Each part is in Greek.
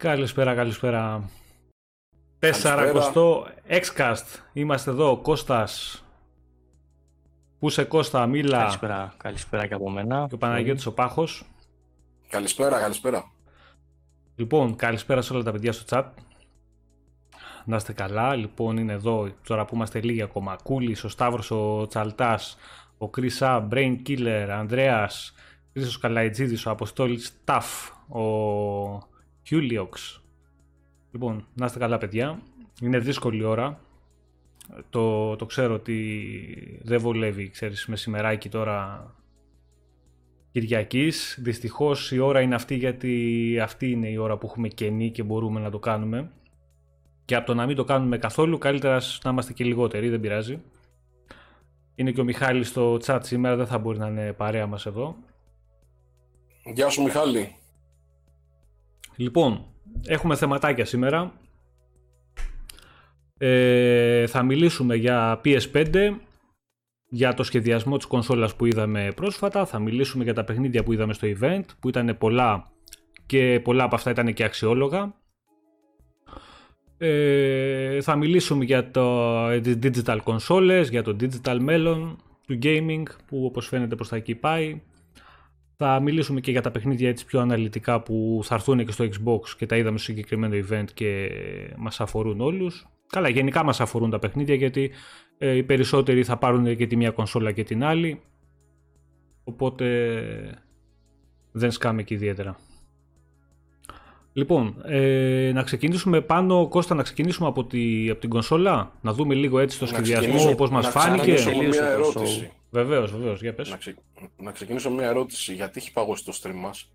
Καλησπέρα, καλησπέρα. 400 Xcast. Είμαστε εδώ, Κώστας. Πού σε Κώστα, Μίλα. Καλησπέρα, καλησπέρα και από μένα. Και ο Παναγιώτης ο Πάχος. Καλησπέρα, καλησπέρα. Λοιπόν, καλησπέρα σε όλα τα παιδιά στο chat. Να είστε καλά. Λοιπόν, είναι εδώ τώρα που είμαστε λίγοι ακόμα. Κούλης, ο Σταύρος, ο Τσαλτάς, ο Κρίσα, Brain Killer, Ανδρέας, Χρήστος Καλαϊτζίδης, ο Αποστόλης Ταφ, ο Χιούλιοξ. Λοιπόν, να είστε καλά παιδιά. Είναι δύσκολη ώρα. Το, το ξέρω ότι δεν βολεύει, ξέρεις, μεσημεράκι τώρα Κυριακής. Δυστυχώς η ώρα είναι αυτή γιατί αυτή είναι η ώρα που έχουμε κενή και μπορούμε να το κάνουμε. Και από το να μην το κάνουμε καθόλου, καλύτερα να είμαστε και λιγότεροι, δεν πειράζει. Είναι και ο Μιχάλης στο chat σήμερα, δεν θα μπορεί να είναι παρέα μας εδώ. Γεια σου Μιχάλη. Λοιπόν, έχουμε θεματάκια σήμερα. Ε, θα μιλήσουμε για PS5, για το σχεδιασμό της κονσόλας που είδαμε πρόσφατα, θα μιλήσουμε για τα παιχνίδια που είδαμε στο event, που ήταν πολλά και πολλά από αυτά ήταν και αξιόλογα. Ε, θα μιλήσουμε για το digital consoles, για το digital μέλλον του gaming που όπως φαίνεται προς τα εκεί πάει. Θα μιλήσουμε και για τα παιχνίδια έτσι πιο αναλυτικά που θα έρθουν και στο Xbox και τα είδαμε στο συγκεκριμένο event και μας αφορούν όλους. Καλά, γενικά μας αφορούν τα παιχνίδια γιατί ε, οι περισσότεροι θα πάρουν και τη μία κονσόλα και την άλλη. Οπότε δεν σκάμε και ιδιαίτερα. Λοιπόν, ε, να ξεκινήσουμε Πάνο, Κώστα, να ξεκινήσουμε από, τη, από την κονσόλα, να δούμε λίγο έτσι το σχεδιασμό, πώς μας φάνηκε. Να μια ερώτηση. Βεβαίως, βεβαίως, για πες. Να, να ξεκινήσω μια ερώτηση, γιατί έχει παγώσει το stream μας;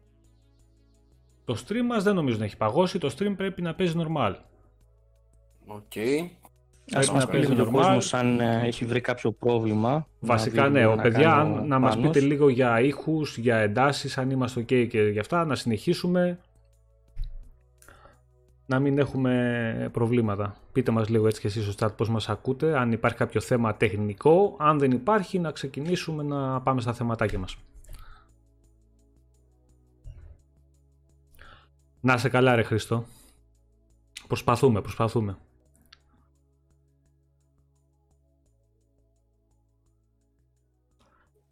Το stream μας δεν νομίζω να έχει παγώσει, το stream πρέπει να παίζει normal. OK. Okay. Ας μας πει ο κόσμος αν ε, έχει βρει κάποιο πρόβλημα. Βασικά ναι, ο παιδιά να μας πείτε λίγο για ήχους, για εντάσεις, αν είμαστε ok και για αυτά, να συνεχίσουμε να μην έχουμε προβλήματα. Πείτε μας λίγο έτσι και εσείς στο chat πώς μας ακούτε, αν υπάρχει κάποιο θέμα τεχνικό, αν δεν υπάρχει να ξεκινήσουμε να πάμε στα θεματάκια μας. Να σε καλά ρε Χριστό. Προσπαθούμε, προσπαθούμε.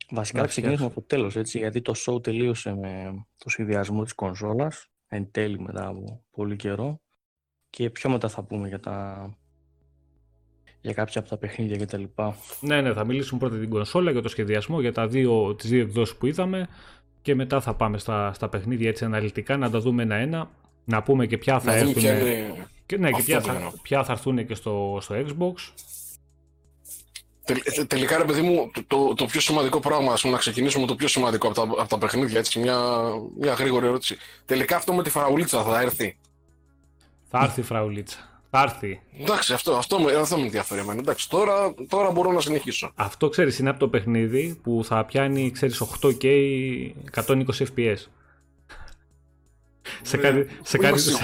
Βασικά θα ξεκινήσουμε από το τέλος, έτσι, γιατί το show τελείωσε με το σχεδιασμό της κονσόλας εν τέλει μετά από πολύ καιρό και πιο μετά θα πούμε για τα για κάποια από τα παιχνίδια και τα λοιπά. Ναι, ναι, θα μιλήσουμε πρώτα την κονσόλα για το σχεδιασμό, για τα δύο, τις δύο εκδόσεις που είδαμε και μετά θα πάμε στα, στα παιχνίδια έτσι αναλυτικά, να τα δούμε ένα-ένα, να πούμε και ποια θα έρθουν και, ναι, και ποια θα, ποια θα έρθουν και στο, στο Xbox. Τε, τελικά, ρε παιδί μου, το, το, το πιο σημαντικό πράγμα, ας να ξεκινήσουμε το πιο σημαντικό από τα, από τα παιχνίδια, έτσι, μια, μια γρήγορη ερώτηση. Τελικά αυτό με τη φραουλίτσα θα έρθει. Θα έρθει η φραουλίτσα. Θα έρθει. Εντάξει, αυτό, αυτό, αυτό με ενδιαφέρει εμένα. Εντάξει, τώρα, τώρα μπορώ να συνεχίσω. Αυτό ξέρεις, είναι από το παιχνίδι που θα πιάνει, ξέρεις, 8K 120 FPS. σε, κάτι, σε, κάτι, σε,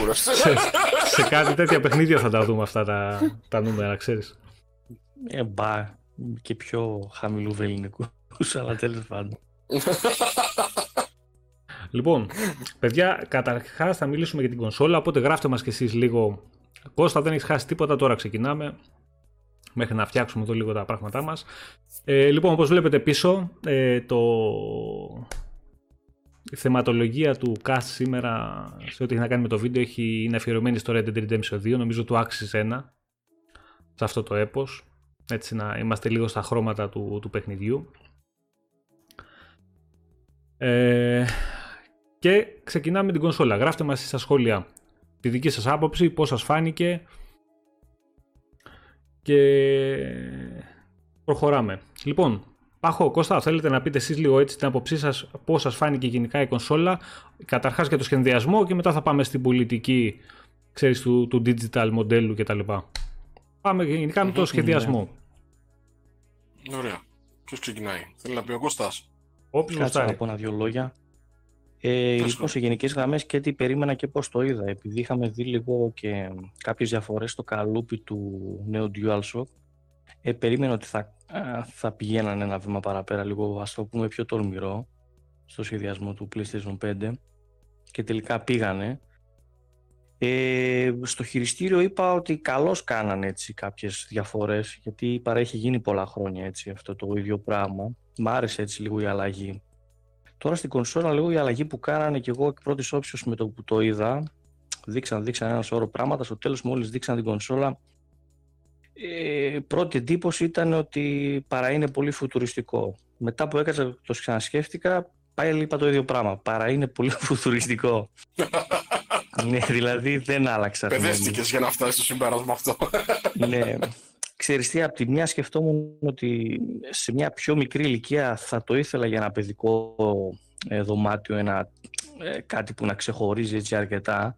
σε, κάτι τέτοια παιχνίδια θα τα δούμε αυτά τα, τα νούμερα, ξέρεις. Ε, μπα, και πιο χαμηλού βεληνικούς, αλλά τέλος πάντων. Λοιπόν, παιδιά, καταρχάς θα μιλήσουμε για την κονσόλα, οπότε γράφτε μας κι εσείς λίγο. Κώστα, δεν έχεις χάσει τίποτα, τώρα ξεκινάμε. Μέχρι να φτιάξουμε εδώ λίγο τα πράγματά μας. Ε, λοιπόν, όπως βλέπετε πίσω, ε, το... η θεματολογία του cast σήμερα, σε ό,τι έχει να κάνει με το βίντεο, έχει, είναι αφιερωμένη στο Red Dead Redemption 2. Νομίζω του άξιζε ένα σε αυτό το έπος. Έτσι να είμαστε λίγο στα χρώματα του, του παιχνιδιού. Ε, και ξεκινάμε την κονσόλα. Γράφτε μας στα σχόλια τη δική σας άποψη, πώς σας φάνηκε και προχωράμε. Λοιπόν, Πάχο, Κώστα, θέλετε να πείτε εσείς λίγο έτσι την άποψή σας πώς σας φάνηκε γενικά η κονσόλα, καταρχάς για το σχεδιασμό και μετά θα πάμε στην πολιτική ξέρεις, του, του digital μοντέλου κτλ. Πάμε γενικά με το σχεδιασμό. Ωραία. Ποιος ξεκινάει, θέλει να πει ο Κώστας. Όποιος Κάτσε να πω ένα δύο λόγια. Ε, λοιπόν, σε γενικές γραμμές και τι περίμενα και πώς το είδα. Επειδή είχαμε δει λίγο και κάποιες διαφορές στο καλούπι του νέου DualShock, ε, περίμενα ότι θα, θα πηγαίνανε ένα βήμα παραπέρα, λίγο ας το πούμε πιο τολμηρό, στο σχεδιασμό του PlayStation 5 και τελικά πήγανε. Ε, στο χειριστήριο είπα ότι καλώς κάνανε έτσι κάποιες διαφορές γιατί παρέχει γίνει πολλά χρόνια έτσι αυτό το ίδιο πράγμα. Μ' άρεσε έτσι λίγο η αλλαγή. Τώρα στην κονσόλα λίγο η αλλαγή που κάνανε και εγώ εκ πρώτης όψεως με το που το είδα δείξαν, δείξαν ένα σώρο πράγματα. Στο τέλος μόλις δείξαν την κονσόλα ε, πρώτη εντύπωση ήταν ότι παρά είναι πολύ φουτουριστικό. Μετά που έκατσα το ξανασκέφτηκα πάλι είπα το ίδιο πράγμα. Παρά είναι πολύ φουτουριστικό. ναι, δηλαδή δεν άλλαξα. Παιδεύτηκες για να φτάσεις στο συμπέρασμα αυτό. ναι. Ξέρεις τι, από τη μια σκεφτόμουν ότι σε μια πιο μικρή ηλικία θα το ήθελα για ένα παιδικό ε, δωμάτιο, ένα, ε, κάτι που να ξεχωρίζει έτσι αρκετά.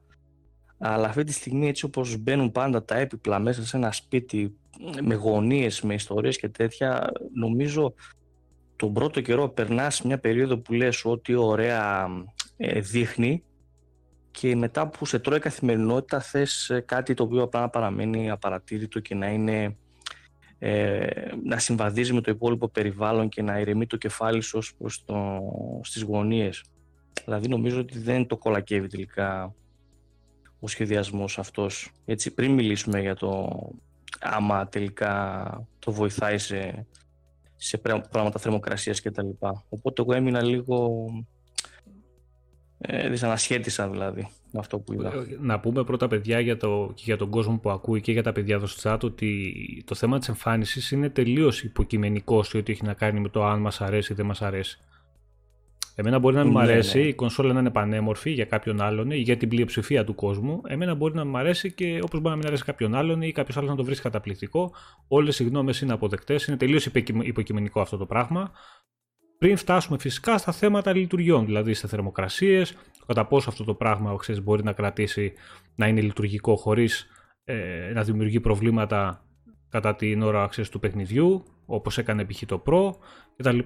Αλλά αυτή τη στιγμή έτσι όπως μπαίνουν πάντα τα έπιπλα μέσα σε ένα σπίτι με γωνίες, με ιστορίες και τέτοια, νομίζω τον πρώτο καιρό περνάς μια περίοδο που λες ότι ωραία ε, δείχνει και μετά που σε τρώει καθημερινότητα θες ε, κάτι το οποίο απλά να παραμένει απαρατήρητο και να είναι ε, να συμβαδίζει με το υπόλοιπο περιβάλλον και να ηρεμεί το κεφάλι σου προς το, στις γωνίες. Δηλαδή νομίζω ότι δεν το κολακεύει τελικά ο σχεδιασμός αυτός. Έτσι πριν μιλήσουμε για το άμα τελικά το βοηθάει σε, σε πράγματα θερμοκρασίας κτλ. Οπότε εγώ έμεινα λίγο ε, δυσανασχέτησα δηλαδή με αυτό που είδα. Ε, να πούμε πρώτα παιδιά για, το, και για τον κόσμο που ακούει και για τα παιδιά εδώ στο chat ότι το θέμα της εμφάνισης είναι τελείως υποκειμενικό σε ό,τι έχει να κάνει με το αν μας αρέσει ή δεν μας αρέσει. Εμένα μπορεί να μην μου ναι, αρέσει ναι. η κονσόλα να είναι πανέμορφη για κάποιον άλλον ή για την πλειοψηφία του κόσμου. Εμένα μπορεί να μου αρέσει και όπως μπορεί να μην αρέσει κάποιον άλλον ή κάποιος άλλος να το βρίσκει καταπληκτικό. Όλες οι γνώμες είναι αποδεκτές. Είναι τελείως υποκειμενικό αυτό το πράγμα. Πριν φτάσουμε φυσικά στα θέματα λειτουργιών, δηλαδή σε θερμοκρασίες, κατά πόσο αυτό το πράγμα ξέρεις, μπορεί να κρατήσει να είναι λειτουργικό χωρίς ε, να δημιουργεί προβλήματα κατά την ώρα ξέρεις, του παιχνιδιού, όπως έκανε π.χ. το Pro κτλ.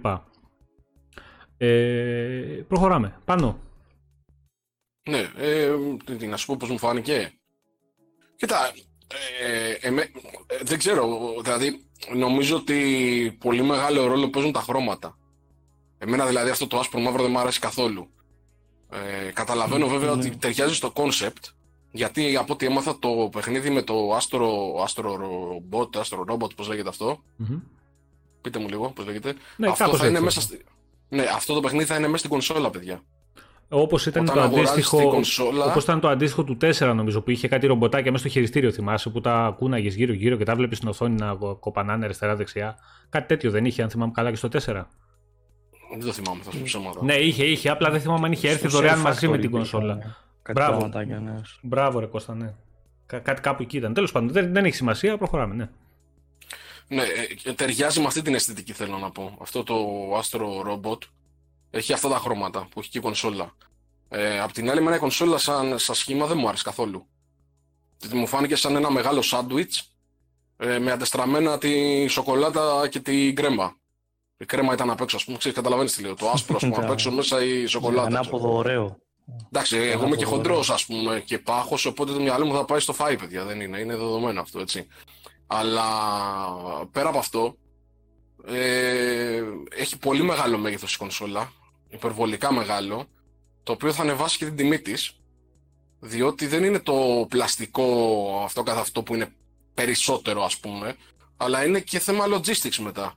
Ε, προχωράμε. Πάνω. Ναι, ε, να σου πω πώς μου φάνηκε. Κοίτα, ε, ε, δεν ξέρω, δηλαδή νομίζω ότι πολύ μεγάλο ρόλο παίζουν τα χρώματα. Εμένα δηλαδή αυτό το άσπρο μαύρο δεν μου αρέσει καθόλου. Ε, καταλαβαίνω βέβαια ότι ναι. ταιριάζει στο concept, γιατί από ό,τι έμαθα το παιχνίδι με το Astro, Astro Robot, Astro Robot, πώς λέγεται Πείτε μου λίγο πώς λέγεται. Ναι, αυτό θα είναι μέσα στη... Ναι, αυτό το παιχνίδι θα είναι μέσα στην κονσόλα, παιδιά. Όπως ήταν, το αντίστοιχο, κονσόλα... όπως ήταν το αντίστοιχο του 4, νομίζω, που είχε κάτι ρομποτάκια μέσα στο χειριστήριο, θυμάσαι, που τα κούναγε γύρω-γύρω και τα βλέπεις στην οθόνη να κοπανάνε αριστερά-δεξιά. Κάτι τέτοιο δεν είχε, αν θυμάμαι καλά, και στο 4. Δεν το θυμάμαι, θα σου ψέματα. Ναι, είχε, είχε. Απλά δεν θυμάμαι αν είχε έρθει δωρεάν μαζί με την κονσόλα. Ναι. Μπράβο. Ναι. Μπράβο, ρε Κώστα, ναι. κάτι κάπου εκεί ήταν. Τέλος πάντων, δεν, δεν έχει σημασία, προχωράμε, ναι. Ναι, ε, ταιριάζει με αυτή την αισθητική θέλω να πω. Αυτό το Astro Robot έχει αυτά τα χρώματα που έχει και η κονσόλα. Ε, απ' την άλλη, με η κονσόλα σαν, σαν σχήμα δεν μου άρεσε καθόλου. Γιατί μου φάνηκε σαν ένα μεγάλο σάντουιτς ε, με αντεστραμμένα τη σοκολάτα και την κρέμα. Η κρέμα ήταν απ' έξω, ας πούμε. Ξέρεις, καταλαβαίνεις τι λέω. Το άσπρο, ας πούμε, απ' έξω μέσα η σοκολάτα. Ανάποδο ωραίο. Εντάξει, εγώ είμαι και χοντρός, ας πούμε, και πάχος, οπότε το μυαλό μου θα πάει στο φάι, παιδιά. Δεν είναι, είναι δεδομένο αυτό, έτσι. Αλλά πέρα από αυτό, ε, έχει πολύ μεγάλο μέγεθος η κονσόλα, υπερβολικά μεγάλο, το οποίο θα ανεβάσει και την τιμή της, διότι δεν είναι το πλαστικό αυτό καθ' αυτό που είναι περισσότερο ας πούμε, αλλά είναι και θέμα logistics μετά.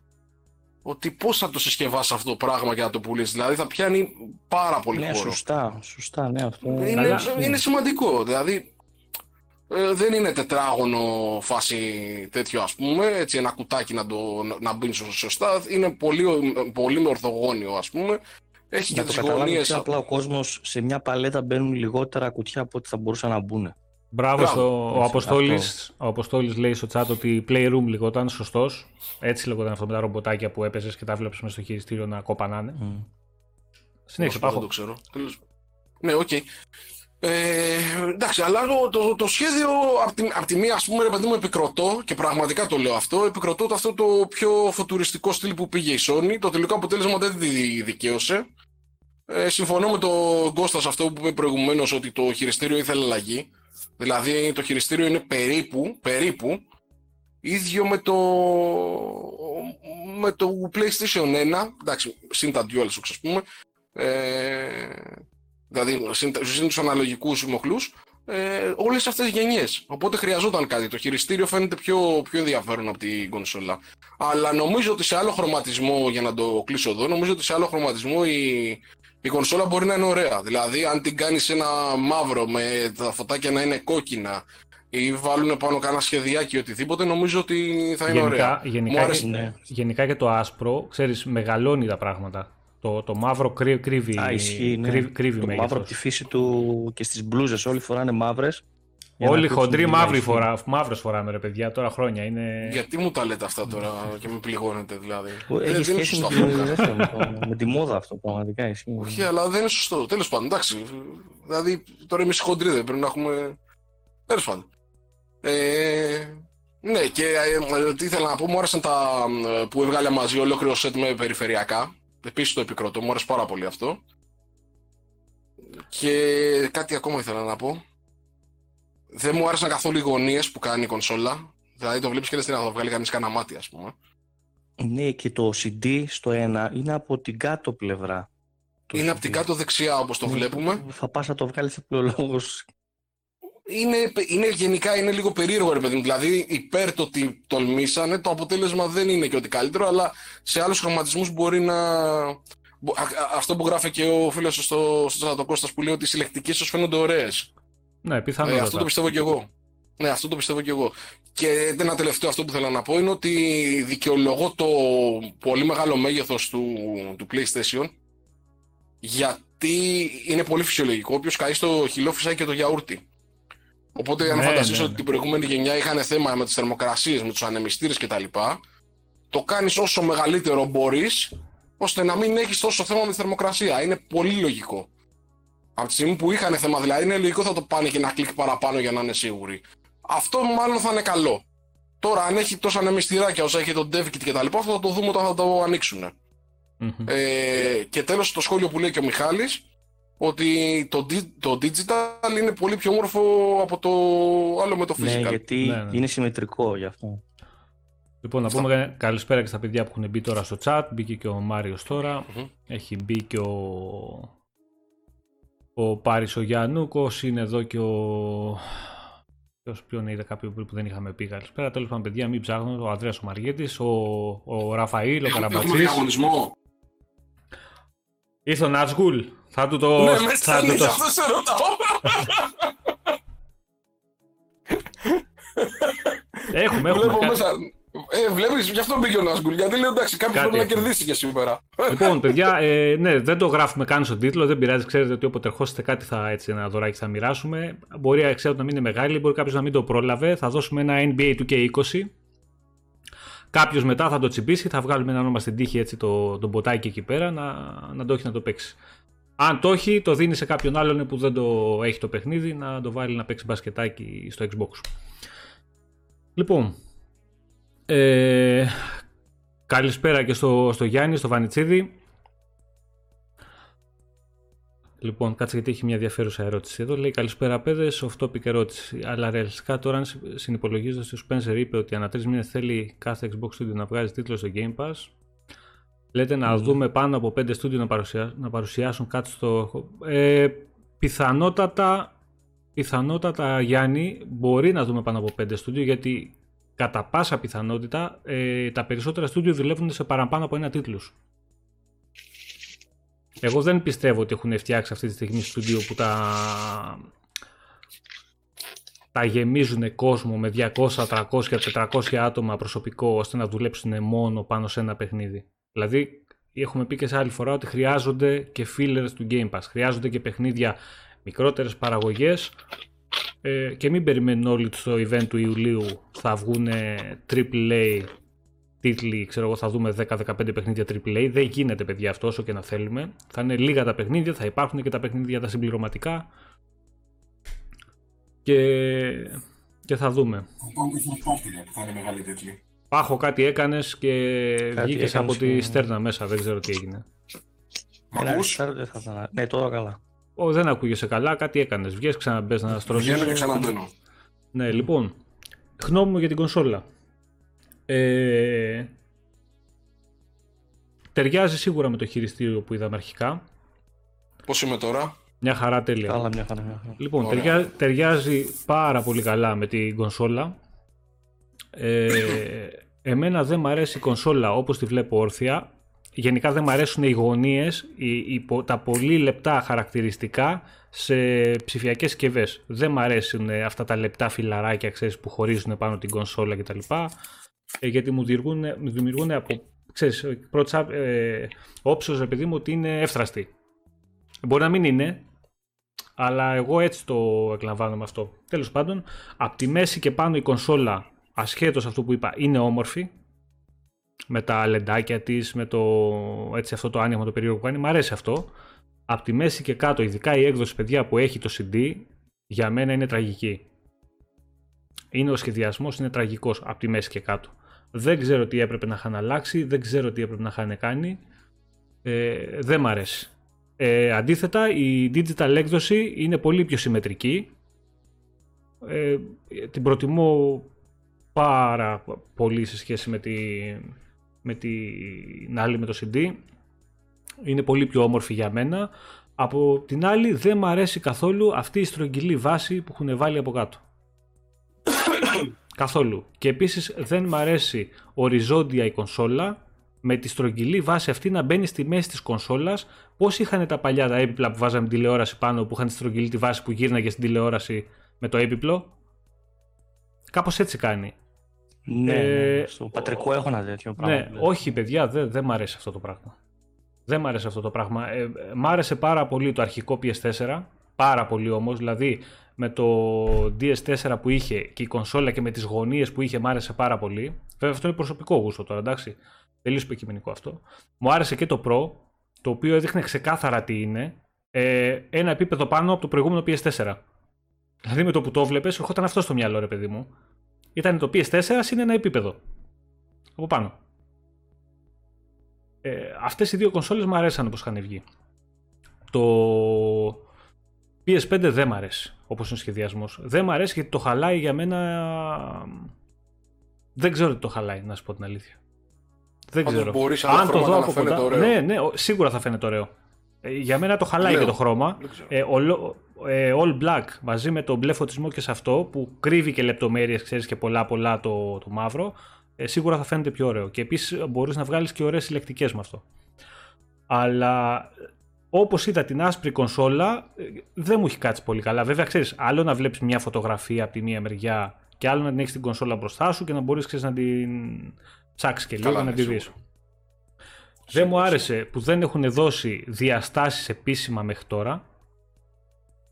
Ότι πώς θα το συσκευάσεις αυτό το πράγμα και να το πουλήσεις, δηλαδή θα πιάνει πάρα πολύ ναι, χώρο. Σωστά, σωστά, ναι, αυτό είναι, είναι σημαντικό. Δηλαδή, ε, δεν είναι τετράγωνο φάση τέτοιο ας πούμε, έτσι ένα κουτάκι να, το, να μπει σωστά, είναι πολύ, πολύ ορθογώνιο ας πούμε. Έχει και τις γωνίες. Απλά ο κόσμος σε μια παλέτα μπαίνουν λιγότερα κουτιά από ό,τι θα μπορούσαν να μπουν. Μπράβο, στο, ο, Αποστόλης, ο Αποστόλης λέει στο chat ότι Playroom λιγόταν σωστός. Έτσι λεγόταν αυτό με τα ρομποτάκια που έπαιζες και τα βλέπεις μέσα στο χειριστήριο να κοπανάνε. Mm. Συνέχισε, Πάνο. Δεν το ξέρω. Ναι, OK. Okay. Ε, εντάξει, αλλά το, το, το σχέδιο από τη, απ τη μία, ας πούμε, ρε παιδί μου, επικροτώ και πραγματικά το λέω αυτό, επικροτώ το αυτό το πιο φουτουριστικό στυλ που πήγε η Sony. Το τελικό αποτέλεσμα δεν τη δικαίωσε. Ε, συμφωνώ με τον Κώστα σ' αυτό που είπε προηγουμένως ότι το χειριστήριο ήθελε αλλαγή. Δηλαδή το χειριστήριο είναι περίπου, περίπου ίδιο με το, με το PlayStation 1, εντάξει, συν τα DualShock ας πούμε, ε, δηλαδή συν τους αναλογικούς μοχλούς, ε, όλες αυτές τις γενιές. Οπότε χρειαζόταν κάτι. Το χειριστήριο φαίνεται πιο, πιο ενδιαφέρον από την κονσόλα. Αλλά νομίζω ότι σε άλλο χρωματισμό, για να το κλείσω εδώ, νομίζω ότι σε άλλο χρωματισμό η, η κονσόλα μπορεί να είναι ωραία. Δηλαδή, αν την κάνεις ένα μαύρο με τα φωτάκια να είναι κόκκινα ή βάλουν πάνω κάνα σχεδιάκι ή οτιδήποτε, νομίζω ότι θα είναι Γενικά, ωραία. γενικά, Μου άρεσε. Ναι. γενικά και το άσπρο, ξέρεις, μεγαλώνει τα πράγματα. Το, το μαύρο κρύ- κρύβει, Α, ισχύει, ναι. κρύβει, κρύβει το μέγεθος. μαύρο από τη φύση του και στις μπλούζες όλοι φοράνε μαύρες. Για να Όλοι κρύψουν χοντροί τη μαύροι μέση. φορά, μαύρες φοράμε ρε παιδιά, τώρα χρόνια είναι... Γιατί μου τα λέτε αυτά τώρα και με πληγώνετε δηλαδή; Δεν- Έχει δεν είναι σχέση με, σωστό τη, αυτό. δεν ξέρω, με, το- με τη μόδα αυτό πραγματικά ισχύει. Όχι, αλλά δεν είναι σωστό. Τέλος πάντων, εντάξει. Δηλαδή, τώρα εμείς χοντροί δεν πρέπει να έχουμε. Τέλος πάντων. Ε, ναι, και ε, τι ήθελα να πω, μου άρεσαν τα ε, που έβγαλε μαζί ολόκληρο σετ με περιφερειακά. Επίσης το επικροτώ, μου άρεσε πάρα πολύ αυτό. Και κάτι ακόμα ήθελα να πω. Δεν μου άρεσαν καθόλου οι γωνίες που κάνει η κονσόλα. Δηλαδή το βλέπεις και λες τι να το βγάλει κανείς κανένα μάτι, ας πούμε. Ναι, και το CD στο ένα είναι από την κάτω πλευρά. Το Είναι CD. από την κάτω δεξιά όπως το Ναι, βλέπουμε. Θα πας να το βγάλεις απλολόγος. είναι, είναι γενικά είναι λίγο περίεργο ρε παιδί μου. Δηλαδή υπέρ το ότι τολμήσανε, το αποτέλεσμα δεν είναι και ότι καλύτερο, αλλά σε άλλους χρωματισμούς μπορεί να... μπο- α- α- Αυτό που γράφει και ο φίλος σου στο, στο chat, ο Κώστας, που λέει ότι οι συλλεκτικές ίσως φαίνονται ωραίες. Ναι, Ε, πιθανότατα. αυτό το πιστεύω και εγώ. Ναι, αυτό το πιστεύω και εγώ. Και ένα τελευταίο αυτό που θέλω να πω είναι ότι δικαιολογώ το πολύ μεγάλο μέγεθος του, του PlayStation γιατί είναι πολύ φυσιολογικό. Όποιος καεί στο χυλό φυσάει και το γιαούρτι. Οπότε αν Ναι, φανταστείς ναι, ναι. ότι την προηγούμενη γενιά είχαν θέμα με τις θερμοκρασίες, με τους ανεμιστήρες κτλ. Το κάνεις όσο μεγαλύτερο μπορείς, ώστε να μην έχεις τόσο θέμα με τη θερμοκρασία. Είναι πολύ λογικό. Από τη στιγμή που είχαν θέμα, δηλαδή είναι λογικό θα το πάνε και ένα κλικ παραπάνω για να είναι σίγουροι. Αυτό μάλλον θα είναι καλό. Τώρα, αν έχει τόσα ανεμιστηράκια όσα έχει το DevKit και τα λοιπά, αυτό θα το δούμε όταν θα το ανοίξουν. Μμμ. Ε, και τέλος το σχόλιο που λέει και ο Μιχάλης, ότι το, di- το digital είναι πολύ πιο όμορφο από το άλλο με το Ναι, physical. γιατί Ναι, ναι. είναι συμμετρικό γι' αυτό. Λοιπόν, να πούμε καλησπέρα και στα παιδιά που έχουν μπει τώρα στο chat. Μπήκε και ο Μάριος τώρα. Μμμ. Έχει μπει και ο, ο Πάρης ο Γιαννούκος. Είναι εδώ και ο... Ποιος ποιον είδα κάποιο που δεν είχαμε πει καλησπέρα. Τέλος πάντων, παιδιά, μην ψάχνω. Ο Ανδρέας ο Μαργέτης, ο, ο Ραφαήλ, ο Έχουμε Καραμπατσής. διαγωνισμό. Ήρθε ο Νατσγουλ. Θα του το... Ναι, με θα του στέλνεις, το... αυτό σε ρωτάω. Έχουμε, έχουμε. Βλέπω κα- μέσα. Ε, βλέπεις, γι' αυτό μπήκε ο Νάσγκουλ. Γιατί λέω εντάξει, κάποιος Κάτι πρέπει να έχουμε. κερδίσει και σήμερα. Λοιπόν, παιδιά, ε, ναι, δεν το γράφουμε καν στον τίτλο. Δεν πειράζει. Ξέρετε ότι όποτε ερχόσαστε κάτι θα, έτσι, ένα δωράκι θα μοιράσουμε. Μπορεί ξέρω, να μην είναι μεγάλη, μπορεί κάποιος να μην το πρόλαβε. Θα δώσουμε ένα NBA 2K20. Κάποιος μετά θα το τσιμπήσει, θα βγάλουμε ένα όνομα στην τύχη έτσι το, το μποτάκι εκεί πέρα να, να το έχει να το παίξει. Αν το έχει, το δίνει σε κάποιον άλλον που δεν το έχει το παιχνίδι να το βάλει να παίξει μπασκετάκι στο Xbox. Λοιπόν, ε, καλησπέρα και στο, στο Γιάννη, στο Βανιτσίδη. Λοιπόν, κάτσε γιατί έχει μια ενδιαφέρουσα ερώτηση εδώ. Λέει καλησπέρα, παιδες. Off topic ερώτηση. Αλλά ρεαλιστικά τώρα, αν συνυπολογίζοντας ότι ο Spencer είπε ότι ανά τρεις μήνες θέλει κάθε Xbox Studio να βγάζει τίτλο στο Game Pass, λέτε να δούμε πάνω από 5 studio να, παρουσιά, να παρουσιάσουν κάτι στο. Ε, πιθανότατα, πιθανότατα, Γιάννη, μπορεί να δούμε πάνω από 5 studio γιατί κατά πάσα πιθανότητα ε, τα περισσότερα studio δουλεύουν σε παραπάνω από ένα τίτλους. Εγώ δεν πιστεύω ότι έχουν φτιάξει αυτή τη στιγμή στούντιο που τα, τα γεμίζουν κόσμο με 200, 300, 400 άτομα προσωπικό ώστε να δουλέψουν μόνο πάνω σε ένα παιχνίδι. Δηλαδή, έχουμε πει και σε άλλη φορά ότι χρειάζονται και fillers του Game Pass. Χρειάζονται και παιχνίδια μικρότερες παραγωγές ε, και μην περιμένουν όλοι ότι στο event του Ιουλίου θα βγουν AAA τίτλοι, ξέρω εγώ, θα δούμε 10-15 παιχνίδια AAA. Δεν γίνεται, παιδιά, αυτό όσο και να θέλουμε. Θα είναι λίγα τα παιχνίδια, θα υπάρχουν και τα παιχνίδια τα συμπληρωματικά. Και, και θα δούμε. Θα είναι μεγάλη τίτλη. Πάχο κάτι έκανες και Κάτι βγήκες από έκανες τη και- στέρνα μέσα. Δεν ξέρω τι έγινε. Μ' Ένα ακούς; restart δεν θα ήταν. Ναι, τώρα καλά. Ω, δεν ακούγεσαι καλά, κάτι έκανες. Βγες, ξαναμπες να στρώσεις. Βγαίνω και ξαναμπαίνω. Ναι, λοιπόν. Γνώμη μου για την κονσόλα. Ε, ταιριάζει σίγουρα με το χειριστήριο που είδαμε αρχικά. Πώς είμαι τώρα; Μια χαρά τέλεια. Καλά, μια χαρά. Μια χαρά. Λοιπόν, Ωραία. ταιριά- ταιριάζει πάρα πολύ καλά με την κονσόλα. Ε, εμένα δεν μ' αρέσει η κονσόλα όπως τη βλέπω όρθια. Γενικά δεν μ' αρέσουν οι γωνίες, οι, οι πο- τα πολύ λεπτά χαρακτηριστικά σε ψηφιακές συσκευές. Δεν μ' αρέσουν ε, αυτά τα λεπτά φιλαράκια ξέρεις, που χωρίζουν πάνω την κονσόλα κτλ. Ε, γιατί μου δημιουργούν, μου δημιουργούν από ξέρεις, πρώτα ε, όψος, ρε παιδί μου, ότι είναι εύθραστη. Μπορεί να μην είναι, αλλά εγώ έτσι το εκλαμβάνω με αυτό. Τέλος πάντων, από τη μέση και πάνω η κονσόλα, ασχέτως αυτού που είπα, είναι όμορφη. Με τα λεντάκια της, με το, έτσι, αυτό το άνοιγμα το περίεργο που κάνει. Μ' αρέσει αυτό. Από τη μέση και κάτω, ειδικά η έκδοση παιδιά που έχει το CD, για μένα είναι τραγική. Είναι ο σχεδιασμός, είναι τραγικός από τη μέση και κάτω. Δεν ξέρω τι έπρεπε να είχαν αλλάξει, δεν ξέρω τι έπρεπε να είχαν κάνει. Ε, δεν μ' αρέσει. Ε, αντίθετα, η digital έκδοση είναι πολύ πιο συμμετρική. Ε, την προτιμώ πάρα πολύ σε σχέση με, τη, με την άλλη με το CD. Είναι πολύ πιο όμορφη για μένα. Από την άλλη δεν μ' αρέσει καθόλου αυτή η στρογγυλή βάση που έχουν βάλει από κάτω. καθόλου. Και επίσης δεν μ' αρέσει οριζόντια η κονσόλα με τη στρογγυλή βάση αυτή να μπαίνει στη μέση της κονσόλας Πώς είχαν τα παλιά τα έπιπλα που βάζαμε τηλεόραση πάνω που είχαν τη στρογγυλή τη βάση που γύρναγε στην τηλεόραση με το έπιπλο; Κάπως έτσι κάνει. Ναι, Ε, ναι, στο πατρικό έχω ένα τέτοιο πράγμα. Ναι, όχι παιδιά, δεν δεν μ' αρέσει αυτό το πράγμα. Δεν μ' αρέσει αυτό το πράγμα. Ε, μ' άρεσε πάρα πολύ το αρχικό PS4, πάρα πολύ όμως, δηλαδή με το DS4 που είχε και η κονσόλα και με τις γωνίες που είχε μ' άρεσε πάρα πολύ. Βέβαια αυτό είναι προσωπικό γούστο τώρα, εντάξει. Τελείως υποκειμενικό αυτό. Μου άρεσε και το Pro, το οποίο έδειχνε ξεκάθαρα τι είναι. Ε, ένα επίπεδο πάνω από το προηγούμενο PS4. Δηλαδή με το που το βλέπεις, ερχόταν αυτό στο μυαλό ρε παιδί μου. Ήταν το PS4 συν ένα επίπεδο. Από πάνω. Ε, αυτές οι δύο κονσόλες μου αρέσαν όπως είχαν βγει. Το PS5 δεν μ' αρέσει όπως είναι ο σχεδιασμός. Δεν μ' αρέσει γιατί το χαλάει για μένα... Δεν ξέρω τι το χαλάει, να σου πω την αλήθεια. Δεν Πάντως ξέρω. μπορείς άλλα χρώματα να φαίνεται ωραίο. Ναι, ναι, ο- σίγουρα θα φαίνεται ωραίο. Ε, για μένα το χαλάει Λέω. και το χρώμα. Δεν ξέρω. Ε, ολο- ε, all black μαζί με το μπλε φωτισμό και σε αυτό που κρύβει και λεπτομέρειες, ξέρεις και πολλά πολλά το, το μαύρο, ε, σίγουρα θα φαίνεται πιο ωραίο. Και επίσης μπορείς να βγάλεις και ωραίες συλλεκτικές με αυτό. Αλλά ε, όπως είδα την άσπρη κονσόλα, ε, δεν μου έχει κάτσει πολύ καλά. Βέβαια, ξέρεις, άλλο να βλέπεις μια φωτογραφία από τη μία μεριά και άλλο να την έχεις την κονσόλα μπροστά σου και να μπορείς ξέρεις, να την ψάξεις και λίγο Καλά, να ναι, τη σίγουρα. δεις. Δεν μου άρεσε που δεν έχουν δώσει διαστάσεις επίσημα μέχρι τώρα.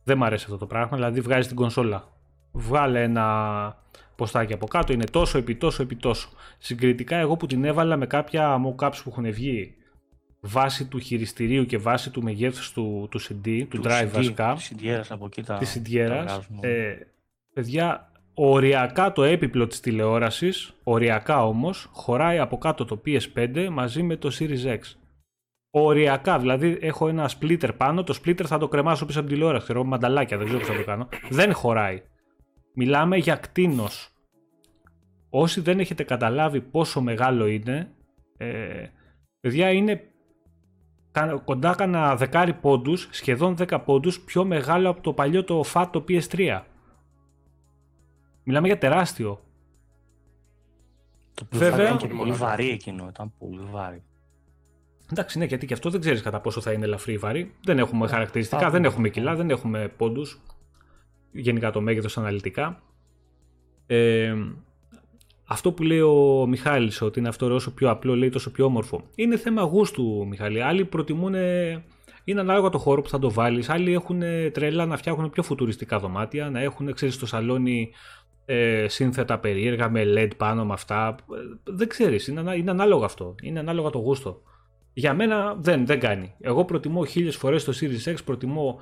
Δεν μου αρέσει αυτό το πράγμα. Δηλαδή βγάζει την κονσόλα. Βγάλε ένα ποστάκι από κάτω. Είναι τόσο επί τόσο επί τόσο. Συγκριτικά εγώ που την έβαλα με κάποια mockups που έχουν βγει βάση του χειριστηρίου και βάση του μεγέθους του, του CD, του, drive CD, βασικά, Της συντιέρας από εκεί τα... της τα συντιέρας, βγάζουν. ε, παιδιά, οριακά το έπιπλο της τηλεόρασης, οριακά όμως, χωράει από κάτω το PS5 μαζί με το Series X. Οριακά, δηλαδή έχω ένα splitter πάνω, το splitter θα το κρεμάσω πίσω από την τηλεόραση, ξέρω, μανταλάκια, δεν ξέρω πώς θα το κάνω. Δεν χωράει. Μιλάμε για κτίνος. Όσοι δεν έχετε καταλάβει πόσο μεγάλο είναι, ε, παιδιά είναι κα- κοντά κάνα δεκάρι πόντους, σχεδόν 10 πόντους, πιο μεγάλο από το παλιό το FAT το PS3. Μιλάμε για τεράστιο. Το οποίο βέβαια- ήταν και πολύ βαρύ εκείνο, ήταν πολύ βαρύ. Εντάξει, ναι, γιατί και αυτό δεν ξέρεις κατά πόσο θα είναι ελαφρύ ή βαρύ. Δεν έχουμε χαρακτηριστικά, Πάμε. δεν έχουμε κιλά, δεν έχουμε πόντους. Γενικά το μέγεθος αναλυτικά. Ε, αυτό που λέει ο Μιχάλης ότι είναι αυτό όσο πιο απλό λέει τόσο πιο όμορφο. Είναι θέμα γούστου, Μιχάλη. Άλλοι προτιμούν. Είναι ανάλογα το χώρο που θα το βάλεις. Άλλοι έχουν τρέλα να φτιάχνουν πιο φουτουριστικά δωμάτια, να έχουν ξέρεις, στο σαλόνι ε, σύνθετα περίεργα με LED πάνω με αυτά. Ε, Δεν ξέρεις, είναι, ανα- είναι ανάλογο αυτό. Είναι ανάλογα το γούστο. Για μένα δεν, δεν κάνει. Εγώ προτιμώ χίλιες φορές το Series X, προτιμώ,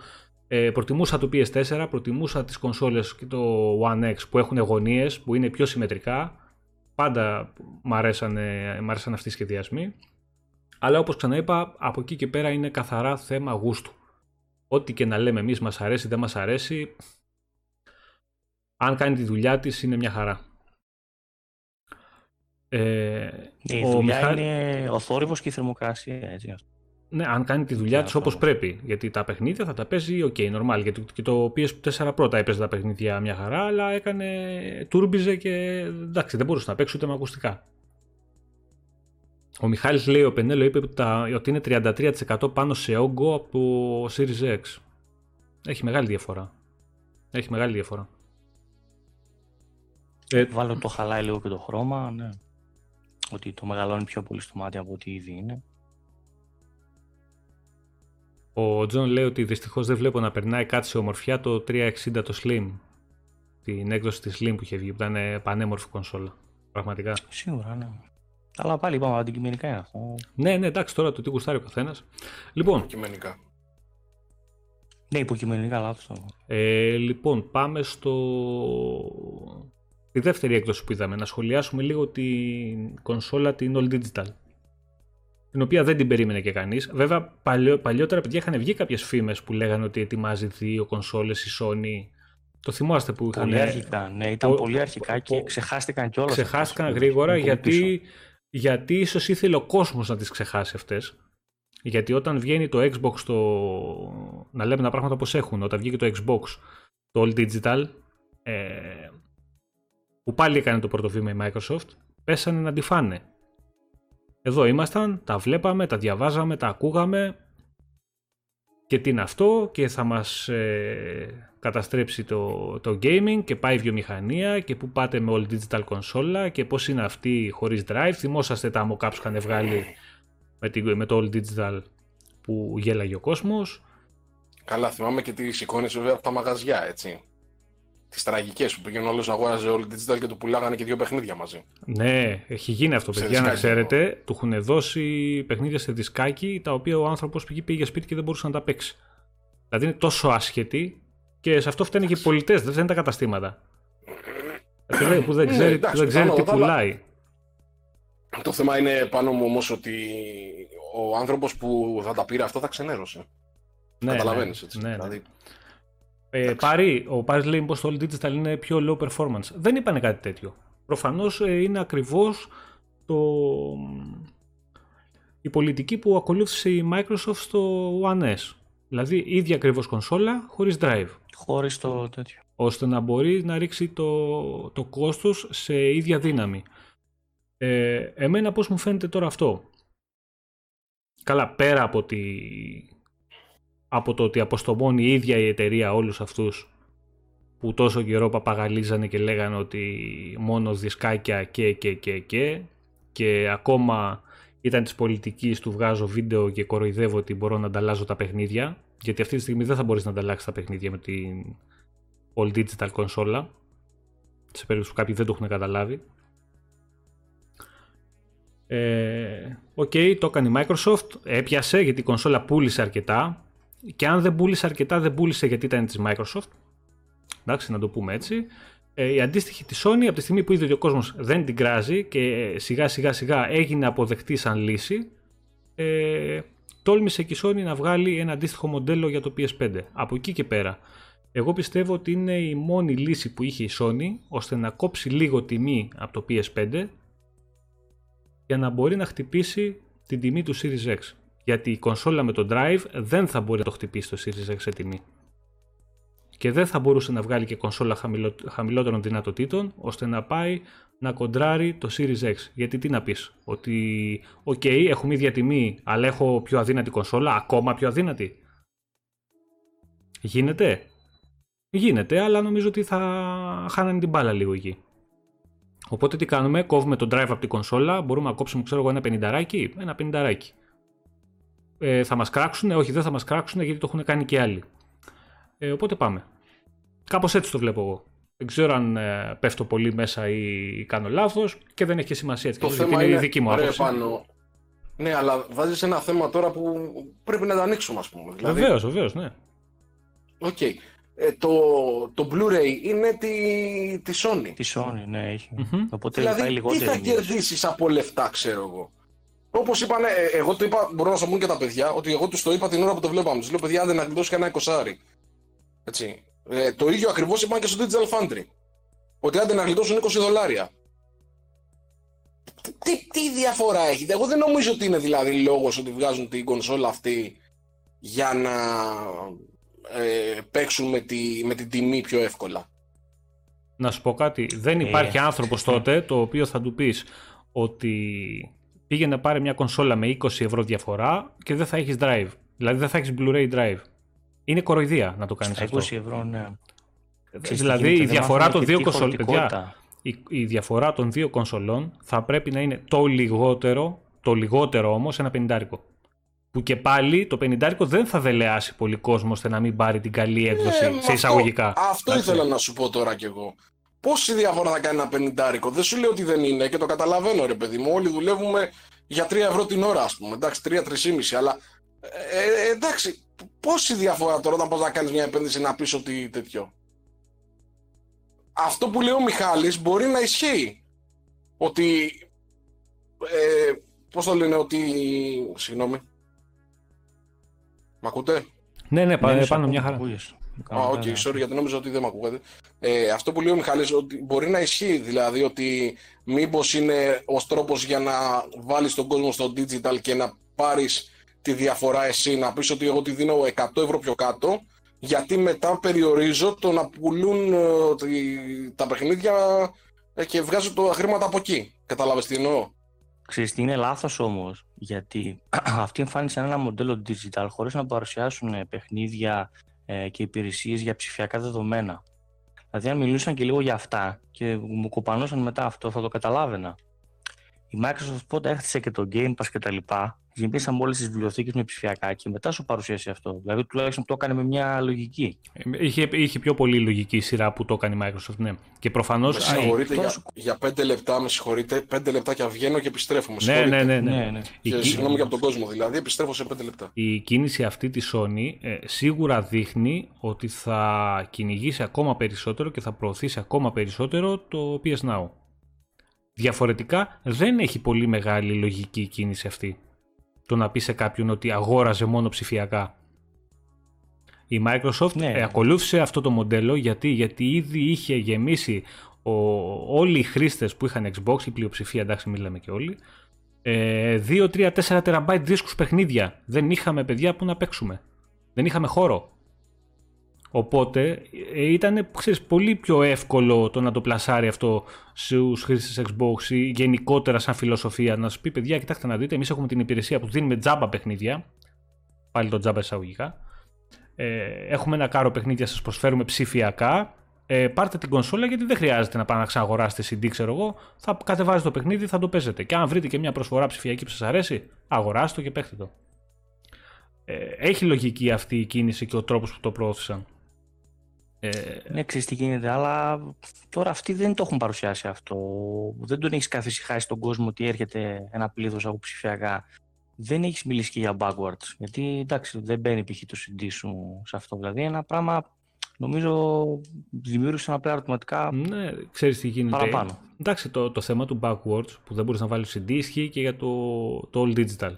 ε, προτιμούσα το PS4, προτιμούσα τις κονσόλες και το One X που έχουν γωνίες, που είναι πιο συμμετρικά. Πάντα μ' αρέσαν, μ' αρέσαν αυτοί οι σχεδιασμοί. Αλλά όπως ξαναείπα, από εκεί και πέρα είναι καθαρά θέμα γούστου. Ό,τι και να λέμε εμείς μας αρέσει, δεν μας αρέσει, αν κάνει τη δουλειά της είναι μια χαρά. Ε, Η ο δουλειά Μιχά- είναι ο θόρυβος και η θερμοκρασία, έτσι. Ναι, Ναι, αν κάνει τη δουλειά Και της αυτό όπως όμως. πρέπει. Γιατί τα παιχνίδια θα τα παίζει, OK, normal. Γιατί και το PS4 πρώτα έπαιζε τα παιχνίδια μια χαρά, αλλά έκανε. τούρμπιζε και. εντάξει, δεν μπορούσε να παίξει ούτε με ακουστικά. Ο Μιχάλης λέει, ο Penello είπε ότι, τα, ότι είναι 33% πάνω σε όγκο από το Series X. Έχει μεγάλη διαφορά. Έχει μεγάλη διαφορά. Ε, Βάλω το χαλάει λίγο και το χρώμα, ναι. Ότι το μεγαλώνει πιο πολύ στο μάτι από ό,τι ήδη είναι. Ο Τζον λέει ότι δυστυχώς δεν βλέπω να περνάει κάτι σε ομορφιά το 360 το Slim. Την έκδοση της Slim που είχε βγει, που ήταν ε, πανέμορφη κονσόλα. Πραγματικά. Σίγουρα, ναι. Αλλά πάλι είπαμε αντικειμενικά είναι αυτό. Ναι, ναι, εντάξει, τώρα το τι γουστάρει ο καθένας. Λοιπόν, Υποκειμενικά. Ναι, υποκειμενικά λάθος. ε, λοιπόν, πάμε στο. Τη δεύτερη έκδοση που είδαμε, να σχολιάσουμε λίγο την κονσόλα την All Digital. Την οποία δεν την περίμενε και κανείς. Βέβαια, παλιό, παλιότερα παιδιά είχαν βγει κάποιες φήμες που λέγανε ότι ετοιμάζει δύο κονσόλες η Sony. Το θυμάστε που είχαν. Πολύ αρχικά, ναι, ήταν ο- πολύ αρχικά και ο- ξεχάστηκαν κιόλας. ξεχάστηκαν γρήγορα γιατί, γιατί ίσως ήθελε ο κόσμος να τις ξεχάσει αυτές. Γιατί όταν βγαίνει το Xbox το... να λέμε τα πράγματα όπως έχουν, όταν βγήκε το Xbox το All Digital ε, που πάλι έκανε το πρώτο βήμα η Microsoft πέσανε να τη φάνε. Εδώ ήμασταν, τα βλέπαμε, τα διαβάζαμε, τα ακούγαμε και τι είναι αυτό και θα μας ε, καταστρέψει το, το gaming και πάει η βιομηχανία και που πάτε με all digital κονσόλα και πώς είναι αυτή χωρίς drive. Θυμόσαστε τα mockups που είχαν βγάλει με, τη- με το all digital που γέλαγε ο κόσμος. Καλά, θυμάμαι και τις εικόνες βέβαια από τα μαγαζιά, έτσι. Τις τραγικές που πήγαινε όλο αγόραζε όλη digital και του πουλάγανε και δύο παιχνίδια μαζί. Ναι, έχει γίνει αυτό, Σε παιδιά, να δισκάκι, ξέρετε. Του έχουν δώσει παιχνίδια σε δισκάκι, τα οποία ο άνθρωπος πήγε, πήγε σπίτι και δεν μπορούσε να τα παίξει. Δηλαδή είναι τόσο άσχετη και σε αυτό φταίνουν και οι πολιτές, δεν είναι τα καταστήματα. που δεν, που δεν Ναι, ξέρει, εντάξει, που δεν ξέρει πάνω τι απ' όλα- πουλάει. Το θέμα είναι πάνω μου όμως ότι ο άνθρωπος που θα τα πήρε αυτά θα ξενέρωσε. Ναι, Καταλαβαίνεις ναι, έτσι. ναι, ναι. Δηλαδή, Ε, Πάρη, ο Πάρης λέει πως το All Digital είναι πιο low performance. Δεν είπανε κάτι τέτοιο. Προφανώς ε, είναι ακριβώς το... η πολιτική που ακολούθησε η Microsoft στο One S. Δηλαδή ίδια ακριβώς κονσόλα χωρίς drive. Χωρίς το τέτοιο. ώστε να μπορεί να ρίξει το, το κόστος σε ίδια δύναμη. Ε, εμένα πώς μου φαίνεται τώρα αυτό. Καλά, πέρα από, τη, από το ότι αποστομώνει η ίδια η εταιρεία όλους αυτούς που τόσο καιρό παπαγαλίζανε και λέγανε ότι μόνο δισκάκια και και και και και ακόμα ήταν της πολιτικής του βγάζω βίντεο και κοροϊδεύω ότι μπορώ να ανταλλάζω τα παιχνίδια γιατί αυτή τη στιγμή δεν θα μπορείς να ανταλλάξεις τα παιχνίδια με την all digital κονσόλα σε περίπτωση που κάποιοι δεν το έχουν καταλάβει. Ε, Οκ, το έκανε η Microsoft, έπιασε γιατί η κονσόλα πούλησε αρκετά και αν δεν πούλησε αρκετά δεν πούλησε γιατί ήταν της Microsoft. Εντάξει να το πούμε έτσι. Ε, η αντίστοιχη της Sony από τη στιγμή που είδε ότι ο κόσμος δεν την κράζει και σιγά σιγά σιγά έγινε αποδεκτή σαν λύση ε, τόλμησε και η Sony να βγάλει ένα αντίστοιχο μοντέλο για το PS5 από εκεί και πέρα. Εγώ πιστεύω ότι είναι η μόνη λύση που είχε η Sony ώστε να κόψει λίγο τιμή από το PS5 για να μπορεί να χτυπήσει την τιμή του Series X. Γιατί η κονσόλα με το Drive δεν θα μπορεί να το χτυπήσει το Series X σε τιμή. Και δεν θα μπορούσε να βγάλει και κονσόλα χαμηλό, χαμηλότερων δυνατοτήτων ώστε να πάει να κοντράρει το Series X. Γιατί τι να πεις, ότι οκ, έχουμε ίδια τιμή, αλλά έχω πιο αδύνατη κονσόλα, ακόμα πιο αδύνατη. Γίνεται. Γίνεται, αλλά νομίζω ότι θα χάνανε την μπάλα λίγο εκεί. Οπότε τι κάνουμε, κόβουμε το drive από την κονσόλα, μπορούμε να κόψουμε ξέρω εγώ ένα πενινταράκι, ένα πενινταράκι. Ε, θα μας κράξουν, όχι δεν θα μας κράξουν γιατί το έχουν κάνει και άλλοι. Ε, οπότε πάμε. Κάπως έτσι το βλέπω εγώ. Δεν ξέρω αν ε, πέφτω πολύ μέσα ή κάνω λάθος και δεν έχει και σημασία έτσι. το γιατί θέμα είναι είναι. η δική μου ρε, άποψη. πάνω. Ναι, αλλά βάζεις ένα θέμα τώρα που πρέπει να το ανοίξουμε, ας πούμε. Δηλαδή, Βεβαίως, βεβαίως, ναι. Οκ. Ε, το, το Blu-ray είναι τη, τη Sony. Τη Sony, ναι, έχει. Μμμ. Οπότε πάει Δηλαδή, τι λιγότερη. θα μείωση. κερδίσεις από λεφτά, ξέρω εγώ. Όπως είπανε, ε, εγώ το είπα, μπορούν να σου πουν και τα παιδιά, ότι εγώ τους το είπα την ώρα που το βλέπαμε. Τους λέω, παιδιά, άντε να γλιτώσει κανένα εικοσάρι. Έτσι. Ε, το ίδιο ακριβώς είπαν και στο Digital Foundry. Ότι άντε να γλιτώσουν 20 δολάρια. τι, τι διαφορά έχει; Εγώ δεν νομίζω ότι είναι δηλαδή λόγος ότι βγάζουν την κονσόλα αυτή για να ε, παίξουν με, τη, με την τιμή πιο εύκολα. Να σου πω κάτι. Δεν υπάρχει ε, άνθρωπος τότε το οποίο θα του πεις ότι πήγαινε να πάρει μια κονσόλα με 20 ευρώ διαφορά και δεν θα έχεις drive. Δηλαδή δεν θα έχεις Blu-ray drive. Είναι κοροϊδία να το κάνεις αυτό. 20 ευρώ, ναι. Δηλαδή η διαφορά των δύο κονσολών. Η, η διαφορά των δύο κονσολών θα πρέπει να είναι το λιγότερο, το λιγότερο όμως ένα πενιντάρικο. Που και πάλι το πενιντάρικο δεν θα δελεάσει πολύ κόσμο ώστε να μην πάρει την καλή έκδοση ε, σε εισαγωγικά. Αυτό, αυτό ήθελα να σου πω τώρα κι εγώ. Πόση διαφορά θα κάνει ένα πενιντάρικο. Δεν σου λέω ότι δεν είναι και το καταλαβαίνω ρε παιδί μου. Όλοι δουλεύουμε για 3 ευρώ την ώρα, ας πούμε. Εντάξει, 3-3,5. Αλλά ε, ε, εντάξει, πόση διαφορά τώρα όταν πας να κάνεις μια επένδυση να πεις ότι τέτοιο; Αυτό που λέει ο Μιχάλης μπορεί να ισχύει. Ότι. Ε, Πώς το λένε, ότι. Συγγνώμη. Μ' ακούτε; Ναι, ναι, Πάνο, Πάνο μια χαρά. Α, OK, okay, sorry γιατί νόμιζα ότι δεν με ακούγατε. Ε, αυτό που λέει ο Μιχάλης ότι μπορεί να ισχύει, δηλαδή ότι μήπως είναι ο τρόπος για να βάλεις τον κόσμο στο digital και να πάρεις τη διαφορά εσύ, να πεις ότι εγώ τη δίνω 100 ευρώ πιο κάτω, γιατί μετά περιορίζω το να πουλούν ε, τα παιχνίδια ε, και βγάζω τα χρήματα από εκεί. Καταλάβες τι εννοώ; Ξέρεις τι είναι λάθος όμως, γιατί αυτοί εμφάνισαν ένα μοντέλο digital χωρίς να παρουσιάσουν παιχνίδια ε, και υπηρεσίες για ψηφιακά δεδομένα. Δηλαδή αν μιλούσαν και λίγο για αυτά και μου κοπανώσαν μετά αυτό θα το καταλάβαινα. Η Microsoft πότε έχτισε και το Game Pass και τα λοιπά Γεμίσαμε όλες τις βιβλιοθήκες με ψηφιακά και μετά σου παρουσίασε αυτό. Δηλαδή τουλάχιστον το έκανε με μια λογική. Είχε, είχε πιο πολύ λογική σειρά που το έκανε η Microsoft, ναι. Και προφανώς. Με συγχωρείτε για, για πέντε λεπτά, με συγχωρείτε. Πέντε λεπτά και βγαίνω και επιστρέφω. Με ναι, ναι, ναι, ναι, ναι. ναι. Και η... Συγγνώμη για τον κόσμο, δηλαδή επιστρέφω σε πέντε λεπτά. Η κίνηση αυτή της Sony ε, σίγουρα δείχνει ότι θα κυνηγήσει ακόμα περισσότερο και θα προωθήσει ακόμα περισσότερο το PS Now. Διαφορετικά δεν έχει πολύ μεγάλη λογική η κίνηση αυτή το να πεις σε κάποιον ότι αγόραζε μόνο ψηφιακά. Η Microsoft ναι. ακολούθησε αυτό το μοντέλο γιατί, γιατί ήδη είχε γεμίσει ο, όλοι οι χρήστες που είχαν Xbox, η πλειοψηφία εντάξει μιλάμε και όλοι, 2, 3, 4 τεραμπάιτ δίσκους παιχνίδια. Δεν είχαμε παιδιά που να παίξουμε. Δεν είχαμε χώρο. Οπότε ε, ήταν ξέρεις, πολύ πιο εύκολο το να το πλασάρει αυτό στους χρήστες Xbox ή γενικότερα σαν φιλοσοφία να σου πει παιδιά κοιτάξτε να δείτε εμείς έχουμε την υπηρεσία που δίνουμε τζάμπα παιχνίδια πάλι το τζάμπα εισαγωγικά. Ε, έχουμε ένα κάρο παιχνίδια σας προσφέρουμε ψηφιακά. Ε, πάρτε την κονσόλα γιατί δεν χρειάζεται να πάνε να ξαναγοράσετε CD ξέρω εγώ. Θα κατεβάζετε το παιχνίδι θα το παίζετε. Και αν βρείτε και μια προσφορά ψηφιακή που σας αρέσει αγοράστε το και παίχτε το ε, έχει λογική αυτή η κίνηση και ο τρόπος που το προώθησαν ε... Ναι, ξέρεις τι γίνεται, αλλά τώρα αυτοί δεν το έχουν παρουσιάσει αυτό. Δεν τον έχεις καθησυχάσει τον κόσμο ότι έρχεται ένα πλήθος από ψηφιακά. Δεν έχεις μιλήσει και για backwards. Γιατί εντάξει, δεν μπαίνει π.χ. το CD σου σε αυτό. Δηλαδή ένα πράγμα νομίζω δημιούργησε ένα πλέον ερωτηματικά ναι, ξέρεις τι γίνεται. παραπάνω. Εντάξει, το, το θέμα του backwards που δεν μπορείς να βάλεις CD ισχύει και για το, το all digital.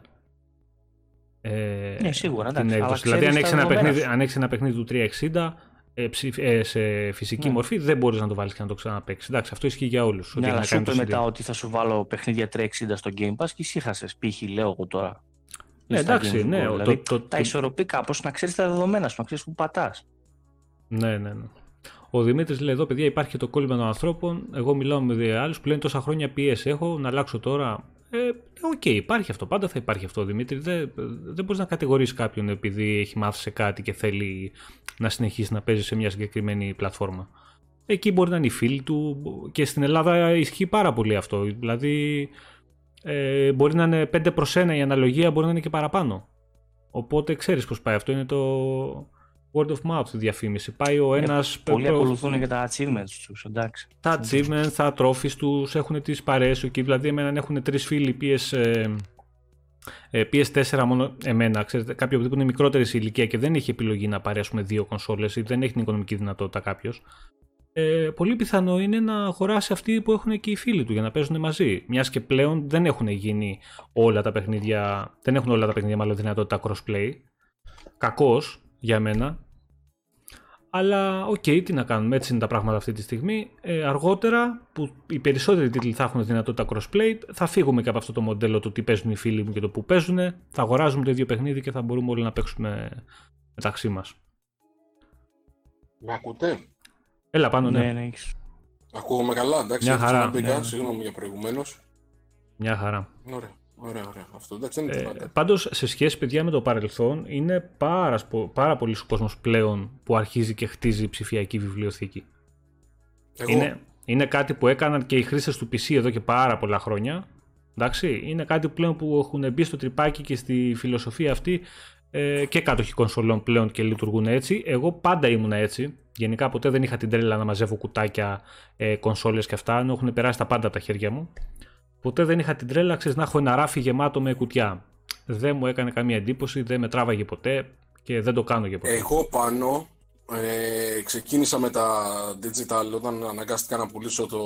Ε, ναι, σίγουρα. Εντάξει, αλλά δηλαδή, αν έχεις ένα, παιχνίδι, ένα παιχνίδι του 360, ε, ε, σε φυσική ναι. μορφή, δεν μπορείς να το βάλεις και να το ξαναπέξει. Εντάξει, αυτό ισχύει για όλους. Ναι, αλλά σου είπε μετά ότι θα σου βάλω παιχνίδια 360 στο Game Pass και ησύχασε. Π.χ. λέω εγώ τώρα. Ναι, εντάξει, ναι. Το, δηλαδή, το, το, τα ισορροπεί κάπως να ξέρεις τα δεδομένα σου, να ξέρεις πού πατάς. Ναι, ναι, ναι. Ο Δημήτρης λέει εδώ, παιδιά, υπάρχει το κόλλημα των ανθρώπων. Εγώ μιλάω με άλλους που λένε τόσα χρόνια PS έχω να αλλάξω τώρα. Ε, OK, okay, υπάρχει αυτό. Πάντα θα υπάρχει αυτό, Δημήτρη. Δεν, δεν μπορείς να κατηγορήσεις κάποιον επειδή έχει μάθει σε κάτι και θέλει να συνεχίσει να παίζει σε μια συγκεκριμένη πλατφόρμα. Εκεί μπορεί να είναι οι φίλοι του και στην Ελλάδα ισχύει πάρα πολύ αυτό. Δηλαδή, ε, μπορεί να είναι 5 προς 1 η αναλογία, μπορεί να είναι και παραπάνω. Οπότε ξέρεις πώς πάει αυτό. Είναι το, word of mouth διαφήμιση. Πάει ο ένας. Ε, πολλοί προ... ακολουθούν και τα achievements τους, εντάξει. Τα achievements, τα trophies τους έχουν τις παρέες σου και δηλαδή εμένα έχουν τρεις φίλοι PS, ε, PS4 μόνο εμένα, ξέρετε, κάποιο που είναι μικρότερης σε ηλικία και δεν έχει επιλογή να παρέσουμε δύο κονσόλες ή δεν έχει την οικονομική δυνατότητα κάποιος. Ε, πολύ πιθανό είναι να αγοράσει αυτοί που έχουν και οι φίλοι του για να παίζουν μαζί. Μιας και πλέον δεν έχουν γίνει όλα τα παιχνίδια, δεν έχουν όλα τα παιχνίδια μάλλον δυνατότητα crossplay. Κακό για μένα, Αλλά ok, okay, τι να κάνουμε, έτσι είναι τα πράγματα αυτή τη στιγμή. Ε, αργότερα, που οι περισσότεροι τίτλοι θα έχουν δυνατότητα crossplay, θα φύγουμε και από αυτό το μοντέλο του τι παίζουν οι φίλοι μου και το που παίζουν. Θα αγοράζουμε το ίδιο παιχνίδι και θα μπορούμε όλοι να παίξουμε μεταξύ μας. Με ακούτε; Έλα πάνω, ναι. ναι, ναι Ακούγομαι καλά, εντάξει. Μια χαρά. Ναι. Συγγνώμη για προηγουμένως. Μια χαρά. Ωραία. Ωραία, ωραία. Αυτό εντάξει, δεν είναι ε, Πάντως, σε σχέση, παιδιά, με το παρελθόν, είναι πάρα, πάρα πολλοί κόσμος πλέον που αρχίζει και χτίζει ψηφιακή βιβλιοθήκη. Εγώ. Είναι, είναι κάτι που έκαναν και οι χρήστες του PC εδώ και πάρα πολλά χρόνια. Εντάξει, είναι κάτι πλέον που έχουν μπει στο τρυπάκι και στη φιλοσοφία αυτή ε, και κάτοχοι κονσολών πλέον και λειτουργούν έτσι. Εγώ πάντα ήμουν έτσι. Γενικά ποτέ δεν είχα την τρέλα να μαζεύω κουτάκια, ε, κονσόλες και αυτά, ενώ έχουν περάσει τα πάντα από τα χέρια μου. Ποτέ δεν είχα την τρέλα, ξέρεις, να έχω ένα ράφι γεμάτο με κουτιά. Δεν μου έκανε καμία εντύπωση, δεν με τράβαγε ποτέ και δεν το κάνω για ποτέ. Εγώ πάνω ε, ξεκίνησα με τα digital όταν αναγκάστηκα να πουλήσω το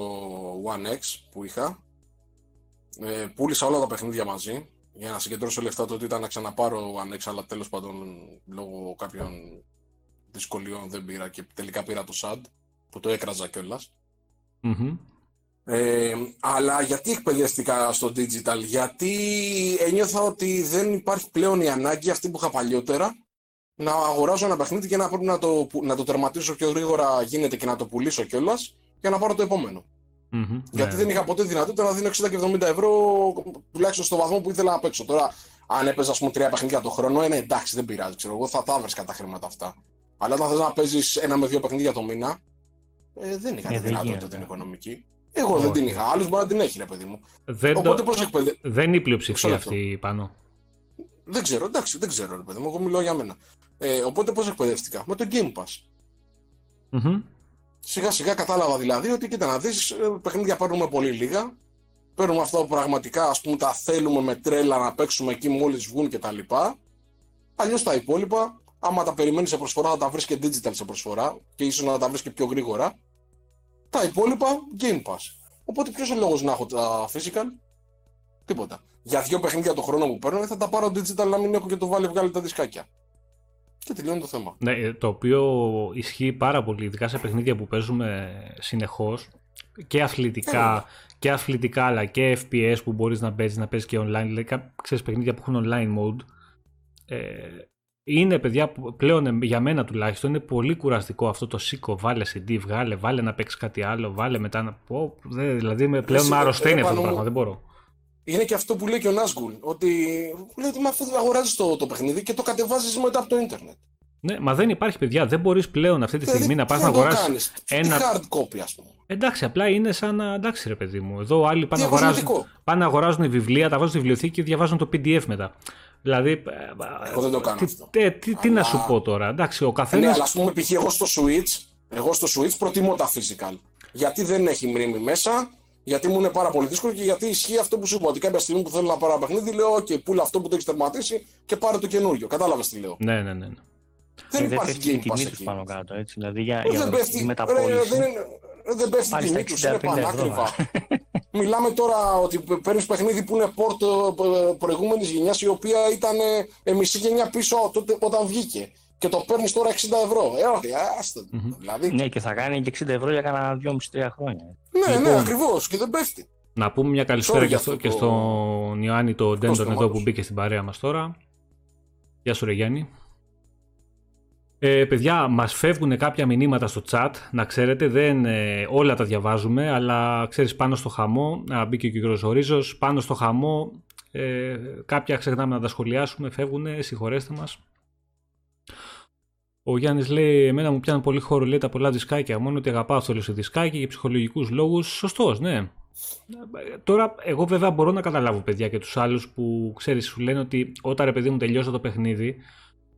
One X που είχα. Ε, πούλησα όλα τα παιχνίδια μαζί για να συγκεντρώσω λεφτά το ότι ήταν να ξαναπάρω One X αλλά τέλος πάντων λόγω κάποιων δυσκολιών δεν πήρα και τελικά πήρα το SAD που το έκραζα κιόλας. Mm-hmm. Ε, αλλά γιατί εκπαιδεύτηκα στο digital, γιατί ένιωθα ότι δεν υπάρχει πλέον η ανάγκη αυτή που είχα παλιότερα να αγοράζω ένα παιχνίδι και να πρέπει να το, να το τερματίσω πιο γρήγορα γίνεται και να το πουλήσω κιόλας για να πάρω το επόμενο. Mm-hmm. Γιατί ναι. δεν είχα ποτέ δυνατότητα να δίνω 60 και 70 ευρώ τουλάχιστον στο βαθμό που ήθελα να παίξω. Τώρα, αν έπαιζα, ας πούμε, τρία παιχνίδια το χρόνο, είναι εντάξει, δεν πειράζει. Ξέρω, εγώ θα τα έβρισκα τα χρήματα αυτά. Αλλά όταν θες να παίζεις ένα με δύο παιχνίδια το μήνα, ε, δεν είχα τη δυνατότητα την οικονομική. Εγώ δεν την είχα. Άλλο μπορεί να την έχει, ρε παιδί μου. Δεν, Οπότε, το... εκπαιδε... δεν είναι η πλειοψηφία αυτή πάνω. Δεν ξέρω, εντάξει, δεν ξέρω, ρε παιδί μου. Εγώ μιλάω για μένα. Ε, οπότε πώς εκπαιδεύτηκα; Με το Game Pass. Mm-hmm. Σιγά σιγά κατάλαβα δηλαδή ότι κοίτα να δεις, ε, παιχνίδια παίρνουμε πολύ λίγα. Παίρνουμε αυτά που πραγματικά ας πούμε, τα θέλουμε με τρέλα να παίξουμε εκεί μόλις βγουν κτλ. Αλλιώς τα υπόλοιπα, άμα τα περιμένεις σε προσφορά, θα τα βρεις και digital σε προσφορά και ίσως να τα βρεις και πιο γρήγορα. Τα υπόλοιπα Game Pass. Οπότε ποιος ο λόγος να έχω τα physical; Τίποτα. Για δύο παιχνίδια το χρόνο που παίρνω θα τα πάρω digital να μην έχω και το βάλει βγάλει τα δισκάκια. Και τελειώνει το θέμα. Ναι, το οποίο ισχύει πάρα πολύ, ειδικά σε παιχνίδια που παίζουμε συνεχώς και αθλητικά, ε, και αθλητικά αλλά και FPS που μπορείς να παίζει, να παίζεις και online. Δηλαδή, ξέρεις παιχνίδια που έχουν online mode. Ε, είναι παιδιά που πλέον για μένα τουλάχιστον είναι πολύ κουραστικό αυτό το σήκω, βάλε CD, βγάλε, βάλε να παίξεις κάτι άλλο, βάλε μετά να πω. Δηλαδή με, πλέον με αρρωσταίνει αυτό το πράγμα, δεν μπορώ. Είναι και αυτό που λέει και ο Νάσγκουλ, ότι λέει ότι με αυτό αγοράζεις το, το παιχνίδι και το κατεβάζεις μετά από το Ίντερνετ. Ναι, μα δεν υπάρχει παιδιά. Δεν μπορείς πλέον αυτή τη δηλαδή, στιγμή να πας να αγοράσει. Ένα hard copy, ας πούμε. Εντάξει, απλά είναι σαν να. Εντάξει, ρε παιδί μου. Εδώ άλλοι πάνε να αγοράζουν, πάνε αγοράζουν βιβλία, τα βάζουν στη βιβλιοθήκη και διαβάζουν το PDF μετά. Δηλαδή. Ε, εγώ δεν το κάνω τι, αυτό. Τι, τι, τι να σου πω τώρα. Εντάξει, ο καθένα. Ναι, αλλά ας πούμε, π.χ. εγώ στο Switch, εγώ στο Switch προτιμώ τα physical. Γιατί δεν έχει μνήμη μέσα, γιατί μου είναι πάρα πολύ δύσκολο και γιατί ισχύει αυτό που σου είπα. Ότι κάποια στιγμή που θέλω να πάρω ένα παιχνίδι, λέω: OK, πούλα αυτό που το έχεις τερματίσει και πάρε το καινούριο. Κατάλαβες τι λέω. Ναι, ναι, ναι. ναι. Δεν, δεν υπάρχει Game Pass εκεί. πάνω κάτω, έτσι. Δηλαδή για, για δεν πέφτει, μεταπόληση. δεν, δεν πέφτει η τιμή τους, είναι πανάκριβα. Μιλάμε τώρα ότι παίρνεις παιχνίδι που είναι πόρτο προηγούμενης γενιάς, η οποία ήταν ε, μισή γενιά πίσω τότε, όταν βγήκε. Και το παίρνεις τώρα 60 ευρώ. Ε, όχι, άστο. Mm-hmm. Δηλαδή. Ναι, και θα κάνει και 60 ευρώ για κανένα 2,5-3 χρόνια. Ναι, λοιπόν, ναι, ακριβώς. Και δεν πέφτει. Να πούμε μια καλησπέρα και, αυτό, και στον Ιωάννη το Ντέντον εδώ που μπήκε στην παρέα μας τώρα. Γεια σου, Ρε Γιάννη. Ε, παιδιά, μας φεύγουν κάποια μηνύματα στο chat, να ξέρετε, δεν ε, όλα τα διαβάζουμε, αλλά ξέρεις πάνω στο χαμό, να μπήκε και ο κ. Ορίζος, πάνω στο χαμό, ε, κάποια ξεχνάμε να τα σχολιάσουμε, φεύγουν, συγχωρέστε μας. Ο Γιάννης λέει: Εμένα μου πιάνουν πολύ χώρο λέει τα πολλά δισκάκια. Μόνο ότι αγαπάω αυτό σε δισκάκι για ψυχολογικούς λόγους. Σωστός, ναι. Τώρα, εγώ βέβαια μπορώ να καταλάβω παιδιά και τους άλλους που ξέρεις, σου λένε ότι όταν ρε παιδί μου τελειώσω το παιχνίδι,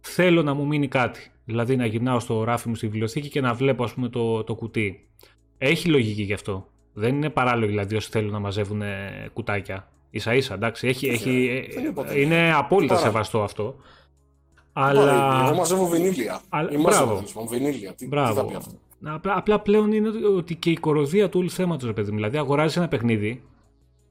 θέλω να μου μείνει κάτι. Δηλαδή να γυρνάω στο ράφι μου στη βιβλιοθήκη και να βλέπω ας πούμε το, το κουτί. Έχει λογική γι' αυτό. Δεν είναι παράλογο δηλαδή όσοι θέλουν να μαζεύουν κουτάκια. σα ίσα εντάξει. Έχει, έχει, ε, είναι απόλυτα σεβαστό αυτό. Αλλά... Εγώ μαζεύω βινίλια. Αλλά... Μπράβο. Βινίλια. Τι, Μπράβο. Τι θα πει αυτό; Απλά, απλά πλέον είναι ότι και η κοροδία του όλου θέματος, ρε παιδί μου. Δηλαδή, αγοράζεις ένα παιχνίδι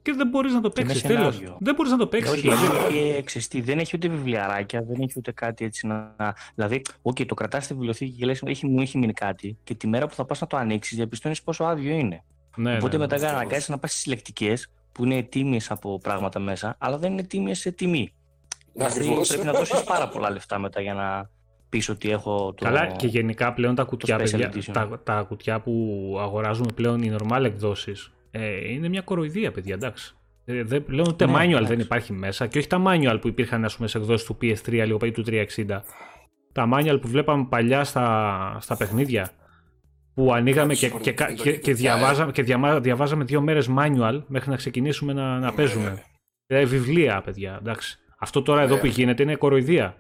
και δεν μπορείς να το Και με παίξεις. Τέλος. σενάριο. Δεν μπορείς να το παίξεις. Όχι, Δηλαδή, και ξεστή, δεν έχει ούτε βιβλιαράκια, δεν έχει ούτε κάτι έτσι να. Δηλαδή, οκ, το κρατάς στη βιβλιοθήκη και λες: έχει, μου έχει μείνει κάτι, και τη μέρα που θα πας να το ανοίξεις, διαπιστώνεις πόσο άδειο είναι. ναι, Οπότε ναι, ναι. μετά αναγκάζει να πας στις λεκτικέ που είναι τίμιες από πράγματα μέσα, αλλά δεν είναι τίμιες σε τιμή. Δηλαδή Ακριβώς. πρέπει να δώσεις πάρα πολλά λεφτά μετά για να πεις ότι έχω το. Καλά, και γενικά πλέον τα κουτιά, special παιδιά, edition. τα, τα κουτιά που αγοράζουμε πλέον οι normal εκδόσεις ε, είναι μια κοροϊδία, παιδιά, εντάξει. Ε, δεν, πλέον ούτε Ναι, manual εντάξει. δεν υπάρχει μέσα και όχι τα manual που υπήρχαν ας πούμε, σε εκδόσεις του PS3 λίγο ή του 360. Τα manual που βλέπαμε παλιά στα, στα παιχνίδια που ανοίγαμε και, και, και, και, και διαβάζαμε, και διαμα- διαβάζαμε δύο μέρες manual μέχρι να ξεκινήσουμε να, να παίζουμε. Δηλαδή βιβλία, παιδιά, εντάξει. Αυτό τώρα εδώ Ναι. που γίνεται είναι κοροϊδία.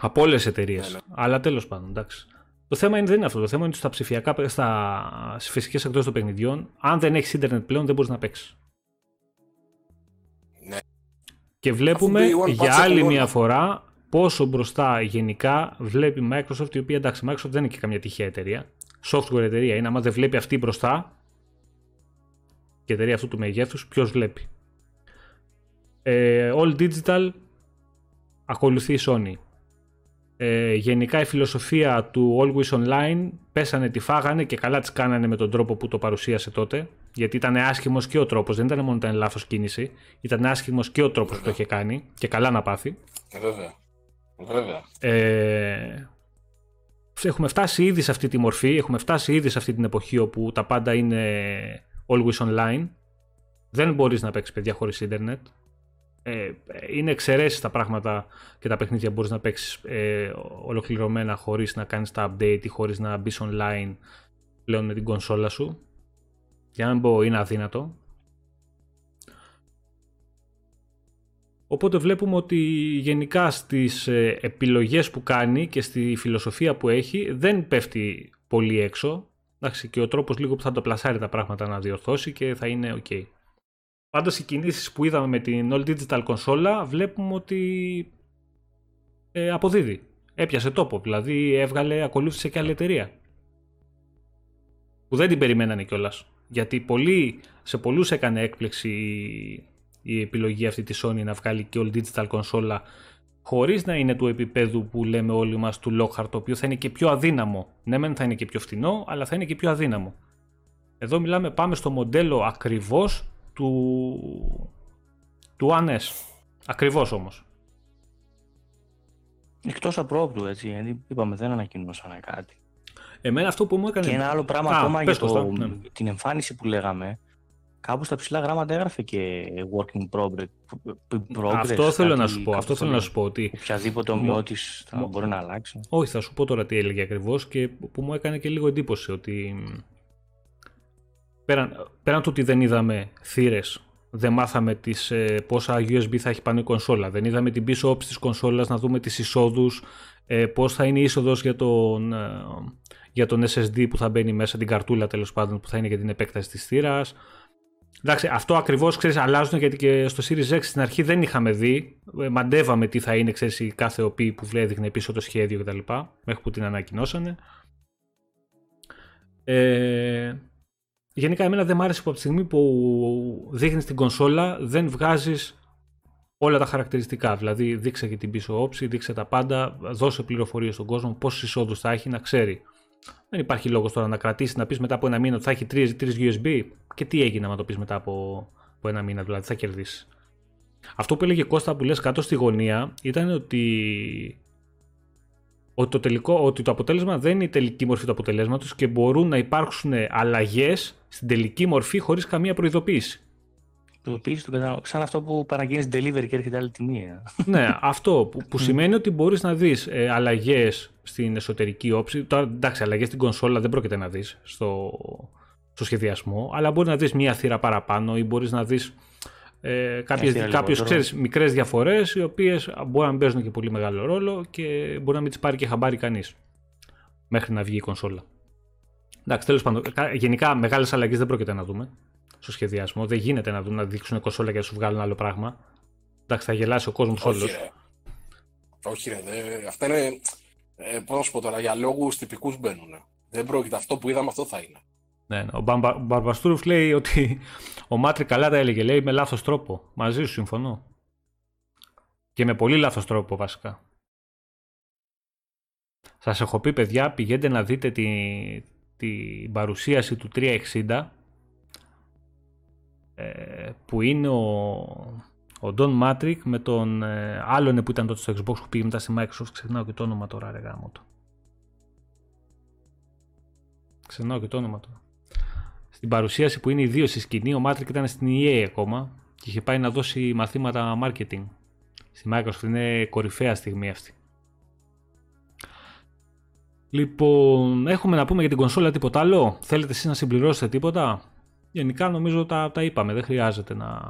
Από όλες τις εταιρείες. Ναι, ναι. Αλλά τέλος πάντων, εντάξει. Το θέμα είναι, δεν είναι αυτό. Το θέμα είναι ότι στα ψηφιακά, στα φυσικές εκτός των παιχνιδιών, αν δεν έχεις ίντερνετ πλέον, δεν μπορείς να παίξεις. Ναι. Και βλέπουμε Αφού Day One για patch άλλη έχουν μια όλα. φορά φορά πόσο μπροστά γενικά βλέπει η Microsoft, η οποία εντάξει, η Microsoft δεν είναι και καμιά τυχαία εταιρεία. Software εταιρεία είναι. Άμα δεν βλέπει αυτή μπροστά, και εταιρεία αυτού του μεγέθους, ποιος βλέπει. Ε, all digital ακολουθεί η Sony. Ε, γενικά η φιλοσοφία του Always Online πέσανε, τη φάγανε και καλά τις κάνανε με τον τρόπο που το παρουσίασε τότε. Γιατί ήταν άσχημος και ο τρόπος, δεν ήταν μόνο ήταν λάθος κίνηση. Ήταν άσχημος και ο τρόπος που το είχε κάνει και καλά να πάθει. Ε, Βέβαια. Βέβαια. Ε, έχουμε φτάσει ήδη σε αυτή τη μορφή, έχουμε φτάσει ήδη σε αυτή την εποχή όπου τα πάντα είναι always online. Δεν μπορείς να παίξεις παιδιά χωρίς ίντερνετ. Ε, είναι εξαιρέσεις τα πράγματα και τα παιχνίδια που μπορείς να παίξεις ε, ολοκληρωμένα χωρίς να κάνεις τα update ή χωρίς να μπεις online πλέον με την κονσόλα σου. Για να μην πω είναι αδύνατο. Οπότε βλέπουμε ότι γενικά στις ε, επιλογές που κάνει και στη φιλοσοφία που έχει δεν πέφτει πολύ έξω. Εντάξει, και ο τρόπος λίγο που θα το πλασάρει τα πράγματα να διορθώσει και θα είναι ok. Πάντως οι κινήσεις που είδαμε με την All Digital κονσόλα βλέπουμε ότι ε, αποδίδει. Έπιασε τόπο, δηλαδή έβγαλε, ακολούθησε και άλλη εταιρεία. Που δεν την περιμένανε κιόλας. Γιατί πολλοί, σε πολλούς έκανε έκπληξη η, η επιλογή αυτή της Sony να βγάλει και All Digital κονσόλα χωρίς να είναι του επίπεδου που λέμε όλοι μας του Lockhart, το οποίο θα είναι και πιο αδύναμο. Ναι, μεν θα είναι και πιο φθηνό, αλλά θα είναι και πιο αδύναμο. Εδώ μιλάμε, πάμε στο μοντέλο ακριβώς του, του One S. Ακριβώς όμως. Εκτός απρόπτου, έτσι. Γιατί είπαμε, δεν ανακοινώσανε κάτι. Εμένα αυτό που μου έκανε... Και ένα άλλο πράγμα Α, ακόμα για πες, Κώστα, το, ναι. την εμφάνιση που λέγαμε. Κάπου στα ψηλά γράμματα έγραφε και working progress. progress αυτό θέλω να κάτι- σου πω. κάτι Αυτό θέλω να σου πω ότι Οποιαδήποτε Μο- ομοιότης θα μο- μπορεί να αλλάξει. Όχι, θα σου πω τώρα τι έλεγε ακριβώς και που μου έκανε και λίγο εντύπωση ότι πέραν, πέραν του ότι δεν είδαμε θύρες, δεν μάθαμε τις, ε, πόσα USB θα έχει πάνω η κονσόλα, δεν είδαμε την πίσω όψη της κονσόλας να δούμε τις εισόδους, ε, πώς θα είναι η είσοδος για τον, ε, για τον SSD που θα μπαίνει μέσα, την καρτούλα τέλος πάντων που θα είναι για την επέκταση της θύρας. Εντάξει, αυτό ακριβώς ξέρεις, αλλάζουν γιατί και στο Series X στην αρχή δεν είχαμε δει. Ε, Μαντεύαμε τι θα είναι, ξέρεις, η κάθε οπή που έδειχνε πίσω το σχέδιο κτλ. Μέχρι που την ανακοινώσανε. Ε, γενικά, εμένα δεν μ' άρεσε που από τη στιγμή που δείχνεις την κονσόλα δεν βγάζεις όλα τα χαρακτηριστικά. Δηλαδή, δείξε και την πίσω όψη, δείξε τα πάντα, δώσε πληροφορίες στον κόσμο, πόσου εισόδους θα έχει, να ξέρει. Δεν υπάρχει λόγος τώρα να κρατήσεις, να πεις μετά από ένα μήνα ότι θα έχει τρεις USB. Και τι έγινε να το πεις μετά από, από ένα μήνα, δηλαδή θα κερδίσεις. Αυτό που έλεγε Κώστα που λες κάτω στη γωνία ήταν ότι, ότι, το, τελικό, ότι το αποτέλεσμα δεν είναι η τελική μορφή του αποτελέσματος και μπορούν να υπάρξουν αλλαγές στην τελική μορφή χωρίς καμία προειδοποίηση. Προειδοποίηση του κατάλογου. Σαν αυτό που παραγγείλει delivery και έρχεται άλλη τιμή. ε. ναι, αυτό που, που σημαίνει ότι μπορείς να δεις ε, αλλαγές στην εσωτερική όψη. Τώρα, εντάξει, αλλαγές στην κονσόλα δεν πρόκειται να δεις στο, στο σχεδιασμό, αλλά μπορείς να δεις μία θύρα παραπάνω ή μπορείς να δεις ε, κάποιες, θύρα κάποιες λιγότερο. ξέρεις, μικρές διαφορές οι οποίες μπορεί να μην παίζουν και πολύ μεγάλο ρόλο και μπορεί να μην τις πάρει και χαμπάρι κανείς μέχρι να βγει η κονσόλα. Εντάξει, τέλος πάντων, κα- γενικά μεγάλες αλλαγές δεν πρόκειται να δούμε στο σχεδιασμό. Δεν γίνεται να δουν να δείξουν κονσόλα και να σου βγάλουν άλλο πράγμα. Εντάξει, θα γελάσει ο κόσμος Όχι, όλος. ρε. Όχι, ρε. δε- αυτά είναι. Ε, Πώς να σου πω τώρα, για λόγους τυπικούς μπαίνουν. Δεν πρόκειται. Αυτό που είδαμε, αυτό θα είναι. Ναι, ναι. Ο Μπαρμπαστούροφ λέει ότι ο Μάτρι καλά τα έλεγε. Λέει με λάθος τρόπο. Μαζί σου συμφωνώ. Και με πολύ λάθος τρόπο βασικά. Σας έχω πει παιδιά, πηγαίνετε να δείτε την τη παρουσίαση του 360 ε, που είναι ο, ο Don Matrick με τον ε, άλλον που ήταν τότε στο Xbox που πήγε μετά στη Microsoft. Ξεχνάω και το όνομα τώρα, ρε γάμο του. Ξεχνάω και το όνομα του. Στην παρουσίαση που είναι οι δύο στη σκηνή, ο Matrick ήταν στην EA ακόμα και είχε πάει να δώσει μαθήματα marketing. Στη Microsoft είναι κορυφαία στιγμή αυτή. Λοιπόν, έχουμε να πούμε για την κονσόλα τίποτα άλλο; Θέλετε εσείς να συμπληρώσετε τίποτα; Γενικά νομίζω τα, τα είπαμε, δεν χρειάζεται να...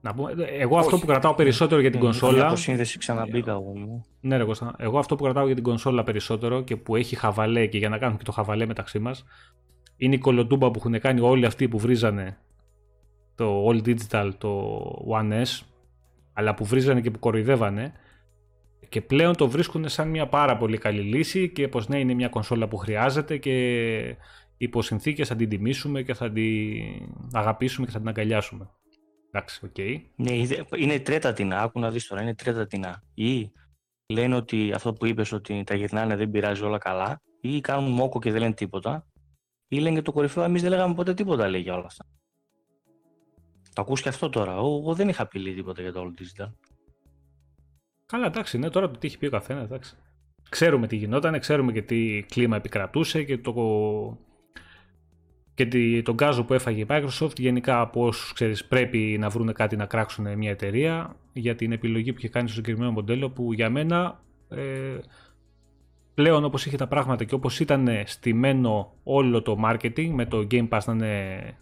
να πούμε. Εγώ αυτό που κρατάω περισσότερο για την κονσόλα... Για σύνδεση ξαναμπήκα εγώ. Ναι, ρε Εγώ αυτό που κρατάω για την κονσόλα περισσότερο και που έχει χαβαλέ και για να κάνουμε και το χαβαλέ μεταξύ μας είναι η κολοτούμπα που έχουν κάνει όλοι αυτοί που βρίζανε το All Digital, το One S αλλά που βρίζανε και που κοροϊδεύανε και πλέον το βρίσκουν σαν μια πάρα πολύ καλή λύση και πως ναι είναι μια κονσόλα που χρειάζεται και υπό συνθήκες θα την τιμήσουμε και θα την αγαπήσουμε και θα την αγκαλιάσουμε. Εντάξει, ok. Okay. Ναι, είναι τρίτα τεινά, άκου να δεις τώρα, είναι τρίτα τεινά. Ή λένε ότι αυτό που είπες ότι τα γυρνάνε δεν πειράζει όλα καλά, ή κάνουν μόκο και δεν λένε τίποτα, ή λένε και το κορυφαίο, εμείς δεν λέγαμε ποτέ τίποτα λέει για όλα αυτά. Το ακούς και αυτό τώρα. Εγώ δεν είχα πει τίποτα για το όλο digital. Καλά, εντάξει, ναι, τώρα το τι έχει πει ο καθένας, εντάξει. Ξέρουμε τι γινόταν, ξέρουμε και τι κλίμα επικρατούσε και το, και τον γκάζο που έφαγε η Microsoft. Γενικά, από όσους ξέρεις, πρέπει να βρουν κάτι να κράξουν μια εταιρεία για την επιλογή που είχε κάνει στο συγκεκριμένο μοντέλο που για μένα ε, πλέον όπως είχε τα πράγματα και όπως ήταν στημένο όλο το marketing με το Game Pass να είναι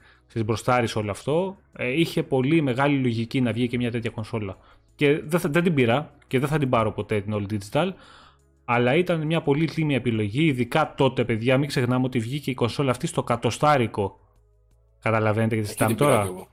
μπροστάρις όλο αυτό, ε, είχε πολύ μεγάλη λογική να βγει και μια τέτοια κονσόλα. Και δεν, θα, δεν την πήρα και δεν θα την πάρω ποτέ την All Digital. Αλλά ήταν μια πολύ τίμια επιλογή, ειδικά τότε, παιδιά. Μην ξεχνάμε ότι βγήκε η κονσόλα αυτή στο κατοστάρικο. Καταλαβαίνετε γιατί συζητάμε τώρα.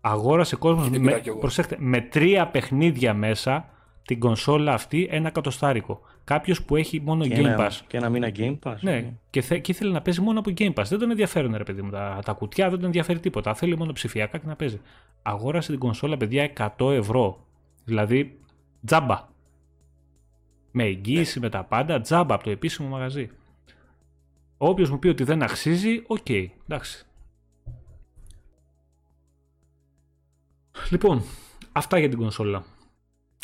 Αγόρασε κόσμος με, προσέχτε, με τρία παιχνίδια μέσα την κονσόλα αυτή ένα κατοστάρικο. Κάποιος που έχει μόνο και Game ένα, Pass. Και ένα μήνα Game Pass. Ναι, ναι. Και, θε, και ήθελε να παίζει μόνο από Game Pass. Δεν τον ενδιαφέρουν, ρε παιδί μου, τα, τα κουτιά, δεν τον ενδιαφέρει τίποτα. Θέλει μόνο ψηφιακά και να παίζει. Αγόρασε την κονσόλα, παιδιά, 100 ευρώ. Δηλαδή, τζάμπα. Με εγγύηση, με τα πάντα, τζάμπα από το επίσημο μαγαζί. Όποιος μου πει ότι δεν αξίζει, ok, okay, εντάξει. Λοιπόν, αυτά για την κονσόλα.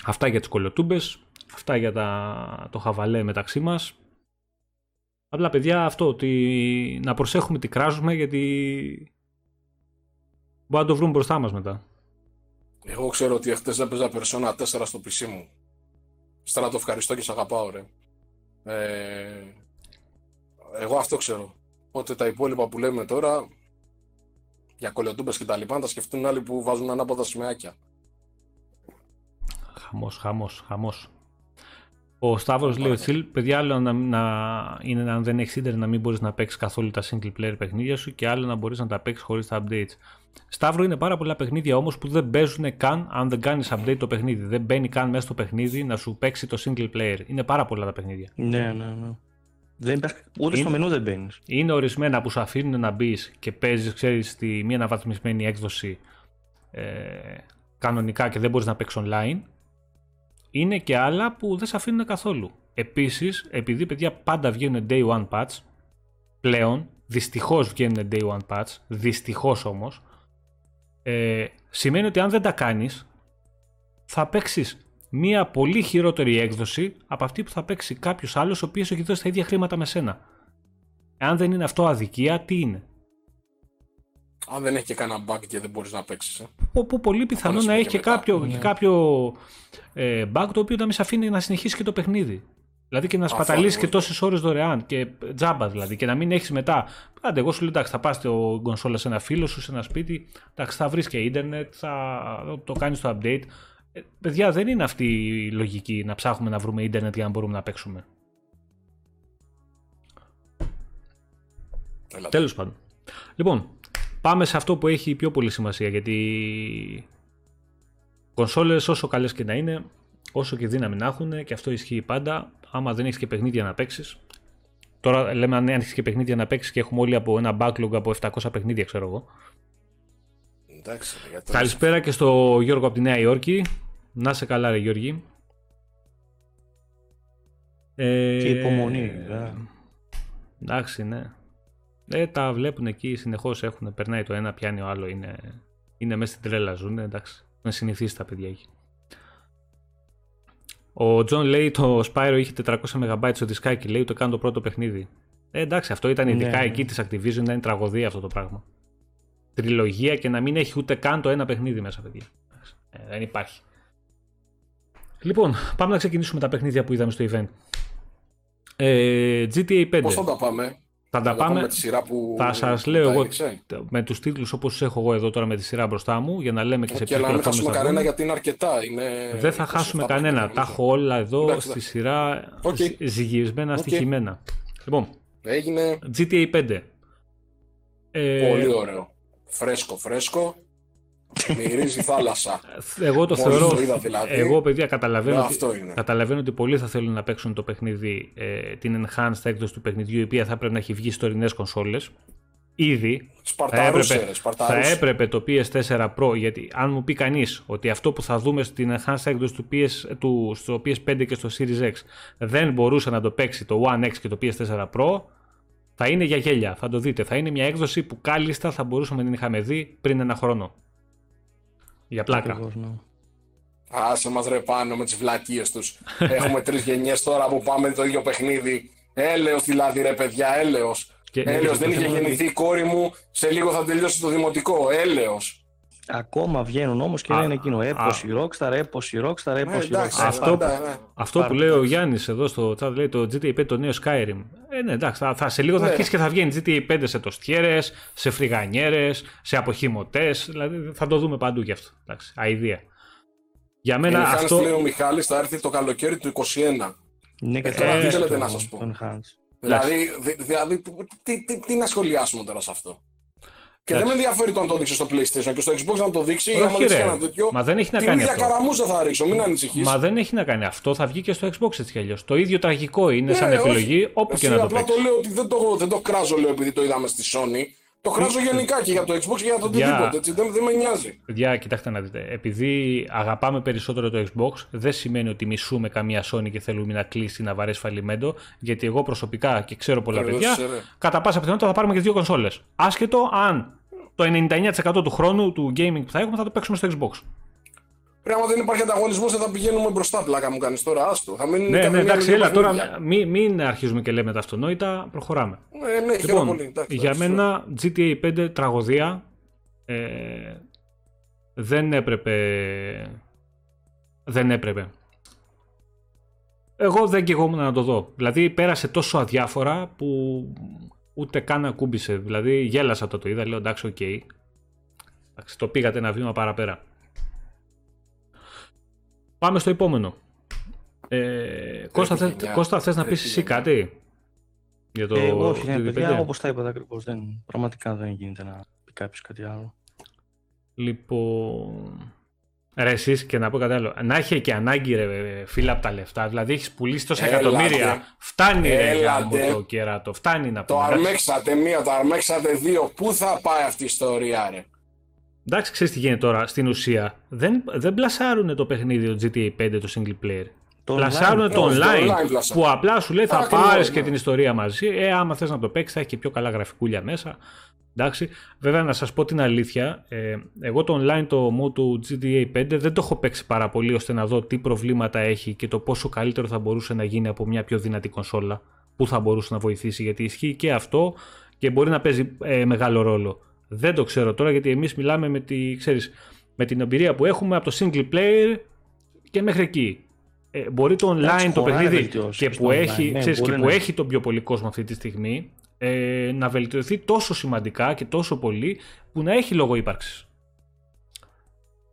Αυτά για τις κολοτούμπες, αυτά για τα, το χαβαλέ μεταξύ μας. Απλά παιδιά αυτό, ότι να προσέχουμε τι κράζουμε γιατί μπορεί να το βρούμε μπροστά μας μετά. Εγώ ξέρω ότι χτες δεν παίζα Persona 4 στο PC μου. Στρα το ευχαριστώ και σε αγαπάω ρε. Ε, εγώ αυτό ξέρω. Οπότε τα υπόλοιπα που λέμε τώρα για κολοτούμπες και τα λοιπά τα σκεφτούν άλλοι που βάζουν ανάποδα σημαίακια. Χαμός, χαμός, χαμός. Ο Σταύρος λέει ότι παιδιά, άλλο να, να είναι αν δεν έχεις ίντερνετ να μην μπορείς να παίξεις καθόλου τα single player παιχνίδια σου και άλλο να μπορείς να τα παίξεις χωρίς τα updates. Σταύρο είναι πάρα πολλά παιχνίδια όμως που δεν παίζουν καν αν δεν κάνεις update το παιχνίδι. Δεν μπαίνει καν μέσα στο παιχνίδι να σου παίξει το single player. Είναι πάρα πολλά τα παιχνίδια. Ναι, ναι, ναι. Δεν υπάρχει, ούτε στο μενού δεν μπαίνεις. Είναι ορισμένα που σου αφήνουν να μπεις και παίζεις, ξέρεις, στη μία αναβαθμισμένη έκδοση ε, κανονικά και δεν μπορείς να παίξεις online είναι και άλλα που δεν σε αφήνουν καθόλου. Επίσης, επειδή παιδιά πάντα βγαίνουν day one patch, πλέον δυστυχώς βγαίνουν day one patch, δυστυχώς όμως, ε, σημαίνει ότι αν δεν τα κάνεις, θα παίξεις μία πολύ χειρότερη έκδοση από αυτή που θα παίξει κάποιος άλλος ο οποίος έχει δώσει τα ίδια χρήματα με σένα. Αν δεν είναι αυτό αδικία, τι είναι; Αν δεν έχει και κανένα bug και δεν μπορείς να παίξεις. Ε. Όπου πολύ πιθανό να έχει και κάποιο, ναι. κάποιο ε, bug το οποίο να μην σε αφήνει να συνεχίσεις και το παιχνίδι. Δηλαδή και να σπαταλήσεις και τόσες ώρες δωρεάν και τζάμπα δηλαδή. Και να μην έχεις μετά. Άντε, εγώ σου λέω εντάξει, θα πας το κονσόλα σε ένα φίλο σου, σε ένα σπίτι. Εντάξει, θα βρεις και ίντερνετ, θα το κάνεις το update. Ε, παιδιά, δεν είναι αυτή η λογική να ψάχνουμε να βρούμε ίντερνετ για να μπορούμε να παίξουμε. Τέλος πάντων. Λοιπόν, Πάμε σε αυτό που έχει πιο πολύ σημασία γιατί κονσόλες όσο καλές και να είναι, όσο και δύναμη να έχουν και αυτό ισχύει πάντα, άμα δεν έχεις και παιχνίδια να παίξεις, τώρα λέμε αν έχεις και παιχνίδια να παίξεις και έχουμε όλοι από ένα backlog από 700 παιχνίδια, ξέρω εγώ. Εντάξει, Καλησπέρα και στο Γιώργο από τη Νέα Υόρκη. Να σε καλά, ρε Γιώργη. Ε, και υπομονή, Εντάξει, ναι. Ε, τα βλέπουν εκεί, συνεχώς έχουν. Περνάει το ένα, πιάνει ο άλλο. Είναι, είναι μέσα στην τρέλα, ζουν. Εντάξει. Είναι συνηθίσει τα παιδιά εκεί. Ο Τζον λέει το Spyro είχε 400 MB στο δισκάκι. Λέει το κάνω το πρώτο παιχνίδι. Ε, εντάξει, αυτό ήταν ειδικά ναι. εκεί της Activision. Ήταν τραγωδία αυτό το πράγμα. Τριλογία και να μην έχει ούτε καν το ένα παιχνίδι μέσα, παιδιά. Ε, δεν υπάρχει. Λοιπόν, πάμε να ξεκινήσουμε τα παιχνίδια που είδαμε στο event. Ε, GTA 5. Πώς θα τα πάμε; Θα τα πάμε. Με τη σειρά που θα σας λέω εγώ με τους τίτλους όπως του έχω εγώ εδώ τώρα με τη σειρά μπροστά μου για να λέμε και σε ποιο Και να μην χάσουμε κανένα γιατί είναι αρκετά. Είναι... Δεν θα χάσουμε κανένα. Τα έχω όλα εδώ στη σειρά okay. ζυγισμένα, okay. στοιχημένα. Λοιπόν, Έγινε... GTA 5. Ε... Πολύ ωραίο. Φρέσκο, φρέσκο. Μυρίζει θάλασσα. Εγώ το θεωρώ. δηλαδή. Εγώ, παιδιά, καταλαβαίνω, ότι, καταλαβαίνω ότι πολλοί θα θέλουν να παίξουν το παιχνίδι, ε, την enhanced έκδοση του παιχνιδιού, η οποία θα πρέπει να έχει βγει στο τωρινέ κονσόλες. Ήδη θα έπρεπε, θα έπρεπε το PS4 Pro, γιατί αν μου πει κανείς ότι αυτό που θα δούμε στην enhanced έκδοση του PS, του, στο PS5 και στο Series X δεν μπορούσε να το παίξει το One X και το PS4 Pro, θα είναι για γέλια. Θα το δείτε. Θα είναι μια έκδοση που κάλλιστα θα μπορούσαμε να την είχαμε δει πριν ένα χρόνο. Για πλάκα. Ναι. Άσε μας ρε πάνω με τις βλακίες τους. Έχουμε τρεις γενιές τώρα που πάμε το ίδιο παιχνίδι. Έλεος δηλαδή ρε παιδιά, έλεος. Και... Έλεος, δεν είχε γεννηθεί η κόρη μου, σε λίγο θα τελειώσει το δημοτικό. Έλεος. Ακόμα βγαίνουν όμως και λένε εκείνο έπω η Rockstar, έπω η Rockstar, έπω η Rockstar. Αυτό, ναι. αυτό που λέει ο Γιάννης εδώ στο chat λέει το GTA 5 το νέο Skyrim. Ε, ναι, εντάξει, θα, θα σε λίγο θα ναι. αρχίσει και θα βγαίνει GTA 5 σε τοστιέρες, σε φρυγανιέρες, σε αποχημωτές. Δηλαδή θα το δούμε παντού γι' αυτό. Εντάξει, αηδία. Για μένα ε, αυτό. λέει ο Μιχάλης θα έρθει το καλοκαίρι του 21. Ναι, και τώρα τι θέλετε να σας πω. Δηλαδή, δηλαδή τι, τι, τι να σχολιάσουμε τώρα σε αυτό; Και δεν με ενδιαφέρει το αν το δείξει στο PlayStation και στο Xbox να το δείξει ή άμα δείξει ένα τέτοιο. Μα δεν έχει να κάνει. Την ίδια καραμούζα θα ρίξω, μην ανησυχείς. Μα δεν έχει να κάνει αυτό, θα βγει και στο Xbox έτσι κι αλλιώς. Το ίδιο τραγικό είναι ναι, σαν επιλογή όπου και να το πει. Απλά το λέω ότι δεν το, δεν το κράζω λέω επειδή το είδαμε στη Sony. Το χράζω γενικά και για το Xbox και για το οτιδήποτε. Έτσι, δεν, δεν με νοιάζει. Παιδιά, κοιτάξτε να δείτε. Επειδή αγαπάμε περισσότερο το Xbox, δεν σημαίνει ότι μισούμε καμία Sony και θέλουμε να κλείσει να βαρέσει φαλιμέντο. Γιατί εγώ προσωπικά και ξέρω πολλά παιδιά, κατά πάσα πιθανότητα θα πάρουμε και δύο κονσόλες. Άσχετο αν το 99% του χρόνου του gaming που θα έχουμε θα το παίξουμε στο Xbox. Πρέπει άμα δεν υπάρχει ανταγωνισμός, δεν θα πηγαίνουμε μπροστά. Πλάκα μου κάνεις τώρα, άστο. Θα μείνει ναι, ναι, εντάξει, έλα τώρα. Μην, μην αρχίζουμε και λέμε τα αυτονόητα, προχωράμε. Ναι, ναι, λοιπόν, πολύ. Εντάξει, για μένα, GTA 5 τραγωδία. Ε, δεν έπρεπε. Δεν έπρεπε. Εγώ δεν καιγόμουν να το δω. Δηλαδή πέρασε τόσο αδιάφορα που ούτε καν ακούμπησε. Δηλαδή γέλασα το το είδα, λέω εντάξει, ok. Okay. το πήγατε ένα βήμα παραπέρα. Πάμε στο επόμενο. Ε, Κώστα, θες, Κώστα, θες να πεις εσύ κάτι για το ε, όχι, ναι, παιδιά, όπως τα είπατε ακριβώς, δεν, πραγματικά δεν γίνεται να πει κάποιος κάτι άλλο. Λοιπόν... Ρε εσείς και να πω κάτι άλλο. Να έχει και ανάγκη ρε φίλα από τα λεφτά. Δηλαδή έχεις πουλήσει τόσα εκατομμύρια. Φτάνει ρε από το κεράτο. Φτάνει να πούμε. Το αρμέξατε μία, το αρμέξατε δύο. Πού θα πάει αυτή η ιστορία ρε; Εντάξει, ξέρεις τι γίνεται τώρα. Στην ουσία δεν, δεν πλασάρουν το παιχνίδι το GTA 5 το single player. Το πλασάρουν το online, που απλά σου λέει θα πάρεις και την ιστορία μαζί. Ε, άμα θες να το παίξεις, θα έχει και πιο καλά γραφικούλια μέσα. Εντάξει. Βέβαια, να σας πω την αλήθεια, ε, εγώ το online το mode του GTA 5 δεν το έχω παίξει πάρα πολύ ώστε να δω τι προβλήματα έχει και το πόσο καλύτερο θα μπορούσε να γίνει από μια πιο δυνατή κονσόλα. Πού θα μπορούσε να βοηθήσει, γιατί ισχύει και αυτό και μπορεί να παίζει ε, μεγάλο ρόλο. Δεν το ξέρω τώρα γιατί εμείς μιλάμε με, τη, ξέρεις, με την εμπειρία που έχουμε από το single player και μέχρι εκεί. Ε, μπορεί το online το παιχνίδι και, που, έχει, ναι, ξέρεις, και που έχει τον πιο πολύ κόσμο αυτή τη στιγμή ε, να βελτιωθεί τόσο σημαντικά και τόσο πολύ που να έχει λόγο ύπαρξης.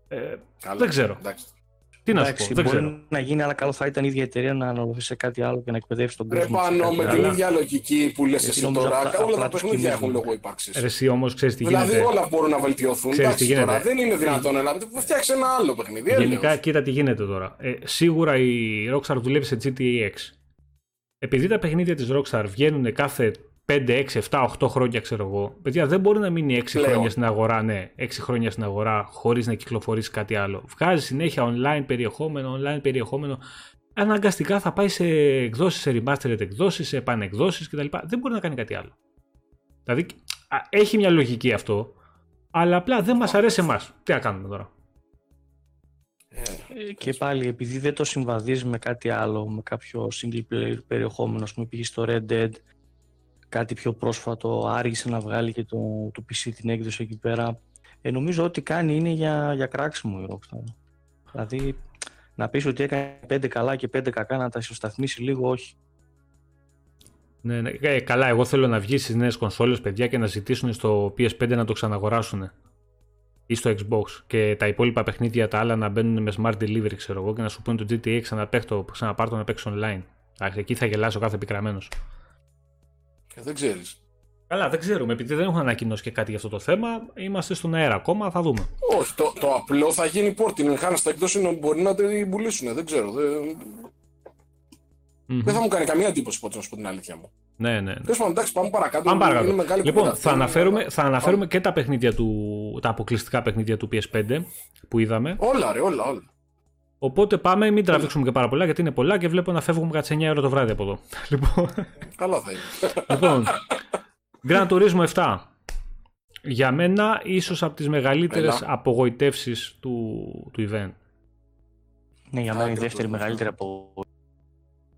Ε, δεν ξέρω. Εντάξει. Τι να σου πω, δεν μπορεί να γίνει, αλλά καλό θα ήταν η ίδια εταιρεία να αναλωθείς σε κάτι άλλο και να εκπαιδεύσεις τον κόσμο. Πάνω με την ίδια λογική που λες εσύ τώρα, όλα τα παιχνίδια έχουν λόγο ύπαρξη. Εσύ όμως ξέρεις τι δηλαδή, γίνεται. Δηλαδή όλα μπορούν να βελτιωθούν. Ξέρεις τι γίνεται. Τώρα, δεν είναι δυνατόν να φτιάξει ένα άλλο παιχνίδι. Γενικά, κοίτα τι γίνεται τώρα. Ε, σίγουρα η Rockstar δουλεύει σε GTA 6. επειδή τα παιχνίδια της Rockstar βγαίνουν κάθε 5, 6, 7, 8 χρόνια, ξέρω εγώ. Παιδιά, δεν μπορεί να μείνει 6 χρόνια στην αγορά, ναι, 6 χρόνια στην αγορά χωρίς να κυκλοφορήσει κάτι άλλο. Βγάζει συνέχεια online περιεχόμενο, online περιεχόμενο. Αναγκαστικά θα πάει σε εκδόσεις, σε remastered εκδόσεις, σε επανεκδόσεις κτλ. Δεν μπορεί να κάνει κάτι άλλο. Δηλαδή, έχει μια λογική αυτό, αλλά απλά δεν μας αρέσει εμάς. Τι να κάνουμε τώρα; Ε, και πάλι, επειδή δεν το συμβαδίζεις με κάτι άλλο, με κάποιο single player περιεχόμενο, ας πούμε, πήγε στο Red Dead, κάτι πιο πρόσφατο, άργησε να βγάλει και το, το PC την έκδοση εκεί πέρα. Ε, νομίζω ότι κάνει είναι για, για κράξιμο η Rockstar. Δηλαδή, να πεις ότι έκανε πέντε καλά και πέντε κακά, να τα ισοσταθμίσει λίγο, όχι. Ναι, ναι. Ε, καλά, εγώ θέλω να βγεις στις νέες κονσόλες, παιδιά, και να ζητήσουν στο PS5 να το ξαναγοράσουν. Ή στο Xbox. Και τα υπόλοιπα παιχνίδια τα άλλα να μπαίνουν με smart delivery, ξέρω εγώ, και να σου πούνε το GTA ξαναπέχτω, ξαναπάρτω να παίξω online. εκεί θα γελάσει ο κάθε επικραμένο. Ε, δεν ξέρεις. Καλά, δεν ξέρουμε. Επειδή δεν έχουν ανακοινώσει και κάτι για αυτό το θέμα, είμαστε στον αέρα ακόμα, θα δούμε. Όχι, το, το απλό θα γίνει porting. Χάνε στα εκδόση μπορεί να την πουλήσουν. Δεν ξέρω. Δεν... Mm-hmm. δεν θα μου κάνει καμία εντύπωση ποτέ να σου πω την αλήθεια μου. Ναι, ναι. ναι. Τέλος πάντων, εντάξει, πάμε παρακάτω. Πάμε παρακάτω. μεγάλη λοιπόν, θα αναφέρουμε, θα αναφέρουμε και τα, παιχνίδια του, τα αποκλειστικά παιχνίδια του PS5 που είδαμε. Όλα, ρε, όλα, όλα. Οπότε πάμε, μην τραβήξουμε και πάρα πολλά γιατί είναι πολλά και βλέπω να φεύγουμε κατά 9 ώρα το βράδυ από εδώ. Λοιπόν, Καλά θα είναι. Λοιπόν, Gran Turismo 7. Για μένα ίσως από τις μεγαλύτερες απογοητεύσεις του, του event. Ναι, για μένα η δεύτερη μεγαλύτερη απογοήτευση.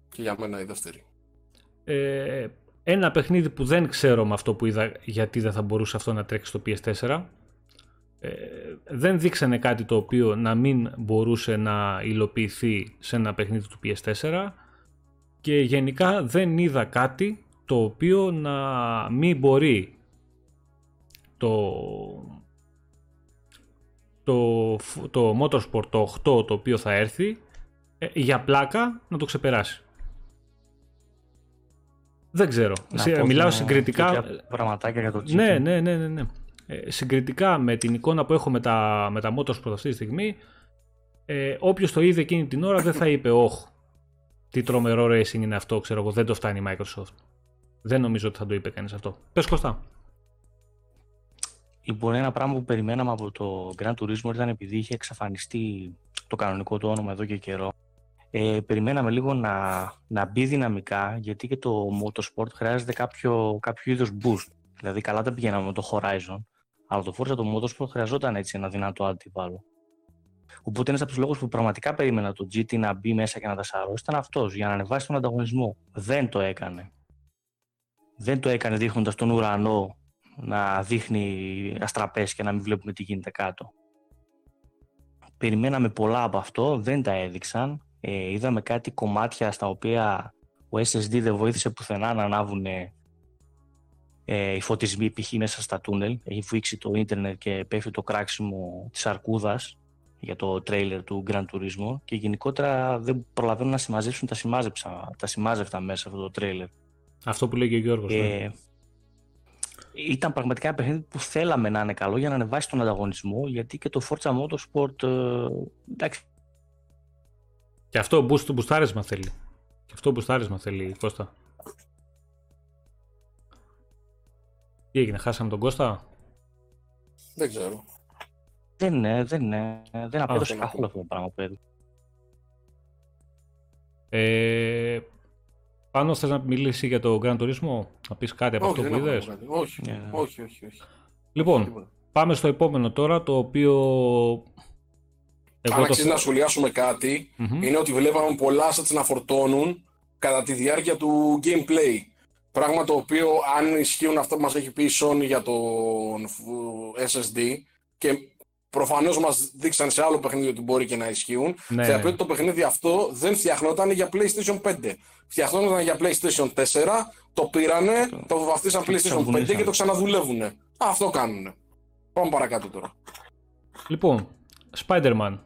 Και για μένα η δεύτερη. Ε, ένα παιχνίδι που δεν ξέρω με αυτό που είδα γιατί δεν θα μπορούσε αυτό να τρέξει στο PS4 ες, δεν δείξανε κάτι το οποίο να μην μπορούσε να υλοποιηθεί σε ένα παιχνίδι του PS4 και γενικά δεν είδα κάτι το οποίο να μην μπορεί το, το, το Motorsport το 8 το οποίο θα έρθει ε, για πλάκα να το ξεπεράσει. Δεν ξέρω. Μιλάω συγκριτικά. Πραγματάκια για το Ναι, ναι, ναι, ναι. ναι. Ε, συγκριτικά με την εικόνα που έχω με τα, με τα Motorsport αυτή τη στιγμή, ε, όποιος το είδε εκείνη την ώρα δεν θα είπε όχ, τι τρομερό racing είναι αυτό, ξέρω εγώ, δεν το φτάνει η Microsoft. Δεν νομίζω ότι θα το είπε κανείς αυτό. Πες Κωστά. Λοιπόν, ένα πράγμα που περιμέναμε από το Grand Turismo ήταν επειδή είχε εξαφανιστεί το κανονικό του όνομα εδώ και καιρό. Ε, περιμέναμε λίγο να, να μπει δυναμικά, γιατί και το Motorsport χρειάζεται κάποιο, κάποιο είδος boost. Δηλαδή, καλά τα πηγαίναμε με το Horizon, αλλά το Forza το Motorsport χρειαζόταν έτσι ένα δυνατό αντιβάλλον. Οπότε ένα από τους λόγους που πραγματικά περίμενα το GT να μπει μέσα και να τα σαρώσει ήταν αυτός, για να ανεβάσει τον ανταγωνισμό. Δεν το έκανε. Δεν το έκανε δείχνοντας τον ουρανό να δείχνει αστραπές και να μην βλέπουμε τι γίνεται κάτω. Περιμέναμε πολλά από αυτό, δεν τα έδειξαν. Ε, είδαμε κάτι κομμάτια στα οποία ο SSD δεν βοήθησε πουθενά να ανάβουν ε, οι φωτισμοί π.χ. μέσα στα τούνελ. Έχει βουήξει το ίντερνετ και πέφτει το κράξιμο της αρκούδας για το τρέιλερ του Grand Turismo και γενικότερα δεν προλαβαίνουν να συμμαζέψουν τα, σημάζεψα, τα σημάζευτα μέσα αυτό το τρέιλερ. Αυτό που λέει και ο Γιώργος. Ε, ναι. Ήταν πραγματικά ένα παιχνίδι που θέλαμε να είναι καλό για να ανεβάσει τον ανταγωνισμό γιατί και το Forza Motorsport ε, εντάξει. Και αυτό boost, μπουστάρισμα θέλει. Και αυτό μπουστάρισμα θέλει Κώστα. Τι έγινε, χάσαμε τον Κώστα; Δεν ξέρω. Δεν είναι, δεν είναι. Δεν απέδωσε καθόλου αυτό το πράγμα που έδωσε. Ε, πάνω θες να μιλήσεις για το Grand Turismo, να πεις κάτι από αυτό που είδες; Όχι, yeah. όχι, όχι, όχι. Λοιπόν, πάμε στο επόμενο τώρα, το οποίο... Εγώ Αν αξίζει το... να σχολιάσουμε κάτι, mm-hmm. είναι ότι βλέπαμε πολλά assets να φορτώνουν κατά τη διάρκεια του gameplay. Πράγμα το οποίο αν ισχύουν αυτό που μας έχει πει η Sony για το SSD και προφανώς μας δείξαν σε άλλο παιχνίδι ότι μπορεί και να ισχύουν, ναι. θα πει ότι το παιχνίδι αυτό δεν φτιαχνόταν για PlayStation 5. Φτιαχνόταν για PlayStation 4, το πήρανε, το βαφτίσαν PlayStation 5 και το ξαναδουλεύουν. Αυτό κάνουν. Πάμε παρακάτω τώρα. Λοιπόν, Spider-Man.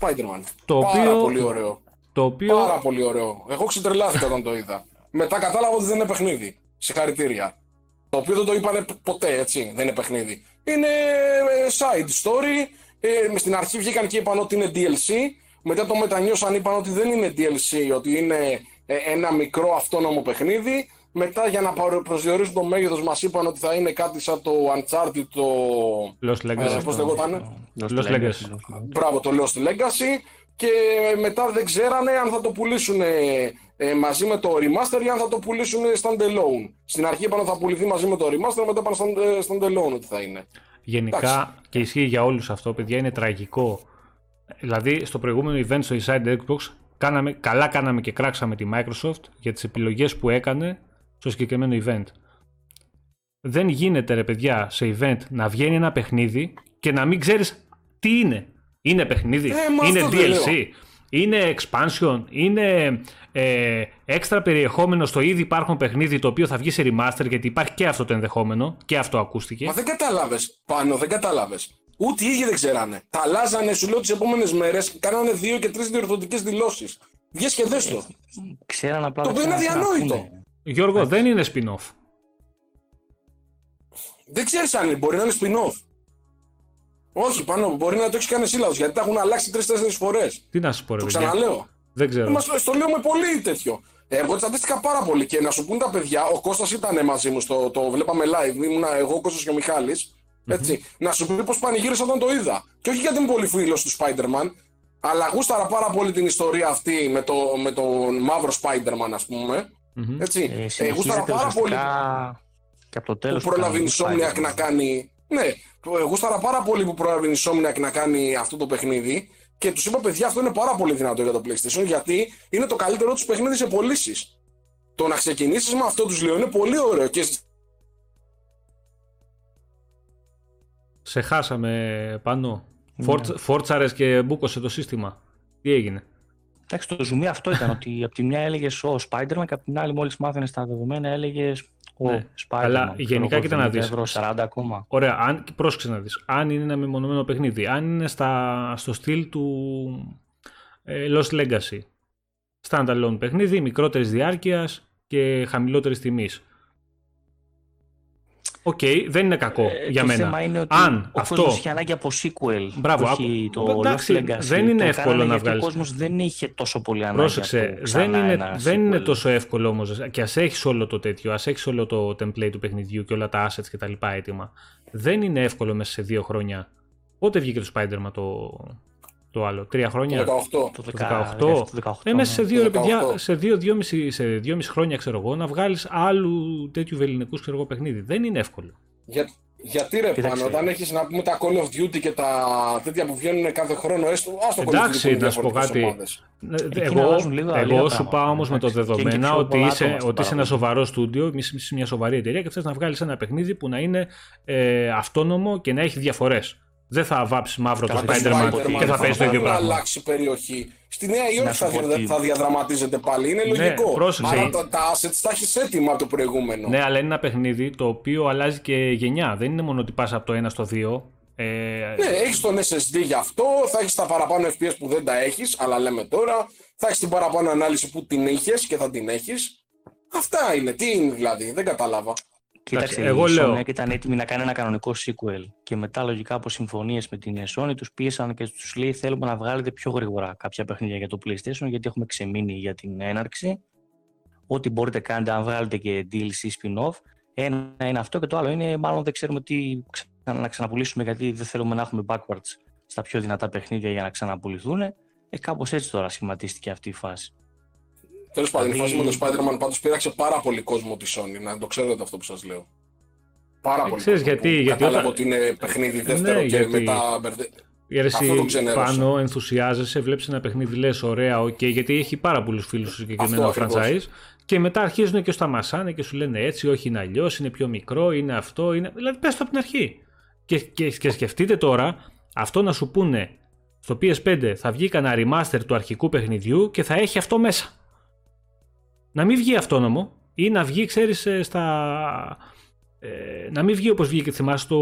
Spider-Man. Το Πάρα οποίο... πολύ ωραίο. Το οποίο... Πάρα πολύ ωραίο. Εγώ ξετρελάθηκα όταν το είδα. Μετά κατάλαβα ότι δεν είναι παιχνίδι. Συγχαρητήρια. Το οποίο δεν το είπανε ποτέ, έτσι. Δεν είναι παιχνίδι. Είναι ε, side story. Ε, στην αρχή βγήκαν και είπαν ότι είναι DLC. μετά το μετανιώσαν, είπαν ότι δεν είναι DLC, ότι είναι ε, ένα μικρό αυτόνομο παιχνίδι. Μετά για να προσδιορίσουν το μέγεθος μας είπαν ότι θα είναι κάτι σαν το Uncharted, το... Lost Legacy. Ε, πώς λεγόταν. Lost Legacy. Μπράβο, το Lost Legacy. Και μετά δεν ξέρανε αν θα το πουλήσουν ε, μαζί με το remaster ή αν θα το πουλήσουν standalone. Στην αρχή είπαν ότι θα πουληθεί μαζί με το remaster, μετά είπαν standalone ότι θα είναι. Γενικά Εντάξει. και ισχύει για όλους αυτό, παιδιά, είναι τραγικό. Δηλαδή, στο προηγούμενο event στο Inside Xbox, κάναμε, καλά κάναμε και κράξαμε τη Microsoft για τις επιλογές που έκανε στο συγκεκριμένο event. Δεν γίνεται, ρε παιδιά, σε event να βγαίνει ένα παιχνίδι και να μην ξέρεις τι είναι. Είναι παιχνίδι, ε, είναι DLC, είναι expansion, είναι ε, έξτρα περιεχόμενο στο ήδη υπάρχον παιχνίδι το οποίο θα βγει σε remaster γιατί υπάρχει και αυτό το ενδεχόμενο και αυτό ακούστηκε. Μα δεν κατάλαβες πάνω, δεν κατάλαβες. Ούτε οι ίδιοι δεν ξέρανε. Τα αλλάζανε, σου λέω τις επόμενες μέρες, κάνανε δύο και τρεις διορθωτικές δηλώσεις. Βγες και δες το. Ξέραν απλά. Το οποίο είναι αδιανόητο. Γιώργο, δεν είναι spin-off. Δεν ξέρεις αν είναι, μπορεί να είναι spin-off. Όχι, πάνω μπορεί να το έχεις κάνει εσύ λάθο γιατί τα έχουν αλλάξει τρει-τέσσερι φορές. Τι να σου πω, ρε Το ξαναλέω. Δεν ξέρω. Μας, το λέω με πολύ τέτοιο. Ε, εγώ τσαντίστηκα πάρα πολύ και να σου πούν τα παιδιά, ο Κώστας ήταν μαζί μου, στο, το βλέπαμε live, ήμουνα εγώ, ο Κώστας και ο Μιχάλης, έτσι, mm-hmm. να σου πει πως πανηγύρισα όταν το είδα. Και όχι γιατί είμαι πολύ φίλος του Spider-Man, αλλά γούσταρα πάρα πολύ την ιστορία αυτή με, το, με τον μαύρο Spider-Man, ας πούμε. Mm-hmm. Έτσι, ε, ε, γούσταρα πάρα πολύ και από το τέλος που πρόλαβε η Insomniac να κάνει... Ναι, γούσταρα πάρα πολύ που πρόλαβε η Insomniac να κάνει αυτό το παιχνίδι και τους είπα, παιδιά, αυτό είναι πάρα πολύ δυνατό για το PlayStation γιατί είναι το καλύτερο τους παιχνίδι σε πωλήσεις. Το να ξεκινήσεις με αυτό τους λέω είναι πολύ ωραίο. Και... Σε χάσαμε πάνω. Ναι. Φόρτσαρες και μπούκωσε το σύστημα. Τι έγινε; Εντάξει, το ζουμί αυτό ήταν ότι από τη μια έλεγες ο Spider-Man και από την άλλη, μόλις μάθαινες τα δεδομένα, έλεγες ο ναι. Αλλά γενικά κοίτα να δεις. Ευρώ 40 ακόμα. Ωραία, αν, πρόσεξε να δεις. Αν είναι ένα μεμονωμένο παιχνίδι, αν είναι στα, στο στυλ του ε, Lost Legacy, standalone παιχνίδι, μικρότερης διάρκειας και χαμηλότερης τιμής. Ok, okay, δεν είναι κακό ε, για το μένα. Θέμα είναι ότι Αν ο αυτό. είχε ανάγκη από sequel. Μπράβο, όχι το εντάξει, Lost Legacy. δεν είναι το εύκολο να βγάλει. Ο κόσμος δεν είχε τόσο πολύ ανάγκη. Πρόσεξε, δεν, είναι, δεν είναι τόσο εύκολο όμως. Και ας έχεις όλο το τέτοιο, ας έχεις όλο το template του παιχνιδιού και όλα τα assets και τα λοιπά έτοιμα. Δεν είναι εύκολο μέσα σε δύο χρόνια. Πότε βγήκε το Spider-Man το, το άλλο, τρία χρόνια. Το 18. Το 18. 18. Ε, μέσα σε δύο, παιδιά, σε δύο, δυόμιση, σε δυόμιση χρόνια, ξέρω εγώ, να βγάλεις άλλου τέτοιου βεληνικούς παιχνίδι. Δεν είναι εύκολο. Για, γιατί ρε πάνω, όταν έχεις να πούμε τα Call of Duty και τα τέτοια που βγαίνουν κάθε χρόνο, έστω το Εντάξει, να σου πω κάτι. Εγώ, εγώ σου πάω όμως με το δεδομένα ότι είσαι, ότι είσαι ένα σοβαρό στούντιο, είσαι μια σοβαρή εταιρεία και θες να βγάλεις ένα παιχνίδι που να είναι ε, αυτόνομο και να έχει διαφορές. Δεν θα βάψει μαύρο το Spider-Man και θα παίζει το ίδιο πράγμα. Θα αλλάξει περιοχή. Στη Νέα Υόρκη θα, ότι... θα διαδραματίζεται πάλι. Είναι ναι, λογικό. Πρόσεξε. Αλλά τα, τα assets τα έχεις έτοιμα από το προηγούμενο. Ναι, αλλά είναι ένα παιχνίδι το οποίο αλλάζει και γενιά. Δεν είναι μόνο ότι πας από το 1 στο 2. Ε... Ναι, έχεις τον SSD για αυτό, θα έχεις τα παραπάνω FPS που δεν τα έχεις, αλλά λέμε τώρα. Θα έχεις την παραπάνω ανάλυση που την είχες και θα την έχεις. Αυτά είναι. Τι είναι δηλαδή, δεν κατάλαβα. Κοίταξε, εγώ η λέω... Sony ήταν έτοιμη να κάνει ένα κανονικό sequel και μετά λογικά από συμφωνίες με την Sony τους πίεσαν και τους λέει θέλουμε να βγάλετε πιο γρήγορα κάποια παιχνίδια για το PlayStation γιατί έχουμε ξεμείνει για την έναρξη. Ό,τι μπορείτε κάνετε αν βγάλετε και DLC spin-off. Ένα είναι αυτό και το άλλο είναι μάλλον δεν ξέρουμε τι να ξαναπουλήσουμε γιατί δεν θέλουμε να έχουμε backwards στα πιο δυνατά παιχνίδια για να ξαναπουληθούν. Ε, κάπως έτσι τώρα σχηματίστηκε αυτή η φάση. Τέλος πάντων, η φάση με το Spider-Man πάντως πείραξε πάρα πολύ κόσμο τη Sony. Να το ξέρετε αυτό που σας λέω. Πάρα ε, πολύ. Ξέρεις γιατί. γιατί κατάλαβα όταν... ότι είναι παιχνίδι ναι, δεύτερο ναι, και γιατί... μετά. Γιατί εσύ πάνω ενθουσιάζεσαι, βλέπεις ένα παιχνίδι, λες ωραία, οκ, γιατί έχει πάρα πολλούς φίλους στο συγκεκριμένο franchise. Και μετά αρχίζουν και στα μασάνε και σου λένε έτσι, όχι είναι αλλιώς, είναι πιο μικρό, είναι αυτό. Είναι... Δηλαδή πες το από την αρχή. Και, και, και σκεφτείτε τώρα αυτό να σου πούνε στο PS5 θα βγει κανένα remaster του αρχικού παιχνιδιού και θα έχει αυτό μέσα να μην βγει αυτόνομο ή να βγει, ξέρεις, ε, στα... Ε, να μην βγει όπως βγήκε, θυμάσαι, το,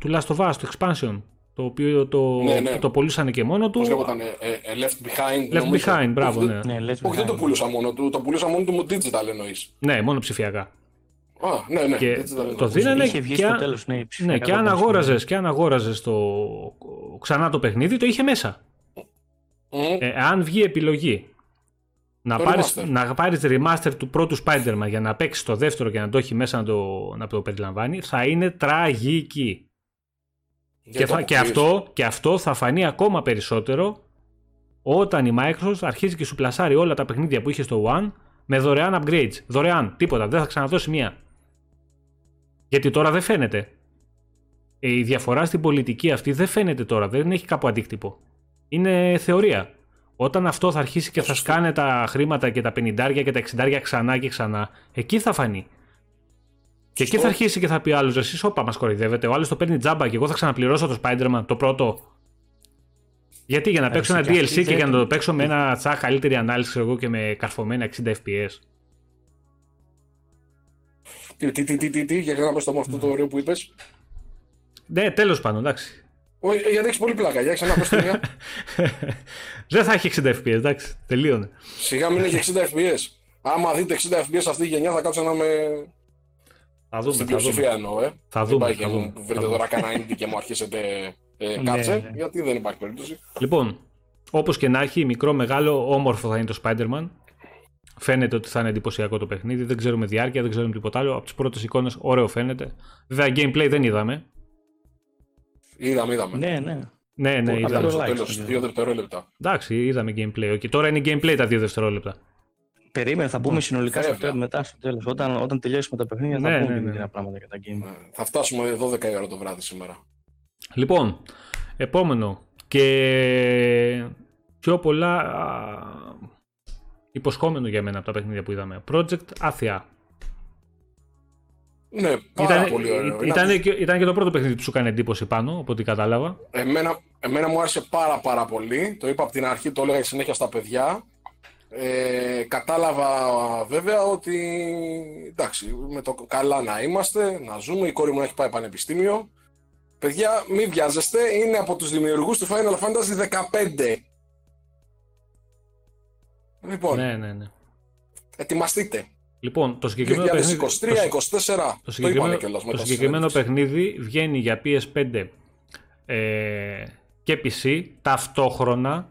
του Last of Us, το Expansion, το οποίο το, ναι, ναι. το πουλούσαν και μόνο του. Πώς λέγονταν, ε, ε, Left Behind. Left νομίζω. Behind, μπράβο, ναι. ναι όχι, δεν το πουλούσα μόνο του, το πουλούσα μόνο του μου digital εννοείς. Ναι, μόνο ψηφιακά. Α, ναι, ναι. Και το δίνανε είχε βγει και, στο τέλος, ναι, ναι, και αν αγόραζες, και αν αγόραζες το, ξανά το παιχνίδι, το είχε μέσα. Ε, αν βγει επιλογή να Το πάρεις, remaster. να πάρεις remaster του πρώτου Spider-Man για να παίξει το δεύτερο και να το έχει μέσα να το, να το περιλαμβάνει, θα είναι τραγική. Για Και, το θα, και, αποκλείεις. αυτό, και αυτό θα φανεί ακόμα περισσότερο όταν η Microsoft αρχίζει και σου πλασάρει όλα τα παιχνίδια που είχε στο One με δωρεάν upgrades. Δωρεάν, τίποτα, δεν θα ξαναδώσει μία. Γιατί τώρα δεν φαίνεται. Ε, Η διαφορά στην πολιτική αυτή δεν φαίνεται τώρα, δεν έχει κάπου αντίκτυπο. Είναι θεωρία. Όταν αυτό θα αρχίσει και θα Σωστό. σκάνε τα χρήματα και τα 50 και τα 60 ξανά και ξανά, εκεί θα φανεί. Και εκεί Σωστό. θα αρχίσει και θα πει άλλος: Εσείς, όπα, μας κοροϊδεύετε. Ο άλλος το παίρνει τζάμπα και εγώ θα ξαναπληρώσω το Spider-Man, το πρώτο. Γιατί για να παίξω ένα και αυτή DLC και δεν- για να το παίξω με ένα τσά καλύτερη ανάλυση ξέρω εγώ και με καρφωμένα 60 FPS. Τι, τι, τι, τι, τι, τι, για να πες το με αυτό το ωραίο που είπες. Ναι, τέλος πάντων, εντάξει. Όχι, γιατί έχεις πολύ πλάκα. Για ξανά πες το μια. Δεν θα έχει 60 FPS, εντάξει. Τελείωνε. Σιγά μην έχει 60 FPS. Άμα δείτε 60 FPS αυτή η γενιά θα κάτσω να με... Θα δούμε. Στην Θα δούμε. πλειοψηφία εννοώ, ε. Θα Δεν δούμε, πάει θα και μου δούμε, βρείτε θα τώρα κανένα indie και μου αρχίσετε ε, Ναι, κάτσε, ναι. γιατί δεν υπάρχει περίπτωση. Λοιπόν, όπως και να έχει, μικρό, μεγάλο, όμορφο θα είναι το Spider-Man. Φαίνεται ότι θα είναι εντυπωσιακό το παιχνίδι. Δεν ξέρουμε διάρκεια, δεν ξέρουμε τίποτα άλλο. Από τις πρώτες εικόνες, ωραίο φαίνεται. Βέβαια, gameplay δεν είδαμε. Είδαμε, είδαμε. Ναι, ναι. Ναι, ναι, Πολύ Είδαμε είδαμε. στο like, τέλος, ναι. δύο δευτερόλεπτα. Εντάξει, είδαμε gameplay. Okay. Τώρα είναι gameplay τα δύο δευτερόλεπτα. Περίμενε, θα μπούμε συνολικά στο Βέβαια. τέλος, μετά στο τέλος. Όταν, όταν τελειώσουμε τα παιχνίδια Ναι, θα ναι, πούμε ναι. και μερικά πράγματα για τα game. Ε, Θα φτάσουμε 12 η ώρα το βράδυ σήμερα. Λοιπόν, επόμενο και πιο πολλά α, υποσχόμενο για μένα από τα παιχνίδια που είδαμε. Project Athia. Ναι, πάρα Ήταν, πολύ ωραίο. ήταν, Είναι- και, ήταν και το πρώτο παιχνίδι που σου έκανε εντύπωση πάνω, από ό,τι κατάλαβα. Εμένα, εμένα μου άρεσε πάρα πάρα πολύ. Το είπα από την αρχή, το έλεγα συνέχεια στα παιδιά. Ε, κατάλαβα βέβαια ότι εντάξει, με το καλά να είμαστε, να ζούμε. Η κόρη μου έχει πάει πανεπιστήμιο. Παιδιά, μην βιάζεστε, είναι από τους δημιουργούς του Final Fantasy 15. Λοιπόν, Ναι, ναι, ναι. ετοιμαστείτε. Λοιπόν, το συγκεκριμένο 2023, παιχνίδι, 24, το, το, συγκεκριμένο, είπανε κιόλας το μετά στη συγκεκριμένο συνέντευξη. παιχνίδι βγαίνει για PS5 ες, και PC ταυτόχρονα.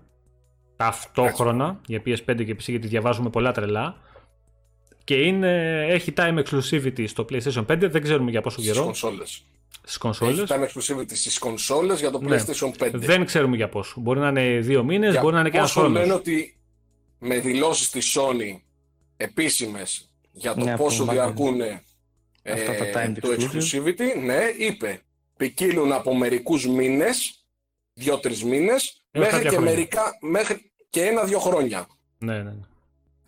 Ταυτόχρονα για PS5 και PC γιατί διαβάζουμε πολλά τρελά. Και είναι, έχει time exclusivity στο PlayStation 5, δεν ξέρουμε για πόσο Στις καιρό. κονσόλες. Στις Έχει κονσόλες. time exclusivity στις κονσόλες για το Ναι. PlayStation 5. Δεν ξέρουμε για πόσο. Μπορεί να είναι δύο μήνες, Για μπορεί να είναι και ένας πόσο χρόνος. λένε ότι με δηλώσεις της Sony επίσημες για το Ναι, από πόσο τον διαρκούν Αυτά τα ε, timed το exclusive. exclusivity, ναι, είπε, ποικίλουν από μερικούς μήνες, δύο-τρεις μήνες, Έως μέχρι κάποια και, χρόνια. μερικά, μέχρι και ένα-δύο χρόνια. Ναι, ναι, ναι.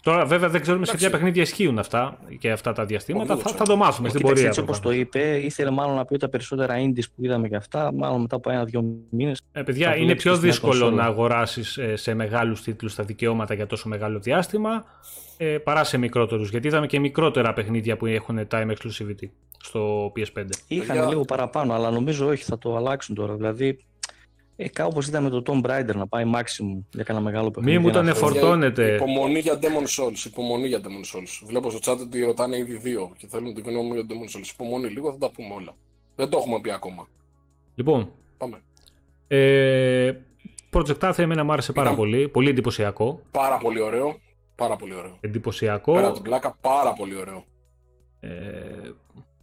Τώρα, βέβαια, δεν ξέρουμε σε Εντάξει. ποια παιχνίδια ισχύουν αυτά και αυτά τα διαστήματα. Όχι, Θα, δεν θα το μάθουμε στην Κοίταξε, πορεία. έτσι όπως το προφανώς. είπε, ήθελε μάλλον να πει ότι τα περισσότερα indies που είδαμε και αυτά, μάλλον μετά από ένα-δύο μήνες. Ε, παιδιά, θα είναι δουλέψει πιο και στην δύσκολο κονσόλα. να αγοράσεις σε μεγάλους τίτλους τα δικαιώματα για τόσο μεγάλο διάστημα ε, παρά σε μικρότερους. Γιατί είδαμε και μικρότερα παιχνίδια που έχουν time exclusivity στο PS5. Είχαν Παιδιά- λίγο παραπάνω, αλλά νομίζω όχι, θα το αλλάξουν τώρα. Δηλαδή, ε, κάπου όπως είδαμε το Tomb Raider να πάει maximum για κανένα μεγάλο παιχνίδι. Μη μου τον ένα εφορ- χρόνο. Φορτώνεται. Υπομονή για Demon Souls, υπομονή για Demon Souls. Βλέπω στο chat ότι ρωτάνε ήδη δύο και θέλουν την γνώμη μου για Demon Souls. Υπομονή λίγο, θα τα πούμε όλα. Δεν το έχουμε πει ακόμα. Λοιπόν, Πάμε. ε, Project Athia εμένα μου άρεσε πάρα Ήταν- πολύ. Πολύ εντυπωσιακό. Πάρα πολύ ωραίο. Πάρα πολύ ωραίο. Εντυπωσιακό. Πέρα από την πλάκα, πάρα πολύ ωραίο. Ε,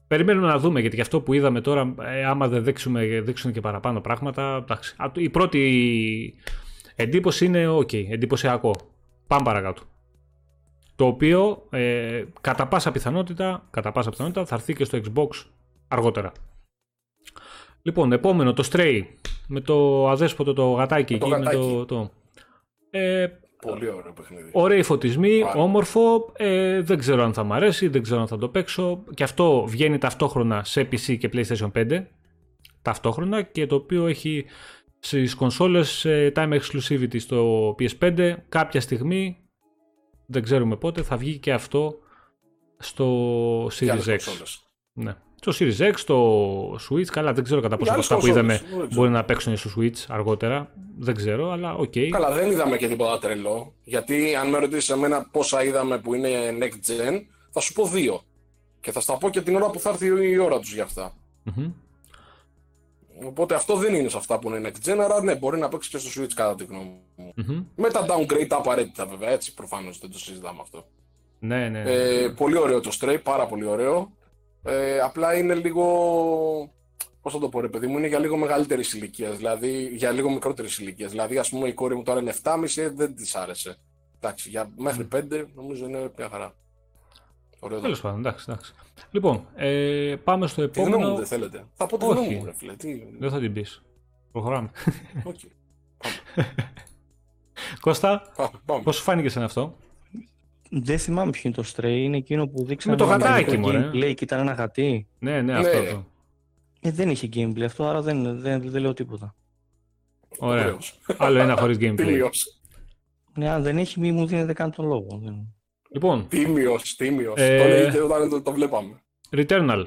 περιμένουμε να δούμε γιατί και αυτό που είδαμε τώρα, ε, άμα δεν δείξουμε, δείξουν και παραπάνω πράγματα. Εντάξει. Α, Η πρώτη εντύπωση είναι ok, εντυπωσιακό. Πάμε παρακάτω. Το οποίο ε, κατά, πάσα πιθανότητα, κατά πάσα πιθανότητα θα έρθει και στο Xbox αργότερα. Λοιπόν, επόμενο, το Stray. Με το αδέσποτο το γατάκι το εκεί. Με γατάκι. το, το. Ε, Πολύ ωραίο παιχνίδι. Ωραίοι φωτισμοί, Πάρα. όμορφο. Ε, δεν ξέρω αν θα μ' αρέσει, δεν ξέρω αν θα το παίξω. Και αυτό βγαίνει ταυτόχρονα σε PC και PlayStation 5. Ταυτόχρονα και το οποίο έχει στις κονσόλες ε, time exclusivity στο PS5. Κάποια στιγμή, δεν ξέρουμε πότε, θα βγει και αυτό στο Και άλλες Series X. κονσόλες. Ναι. Στο Series X, στο Switch, καλά δεν ξέρω κατά πόσο Για από άλλες αυτά που κονσόλες, είδαμε δεν ξέρω. μπορεί να παίξουν στο Switch αργότερα. Δεν ξέρω, αλλά οκ. Καλά, δεν είδαμε και τίποτα τρελό. Γιατί αν με ρωτήσεις εμένα πόσα είδαμε που είναι next gen, θα σου πω δύο. Και θα στα πω και την ώρα που θα έρθει η ώρα τους για αυτά. Μμμ. Οπότε αυτό δεν είναι σε αυτά που είναι next gen, αλλά ναι, μπορεί να παίξει και στο Switch κατά τη γνώμη μου. Μμμ. Με τα downgrade τα απαραίτητα βέβαια, έτσι προφανώς δεν το συζητάμε αυτό. Ναι, ναι. ναι. Ε, πολύ ωραίο το Stray, πάρα πολύ ωραίο. Ε, απλά είναι λίγο. Πώς θα το πω, ρε παιδί μου, είναι για λίγο μεγαλύτερης ηλικίας, δηλαδή για λίγο μικρότερης ηλικίας. Δηλαδή, ας πούμε, η κόρη μου τώρα είναι 7,5, ε, δεν της άρεσε. Εντάξει, για μέχρι 5 νομίζω είναι μια χαρά. Ωραίο. Τέλος πάντων, εντάξει, εντάξει. Λοιπόν, ε, πάμε στο Τη γνώμη μου επόμενο. δεν θέλετε; Θα πω τη Όχι. γνώμη μου, ρε φίλε. Τι... Δεν θα την πεις. Προχωράμε. Οκ. Κώστα, Πάμε, πάμε. πώς σου φάνηκε σε αυτό; Δεν θυμάμαι ποιο είναι το Stray, είναι εκείνο που δείξαμε το γατάκι, το μωρέ. gameplay και ήταν ένα γατί. Ναι, ναι, Ναι. αυτό. αυτό. Ε, δεν είχε gameplay αυτό, άρα δεν, δεν, δεν λέω τίποτα. Ωραία. Ωραίος. Άλλο ένα χωρίς gameplay. Τίμιος. Ναι, αν δεν έχει, μη μου δίνετε καν τον λόγο. Δεν... Λοιπόν, Τίμιος, τίμιος. Ε, Το λέει και όταν το, το βλέπαμε. Returnal.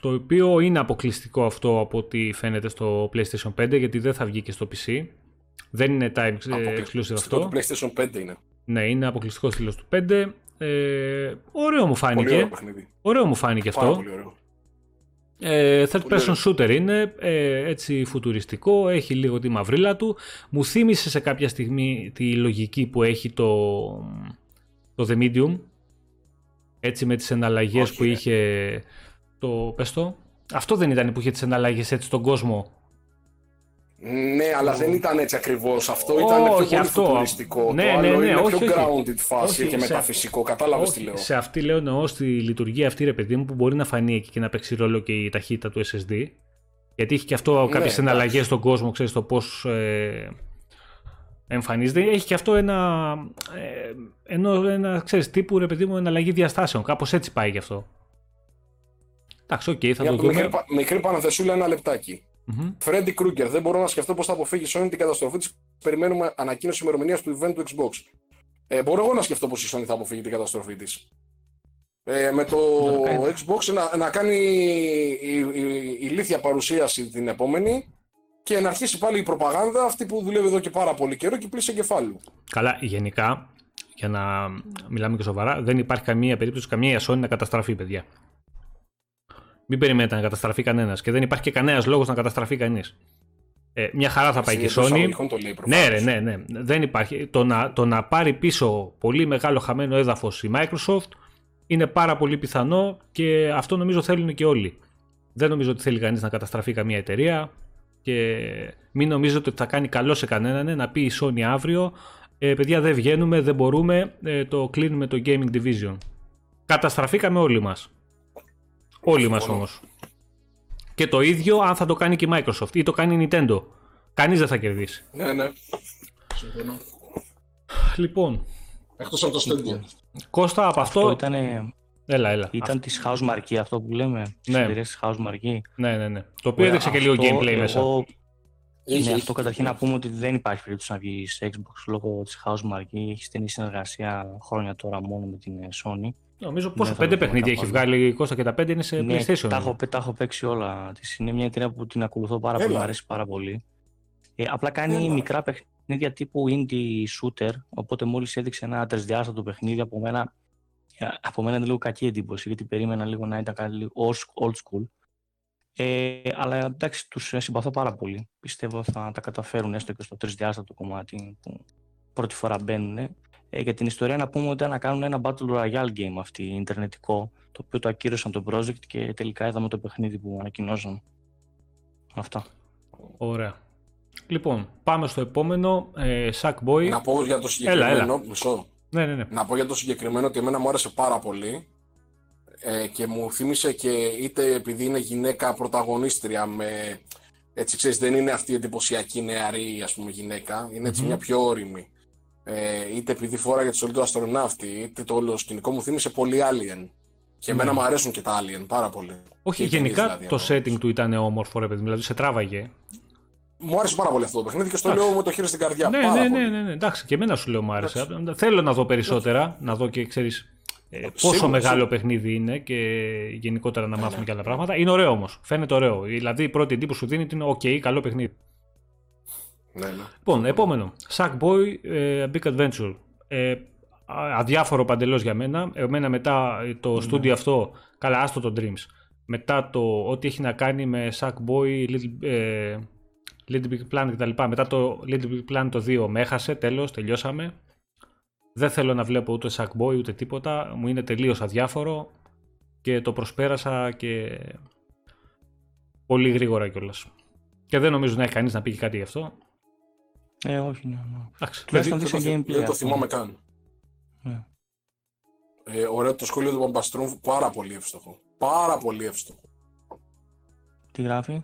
Το οποίο είναι αποκλειστικό αυτό από ό,τι φαίνεται στο PlayStation 5 γιατί δεν θα βγει και στο PC. Δεν είναι time ε, exclusive αυτό. Το PlayStation 5 είναι. Ναι, είναι αποκλειστικό στήλο του 5. Ε, ωραίο μου Πολύ ωραίο φάνηκε. παιχνίδι. Ωραίο μου φάνηκε Πάρα αυτό. πολύ ωραίο. Ε, third Πολύ person shooter είναι, ε, έτσι φουτουριστικό, έχει λίγο τη μαυρίλα του. Μου θύμισε σε κάποια στιγμή τη λογική που έχει το, το The Medium. Έτσι με τις εναλλαγές Όχι, που ρε. είχε το, πες το, αυτό δεν ήταν που είχε τις εναλλαγές έτσι στον κόσμο. Ναι, αλλά δεν ήταν έτσι ακριβώς. Αυτό ήταν πιο Όχι, πολύ αυτό. φουτουριστικό. Ναι, το ναι, άλλο ναι, είναι όχι, πιο όχι. grounded φάση Όχι, και σε- μεταφυσικό. Κατάλαβες τι Όχι, λέω. σε αυτή λέω εννοώ στη λειτουργία αυτή ρε παιδί μου που μπορεί να φανεί εκεί και να παίξει ρόλο και η ταχύτητα του SSD. Γιατί έχει και αυτό Ναι, κάποιες εντάξει. εναλλαγές στον κόσμο, ξέρεις το πώς ε, εμφανίζεται. Έχει και αυτό ένα, ε, ενώ ένα ξέρεις, τύπου ρε παιδί μου εναλλαγή διαστάσεων. Κάπως έτσι πάει γι' αυτό. Εντάξει, οκ, θα Μια το δούμε. μικρή, πα- μικρή παρενθεσούλα, ένα λεπτάκι. Μμμ. Φρέντι Κρούγκερ, δεν μπορώ να σκεφτώ πώς θα αποφύγει η Sony την καταστροφή της. Περιμένουμε ανακοίνωση ημερομηνίας του event του Xbox. Ε, μπορώ εγώ να σκεφτώ πώς η Sony θα αποφύγει την καταστροφή της. Ε, με το Να το κάνει. Xbox να, να κάνει η, η, ηλίθια παρουσίαση την επόμενη και να αρχίσει πάλι η προπαγάνδα αυτή που δουλεύει εδώ και πάρα πολύ καιρό και πλήσε κεφάλου. Καλά, γενικά, για να μιλάμε και σοβαρά, δεν υπάρχει καμία περίπτωση, καμία Sony να καταστραφεί, παιδιά. Μην περιμένετε να καταστραφεί κανένας και δεν υπάρχει και κανένας λόγος να καταστραφεί κανείς. Ε, μια χαρά θα πάει και η Εντός Sony. εισαγωγικών το λέει Ναι, ρε, προφανώς. ναι, ναι. Δεν υπάρχει. Το να, το να πάρει πίσω πολύ μεγάλο χαμένο έδαφος η Microsoft είναι πάρα πολύ πιθανό και αυτό νομίζω θέλουν και όλοι. Δεν νομίζω ότι θέλει κανείς να καταστραφεί καμία εταιρεία και μην νομίζετε ότι θα κάνει καλό σε κανέναν ε, να πει η Sony αύριο ε, παιδιά δεν βγαίνουμε, δεν μπορούμε, ε, το κλείνουμε το gaming division. Καταστραφήκαμε όλοι μας. Όλοι μας Συμφωνώ. όμως. Και το ίδιο αν θα το κάνει και η Microsoft ή το κάνει η Nintendo. Κανείς δεν θα κερδίσει. Ναι, ναι. Συμφωνώ. Λοιπόν, Εκτός από το Stadia. Κώστα από αυτό... Αυτό ήταν, Έλα, έλα. ήταν της House Marquee αυτό που λέμε. Της Ναι. εταιρείας της House Marquee. Ναι, ναι, ναι. Το οποίο Ωραία, έδειξε και λίγο Αυτό, gameplay μέσα. εγώ- Είχε, ναι, είχε. αυτό καταρχήν να πούμε ότι δεν υπάρχει περίπτωση να βγει σε Xbox λόγω της House Marquee. Έχει στενή συνεργασία χρόνια τώρα μόνο με την ε, Sony. Νομίζω πόσο θα πέντε το δούμε παιχνίδια έχει καθόλου. βγάλει η Κώστα και τα πέντε είναι σε ναι, PlayStation. τα έχω, τα έχω παίξει όλα. της. Είναι μια εταιρεία που την ακολουθώ πάρα πολύ, Έλα. μου αρέσει πάρα πολύ. Ε, απλά κάνει Έλα. μικρά παιχνίδια τύπου indie shooter, οπότε μόλις έδειξε ένα τρισδιάστατο παιχνίδι από μένα, ε, από μένα είναι λίγο κακή εντύπωση, γιατί περίμενα λίγο να ήταν κάτι λίγο old- old school. Ε, αλλά εντάξει, τους ε, συμπαθώ πάρα πολύ. Πιστεύω θα τα καταφέρουν έστω και στο τρισδιάστατο κομμάτι που πρώτη φορά μπαίνουν. Ε, για την ιστορία να πούμε ότι ήταν να κάνουν ένα Battle Royale game αυτή, ιντερνετικό, το οποίο το ακύρωσαν το project και τελικά είδαμε το παιχνίδι που ανακοινώσαν. Αυτά. Ωραία. Λοιπόν, πάμε στο επόμενο. Ε, Sackboy. Να πω για το συγκεκριμένο. Μισό. Ναι, ναι, ναι. Να πω για το συγκεκριμένο ότι εμένα μου άρεσε πάρα πολύ ε, και μου θύμισε και είτε επειδή είναι γυναίκα πρωταγωνίστρια με έτσι ξέρεις δεν είναι αυτή η εντυπωσιακή νεαρή ας πούμε γυναίκα είναι έτσι Μμμ. μια πιο όρημη ε, είτε επειδή φόραγε τη σωλή του αστροναύτη είτε το όλο σκηνικό μου θύμισε πολύ Alien και εμένα Ναι. μου αρέσουν και τα Alien πάρα πολύ Όχι, Και οι ταινίες γενικά δηλαδή, το εννοώ. setting του ήταν όμορφο, ρε παιδί μου, δηλαδή σε τράβαγε. μου άρεσε πάρα πολύ αυτό το παιχνίδι και στο Εντάξει. λέω με το χέρι στην καρδιά ναι, πάρα ναι, πολύ. ναι, ναι, ναι, εντάξει, και εμένα σου λέω μου άρεσε. Θέλω να δω περισσότερα, να δω και ξέρεις πόσο Σίγουρα, μεγάλο σίγουρα. παιχνίδι είναι και γενικότερα να μάθουμε ναι. και άλλα πράγματα. Είναι ωραίο όμως. Φαίνεται ωραίο. Δηλαδή η πρώτη εντύπωση σου δίνει ότι είναι OK, καλό παιχνίδι. Ναι, ναι. Λοιπόν, επόμενο. Sackboy ε, Big Adventure. Ε, α- αδιάφορο παντελώς για μένα. Εμένα μετά το στούντιο αυτό, καλά, άστο το Dreams. μετά το ό,τι έχει να κάνει με Sackboy, Little, ε, Little Big Planet κτλ. Μετά το Little Big Planet το 2 με έχασε, τέλος, τελειώσαμε. Δεν θέλω να βλέπω ούτε Sackboy ούτε τίποτα, μου είναι τελείως αδιάφορο και το προσπέρασα και πολύ γρήγορα κιόλας. Και δεν νομίζω να έχει κανείς να πει και κάτι γι' αυτό. Ε, όχι, ναι. ναι. Εντάξει, Τουλάχιστον Δεν δείξε το, gameplay. δεν το αυτό. θυμάμαι καν. Ναι. Ε, ωραίο το σχόλιο του Μπαμπαστρούμ, πάρα πολύ εύστοχο. Πάρα πολύ εύστοχο. Τι γράφει;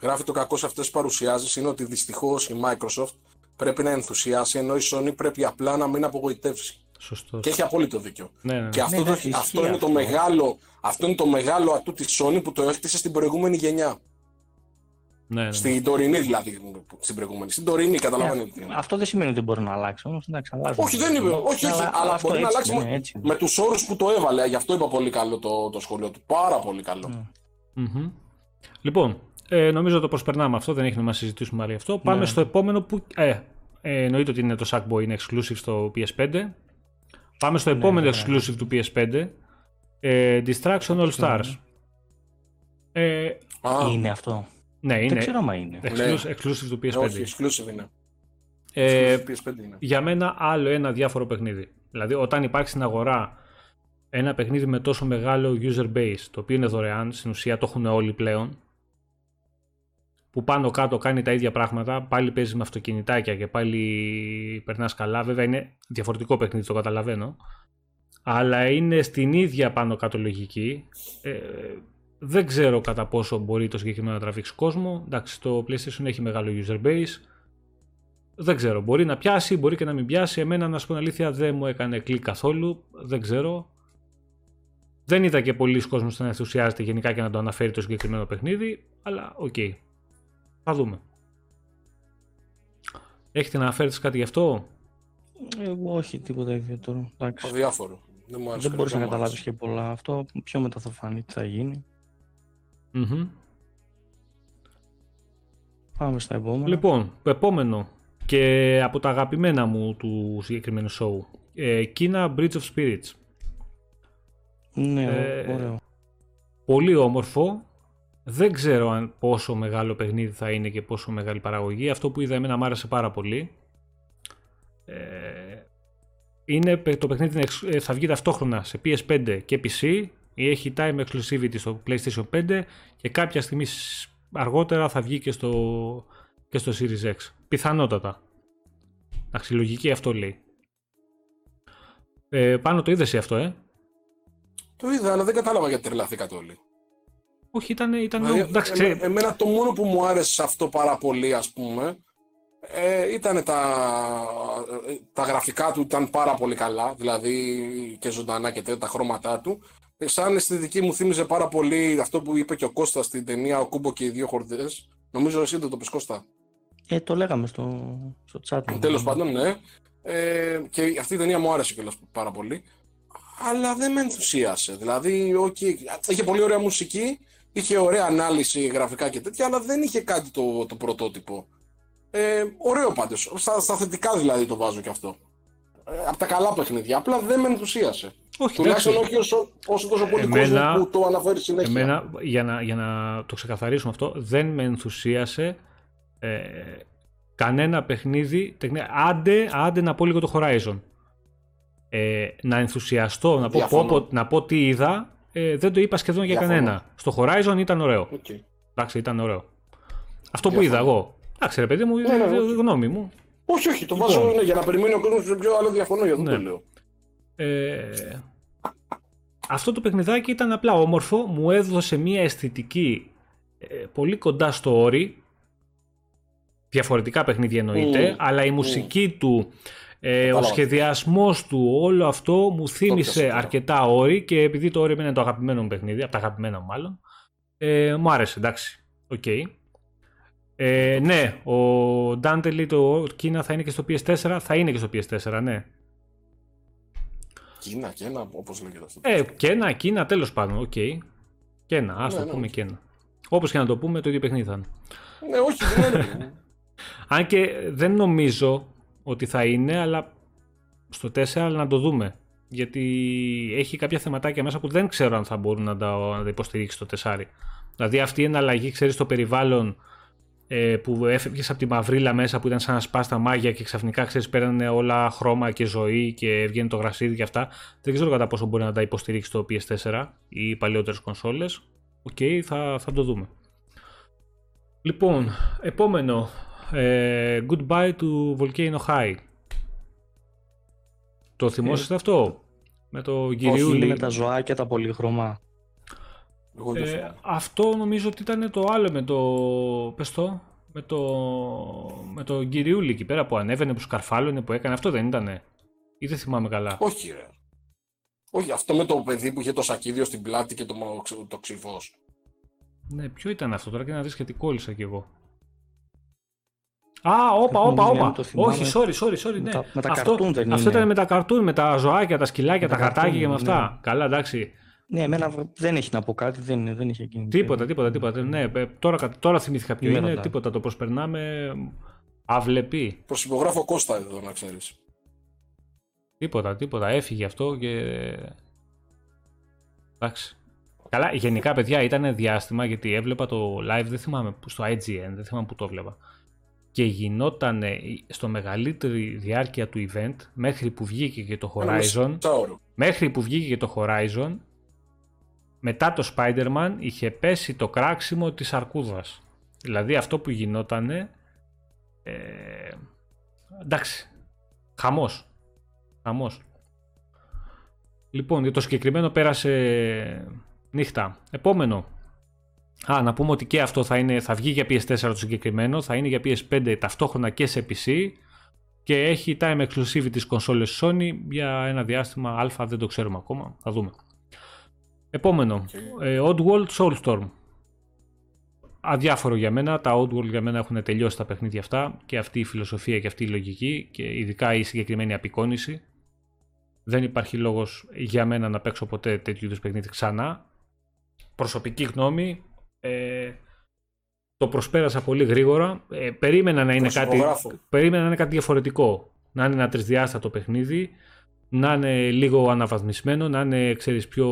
Γράφει το κακό σε αυτές τις παρουσιάσεις είναι ότι δυστυχώς η Microsoft πρέπει να ενθουσιάσει ενώ η Sony πρέπει απλά να μην απογοητεύσει. σωστός. Και έχει απόλυτο δίκιο. Ναι, ναι. Και αυτό, Ναι, το, εντάξει, αυτό, ισχύει είναι το αυτό. μεγάλο, αυτό είναι το μεγάλο ατού της Sony που το έκτισε στην προηγούμενη γενιά. Ναι, ναι. Στην τωρινή δηλαδή, στην προηγούμενη. Στην τωρινή καταλαβαίνετε. τι είναι. Αυτό δεν σημαίνει ότι μπορεί να αλλάξει. Όμως εντάξει, αλλάζει. Όχι, δεν είπε. Όχι, όχι. Αλλά, αυτό μπορεί να έτσι αλλάξει είναι, με, έτσι είναι. με τους όρους που το έβαλε. Γι' αυτό είπα πολύ καλό το, το σχολείο του. Πάρα πολύ καλό. Ναι. Μμμ. Λοιπόν, ε, νομίζω το προσπερνάμε αυτό, δεν έχει νόημα να συζητήσουμε άλλο γι' αυτό. Πάμε Ναι. στο επόμενο που. Ε, ε, εννοείται ότι είναι το Sackboy, είναι exclusive στο PS5. Πάμε στο επόμενο βέβαια. exclusive του PS5. Ε, Distraction All Stars. Ε, Α, Είναι αυτό; Ναι, Δεν είναι ξέρω αν είναι. exclusive, exclusive του ναι, PS5. όχι, exclusive είναι. Ε, Exclusive PS5 είναι. για μένα άλλο ένα διάφορο παιχνίδι. Δηλαδή, όταν υπάρχει στην αγορά ένα παιχνίδι με τόσο μεγάλο user base, το οποίο είναι δωρεάν, στην ουσία το έχουν όλοι πλέον, που πάνω κάτω κάνει τα ίδια πράγματα, πάλι παίζεις με αυτοκινητάκια και πάλι περνάς καλά. Βέβαια είναι διαφορετικό παιχνίδι, το καταλαβαίνω. Αλλά είναι στην ίδια πάνω κάτω λογική. Ε, δεν ξέρω κατά πόσο μπορεί το συγκεκριμένο να τραβήξει κόσμο. Εντάξει, το PlayStation έχει μεγάλο user base. Δεν ξέρω. Μπορεί να πιάσει, μπορεί και να μην πιάσει. Εμένα, να σου πω την αλήθεια, δεν μου έκανε κλικ καθόλου. Δεν ξέρω. Δεν είδα και πολύ κόσμος να ενθουσιάζεται γενικά και να το αναφέρει το συγκεκριμένο παιχνίδι. Αλλά οκ. Θα δούμε. Έχετε να αναφέρετε κάτι γι' αυτό; Εγώ όχι, τίποτα ιδιαίτερο. Εντάξει. Αδιάφορο. Δεν μου άρεσε. Δεν μπορείς να καθόλου. καταλάβεις και πολλά. Αυτό πιο μετά θα φανεί τι θα γίνει. Μμμ. Πάμε στα επόμενα. Λοιπόν, το επόμενο και από τα αγαπημένα μου του συγκεκριμένου show. Ε, Kina Bridge of Spirits. Ναι, ε, ωραίο. Πολύ όμορφο. Δεν ξέρω αν πόσο μεγάλο παιχνίδι θα είναι και πόσο μεγάλη παραγωγή. Αυτό που είδα εμένα μου άρεσε πάρα πολύ. Ε, είναι, το παιχνίδι είναι εξ- ε, θα βγει ταυτόχρονα σε PS5 και PC ή έχει time exclusivity στο PlayStation 5 και κάποια στιγμή σ- αργότερα θα βγει και στο, και στο Series X. Πιθανότατα. Εντάξει, λογική αυτό λέει. Ε, πάνω το είδες αυτό, ε; Το είδα, αλλά δεν κατάλαβα γιατί τρελαθήκατε όλοι. Όχι, ήταν, ήταν Δηλαδή, εντάξει, εμέ- ξέρε- εμένα το μόνο που μου άρεσε σε αυτό πάρα πολύ, ας πούμε, ε, ήταν τα, ε, τα γραφικά του ήταν πάρα πολύ καλά, δηλαδή και ζωντανά και τέτοια, τα χρώματά του. Ε, σαν αισθητική μου θύμιζε πάρα πολύ αυτό που είπε και ο Κώστας στην ταινία «Ο Κούμπο και οι δύο χορδές». Νομίζω εσύ δεν το πες Κώστα. Ε, το λέγαμε στο, στο chat. Τέλος πάντων, ναι. Ε, και αυτή η ταινία μου άρεσε κιόλας πάρα πολύ. Αλλά δεν με ενθουσίασε. Δηλαδή, okay, είχε πολύ ωραία μουσική, είχε ωραία ανάλυση γραφικά και τέτοια, αλλά δεν είχε κάτι το, το πρωτότυπο. Ε, ωραίο πάντως. Στα, στα θετικά δηλαδή το βάζω κι αυτό. Ε, από τα καλά παιχνίδια. Απλά δεν με ενθουσίασε. όχι, Τουλάχιστον εντάξει. όχι όσο, όσο τόσο πολύ Εμένα- κόσμο που το αναφέρει συνέχεια. Εμένα, για να, για να το ξεκαθαρίσουμε αυτό, δεν με ενθουσίασε ε, κανένα παιχνίδι. τεχνη- Άντε, άντε να πω λίγο το Horizon. Ε, να ενθουσιαστώ, να πω, Διαφωνώ. πω, πω- να πω τι είδα, ε, δεν το είπα σχεδόν για Διαφωνώ. κανένα. Στο Horizon ήταν ωραίο. Οκ. Εντάξει, ήταν ωραίο. Αυτό που Διαφωνώ. είδα εγώ. Εντάξει, ρε παιδί μου, Ναι, ναι, είναι όχι. γνώμη μου. Όχι, όχι, το Λοιπόν. βάζω ναι, για να περιμένει ο κόσμος σε πιο άλλο διαφωνώ, για αυτό Ναι. το λέω. Ε, αυτό το παιχνιδάκι ήταν απλά όμορφο, μου έδωσε μια αισθητική ε, πολύ κοντά στο Ori. Διαφορετικά παιχνίδια εννοείται, Μμμ. αλλά η μουσική του, ε, ο Κατάλαβα. σχεδιασμός του, όλο αυτό μου θύμισε πιάσα τώρα. αρκετά Ori και επειδή το Ori είναι το αγαπημένο μου παιχνίδι, από τα αγαπημένα μου μάλλον, ε, μου άρεσε, εντάξει, οκ. Ε, ναι, ο Dante λέει το Kena θα είναι και στο PS4, θα είναι και στο PS4, ναι. Kena, Kena, όπως λέγεται αυτό. Ε, Kena, Kena, τέλος πάντων, OK. Kena, ας Ναι, το ναι. πούμε Kena. Όπως και να το πούμε, το ίδιο παιχνίδι θα είναι. Ναι, όχι, δεν είναι. Αν και δεν νομίζω ότι θα είναι, αλλά στο 4 αλλά να το δούμε. γιατί έχει κάποια θεματάκια μέσα που δεν ξέρω αν θα μπορούν να τα, να τα υποστηρίξει το τεσάρι. Δηλαδή αυτή η εναλλαγή, ξέρεις, στο περιβάλλον ε, που έφευγε από τη μαυρίλα μέσα που ήταν σαν να σπάς τα μάγια και ξαφνικά ξέρεις παίρνανε όλα χρώμα και ζωή και έβγαινε το γρασίδι και αυτά. Δεν ξέρω κατά πόσο μπορεί να τα υποστηρίξει το PS4 ή οι παλιότερες κονσόλες. OK, okay, θα, θα το δούμε. Λοιπόν, επόμενο. Ε, goodbye to Volcano High. Το θυμόσαστε αυτό; Με το κυριούλη. με τα ζωάκια τα πολύχρωμα. Ε, αυτό νομίζω ότι ήταν το άλλο με το. Πες το. Με το, με το κυριούλη εκεί πέρα που ανέβαινε, που σκαρφάλωνε, που έκανε. Αυτό δεν ήτανε. Ή δεν θυμάμαι καλά. Όχι, ρε. Όχι, αυτό με το παιδί που είχε το σακίδιο στην πλάτη και το, το ξυφό. Ναι, ποιο ήταν αυτό τώρα και να δεις και τι κόλλησα κι εγώ. Α, όπα, όπα, όπα. Όχι, sorry, sorry, sorry. Ναι. Με τα, αυτό, καρτούν δεν αυτό ήταν με τα καρτούν, με τα ζωάκια, τα σκυλάκια, τα, τα γατάκια και με αυτά. Ναι. Καλά, εντάξει. Ναι, εμένα δεν έχει να πω κάτι, δεν, δεν είχε γίνει. Τίποτα, τίποτα, τίποτα. Ναι, ε, τώρα, τώρα θυμήθηκα ποιο είναι, τίποτα. Το προσπερνάμε αυλεπή. Προσυπογράφω Κώστα εδώ, να ξέρεις. Τίποτα, τίποτα. Έφυγε αυτό και. Εντάξει. Καλά, γενικά παιδιά ήταν διάστημα γιατί έβλεπα το live, δεν θυμάμαι, στο IGN, δεν θυμάμαι που το έβλεπα. Και γινόταν στο μεγαλύτερη διάρκεια του event, μέχρι που βγήκε και το Horizon, μέχρι που βγήκε και το Horizon, μετά το Spider-Man είχε πέσει το κράξιμο της αρκούδας. Δηλαδή αυτό που γινότανε, ε, εντάξει, χαμός, χαμός. Λοιπόν, για το συγκεκριμένο πέρασε νύχτα. Επόμενο. Α, να πούμε ότι και αυτό θα, είναι, θα βγει για PS4 το συγκεκριμένο, θα είναι για PS5 ταυτόχρονα και σε PC και έχει time exclusivity της κονσόλες Sony για ένα διάστημα α, δεν το ξέρουμε ακόμα, θα δούμε. Επόμενο, okay. ε, Oddworld Soulstorm. Αδιάφορο για μένα, τα Oddworld για μένα έχουν τελειώσει τα παιχνίδια αυτά και αυτή η φιλοσοφία και αυτή η λογική και ειδικά η συγκεκριμένη απεικόνηση. Δεν υπάρχει λόγος για μένα να παίξω ποτέ τέτοιου είδους παιχνίδι ξανά. Προσωπική γνώμη, ε, το προσπέρασα πολύ γρήγορα. Ε, περίμενα, να είναι κάτι, περίμενα να είναι κάτι διαφορετικό. Να είναι ένα τρισδιάστατο παιχνίδι, να είναι λίγο αναβαθμισμένο, να είναι ξέρεις, πιο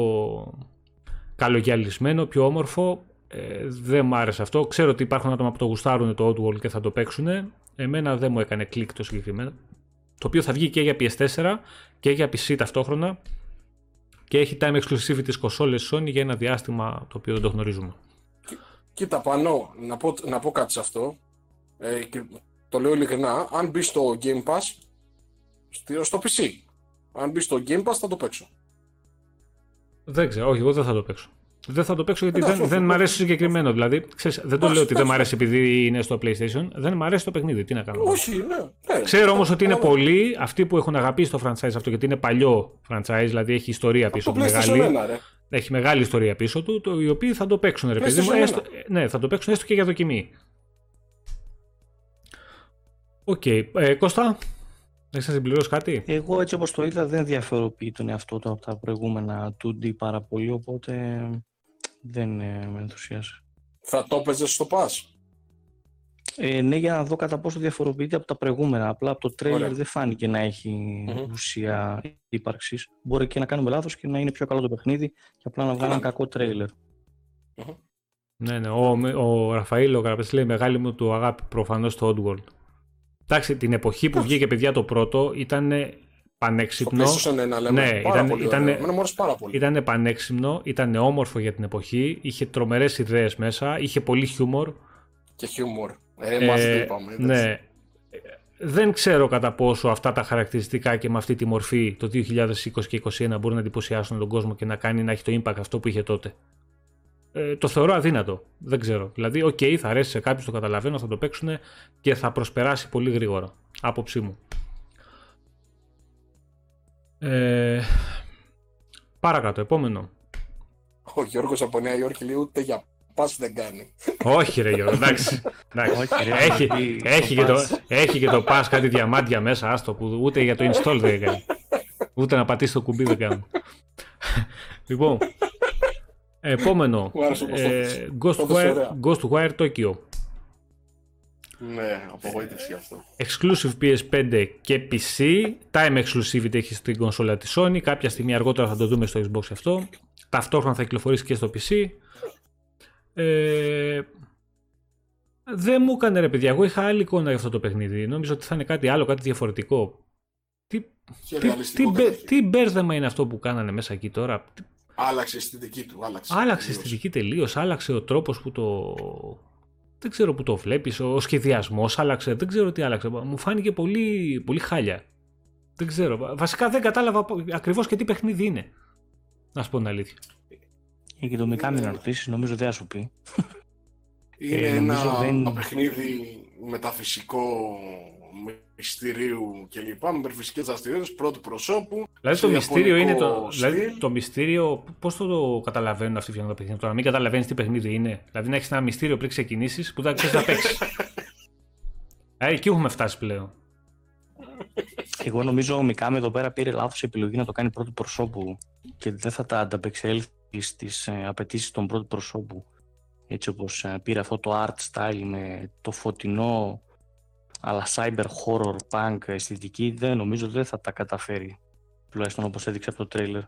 καλογιαλισμένο, πιο όμορφο. Ε, δεν μου άρεσε αυτό. Ξέρω ότι υπάρχουν άτομα που το γουστάρουν το Oddworld και θα το παίξουν. Εμένα δεν μου έκανε κλικ το συγκεκριμένο. Το οποίο θα βγει και για PS4 και για PC ταυτόχρονα και έχει time exclusivity της κονσόλες Sony για ένα διάστημα το οποίο δεν το γνωρίζουμε. Κοίτα πάνω, να πω, να πω κάτι σε αυτό. Ε, και το λέω ειλικρινά, αν μπει στο Game Pass, στο PC, αν μπεις στο Game Pass θα το παίξω. Δεν ξέρω, όχι, εγώ δεν θα το παίξω. Δεν θα το παίξω γιατί δεν, δεν μ' αρέσει συγκεκριμένο. Δηλαδή, ξέρεις, δεν το λέω ότι δεν μ' αρέσει επειδή είναι στο PlayStation. Δεν μ' αρέσει το παιχνίδι. Τι να κάνω. Όχι, ναι. ναι. Ξέρω όμως ότι είναι πολλοί αυτοί που έχουν αγαπήσει το franchise αυτό γιατί είναι παλιό franchise, δηλαδή έχει ιστορία πίσω του μεγάλη. Έχει μεγάλη ιστορία πίσω του, το, οι οποίοι θα το παίξουν, ρε παιδί μου. Έστω, ναι, θα το παίξουν έστω και για δοκιμή. OK. Okay. Ε, Κώστα, έχεις να συμπληρώσεις κάτι; Εγώ έτσι όπως το είδα δεν διαφοροποιεί τον εαυτό του από τα προηγούμενα 2D πάρα πολύ, οπότε δεν ε, με ενθουσιάζει. Θα το έπαιζες στο pass. Ε, ναι, για να δω κατά πόσο διαφοροποιείται από τα προηγούμενα. Απλά από το τρέιλερ δεν φάνηκε να έχει mm-hmm. ουσία ύπαρξης. Μπορεί και να κάνουμε λάθος και να είναι πιο καλό το παιχνίδι και απλά να βγάλει ένα κακό τρέιλερ. Mm-hmm. Ναι, ναι. Ο, ο Ραφαήλ, ο Καραπέτη λέει μεγάλη μου του αγάπη προφανώς το Oddworld. Εντάξει, την εποχή που βγήκε παιδιά το πρώτο ήταν πανέξυπνο. Το ναι, να λέμε, ναι, πάρα ήταν, πολύ ήταν, πάρα πολύ. Ήταν πανέξυπνο, ήταν όμορφο για την εποχή, είχε τρομερές ιδέες μέσα, είχε πολύ χιούμορ. Και χιούμορ. Ε, ε, είπαμε, ναι. Δεν ξέρω κατά πόσο αυτά τα χαρακτηριστικά και με αυτή τη μορφή το 2020 και 2021 μπορούν να εντυπωσιάσουν τον κόσμο και να κάνει να έχει το impact αυτό που είχε τότε. Ε, το θεωρώ αδύνατο. Δεν ξέρω. Δηλαδή, OK, okay, θα αρέσει σε κάποιους, το καταλαβαίνω, θα το παίξουν και θα προσπεράσει πολύ γρήγορα. Άποψή μου. Ε, παρακάτω, επόμενο. Ο Γιώργος από Νέα Υόρκη λέει ούτε για pass δεν κάνει. Όχι ρε Γιώργο, εντάξει. έχει, έχει, και το, έχει και το pass κάτι διαμάντια μέσα, άστο, που ούτε για το install δεν κάνει. Ούτε να πατήσει το κουμπί δεν κάνει. λοιπόν, επόμενο. ε, Ghostwire, Ghostwire Tokyo. Ναι, απογοήτευση αυτό. Exclusive PS5 και PC. Time exclusivity έχει στην κονσόλα της Sony. Κάποια στιγμή αργότερα θα το δούμε στο Xbox αυτό. Ταυτόχρονα θα κυκλοφορήσει και στο PC. Ε, δεν μου έκανε ρε παιδιά. Εγώ είχα άλλη εικόνα για αυτό το παιχνίδι. Νόμιζα ότι θα είναι κάτι άλλο, κάτι διαφορετικό. Τι, τι, τι, τι μπέρδεμα είναι αυτό που κάνανε μέσα εκεί τώρα; Άλλαξε η αισθητική του. Άλλαξε, άλλαξε η αισθητική τελείως. Άλλαξε ο τρόπος που το. Δεν ξέρω που το βλέπεις. Ο σχεδιασμός άλλαξε. Δεν ξέρω τι άλλαξε. Μου φάνηκε πολύ, πολύ χάλια. Δεν ξέρω. Βασικά δεν κατάλαβα ακριβώς και τι παιχνίδι είναι. Να σου πω την αλήθεια. Για και το Μικάμι να ρωτήσεις, νομίζω δεν θα σου πει. Είναι ε, ένα δεν... παιχνίδι μεταφυσικό μυστηρίου κλπ. Με υπερφυσικέ δραστηριότητε πρώτου προσώπου. Δηλαδή το μυστήριο είναι το. Δηλαδή το μυστήριο, πώς το, το καταλαβαίνουν αυτοί που τα παιχνίδια; Τώρα, μην καταλαβαίνεις τι παιχνίδι είναι. Δηλαδή να έχεις ένα μυστήριο πριν ξεκινήσεις που δεν ξέρεις να παίξεις. ε, εκεί έχουμε φτάσει πλέον. Εγώ νομίζω ο Μικάμι εδώ πέρα πήρε λάθος επιλογή να το κάνει πρώτου προσώπου και δεν θα τα ανταπεξέλθει στις ε, απαιτήσεις των πρώτου προσώπου. Έτσι όπως ε, πήρε αυτό το art style με το φωτεινό αλλά cyber horror punk αισθητική δεν νομίζω δεν θα τα καταφέρει τουλάχιστον όπως έδειξε από το τρέιλερ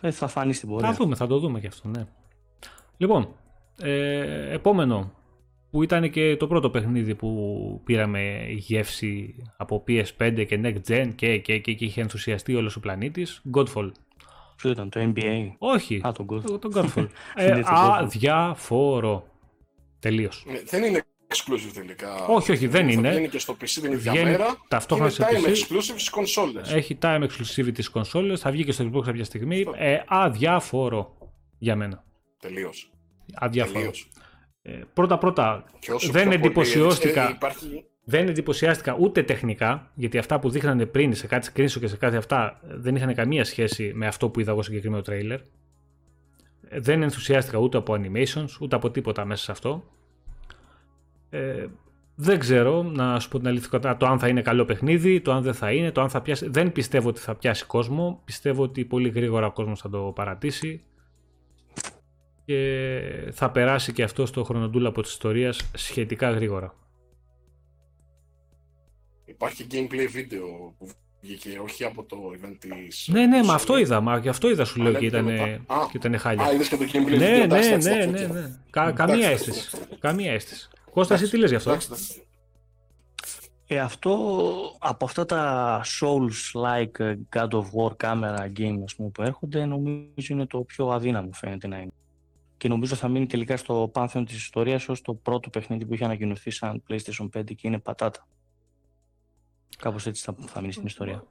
δεν θα φανεί στην πορεία θα δούμε, θα το δούμε και αυτό ναι λοιπόν ε, επόμενο που ήταν και το πρώτο παιχνίδι που πήραμε γεύση από PS5 και Next Gen και, και, και, και είχε ενθουσιαστεί όλος ο πλανήτης Godfall Ποιο ήταν, το NBA. Όχι. Α, τον Godfall. Το, Godfall. ε, αδιαφορό. Τελείως. Ε, δεν είναι exclusive τελικά. Όχι, όχι, δεν είναι. Βγαίνει και στο PC την ίδια Βγαίνει μέρα. Ταυτόχρονα είναι time exclusive στις κονσόλε. Έχει time exclusive στις κονσόλε. Θα βγει και στο Xbox κάποια στιγμή. Ε, αδιάφορο για μένα. Τελείως. Αδιάφορο. Ε, πρώτα πρώτα δεν εντυπωσιώστηκα. Υπάρχει... Δεν εντυπωσιάστηκα ούτε τεχνικά, γιατί αυτά που δείχνανε πριν σε κάτι screenshot και σε κάτι αυτά δεν είχαν καμία σχέση με αυτό που είδα εγώ στο συγκεκριμένο τρέιλερ. Δεν ενθουσιάστηκα ούτε από animations, ούτε από τίποτα μέσα σε αυτό. Ε, δεν ξέρω, να σου πω την αλήθεια, το αν θα είναι καλό παιχνίδι, το αν δεν θα είναι, το αν θα πιάσει. Δεν πιστεύω ότι θα πιάσει κόσμο. Πιστεύω ότι πολύ γρήγορα ο κόσμος θα το παρατήσει και θα περάσει και αυτό στο χρονοτούλαπο της ιστορίας σχετικά γρήγορα. Υπάρχει gameplay βίντεο που βγήκε, όχι από το event της... Ναι, ναι, μα αυτό είδα, μα γι' αυτό είδα σου λέω και ήταν, και ήταν χάλια. Α, είδες και το gameplay ναι, βίντεο, ναι, ναι, ναι, ναι. Καμία αίσθηση. Καμία αίσθηση. Κώστας, εσύ τι λες γι' αυτό; Ε, αυτό από αυτά τα Souls-like God of War camera game ας πούμε, που έρχονται νομίζω είναι το πιο αδύναμο φαίνεται να είναι. Και νομίζω θα μείνει τελικά στο πάνθεον της ιστορίας ως το πρώτο παιχνίδι που είχε ανακοινωθεί σαν PlayStation 5 και είναι πατάτα. Κάπως έτσι θα, θα μείνει στην ιστορία.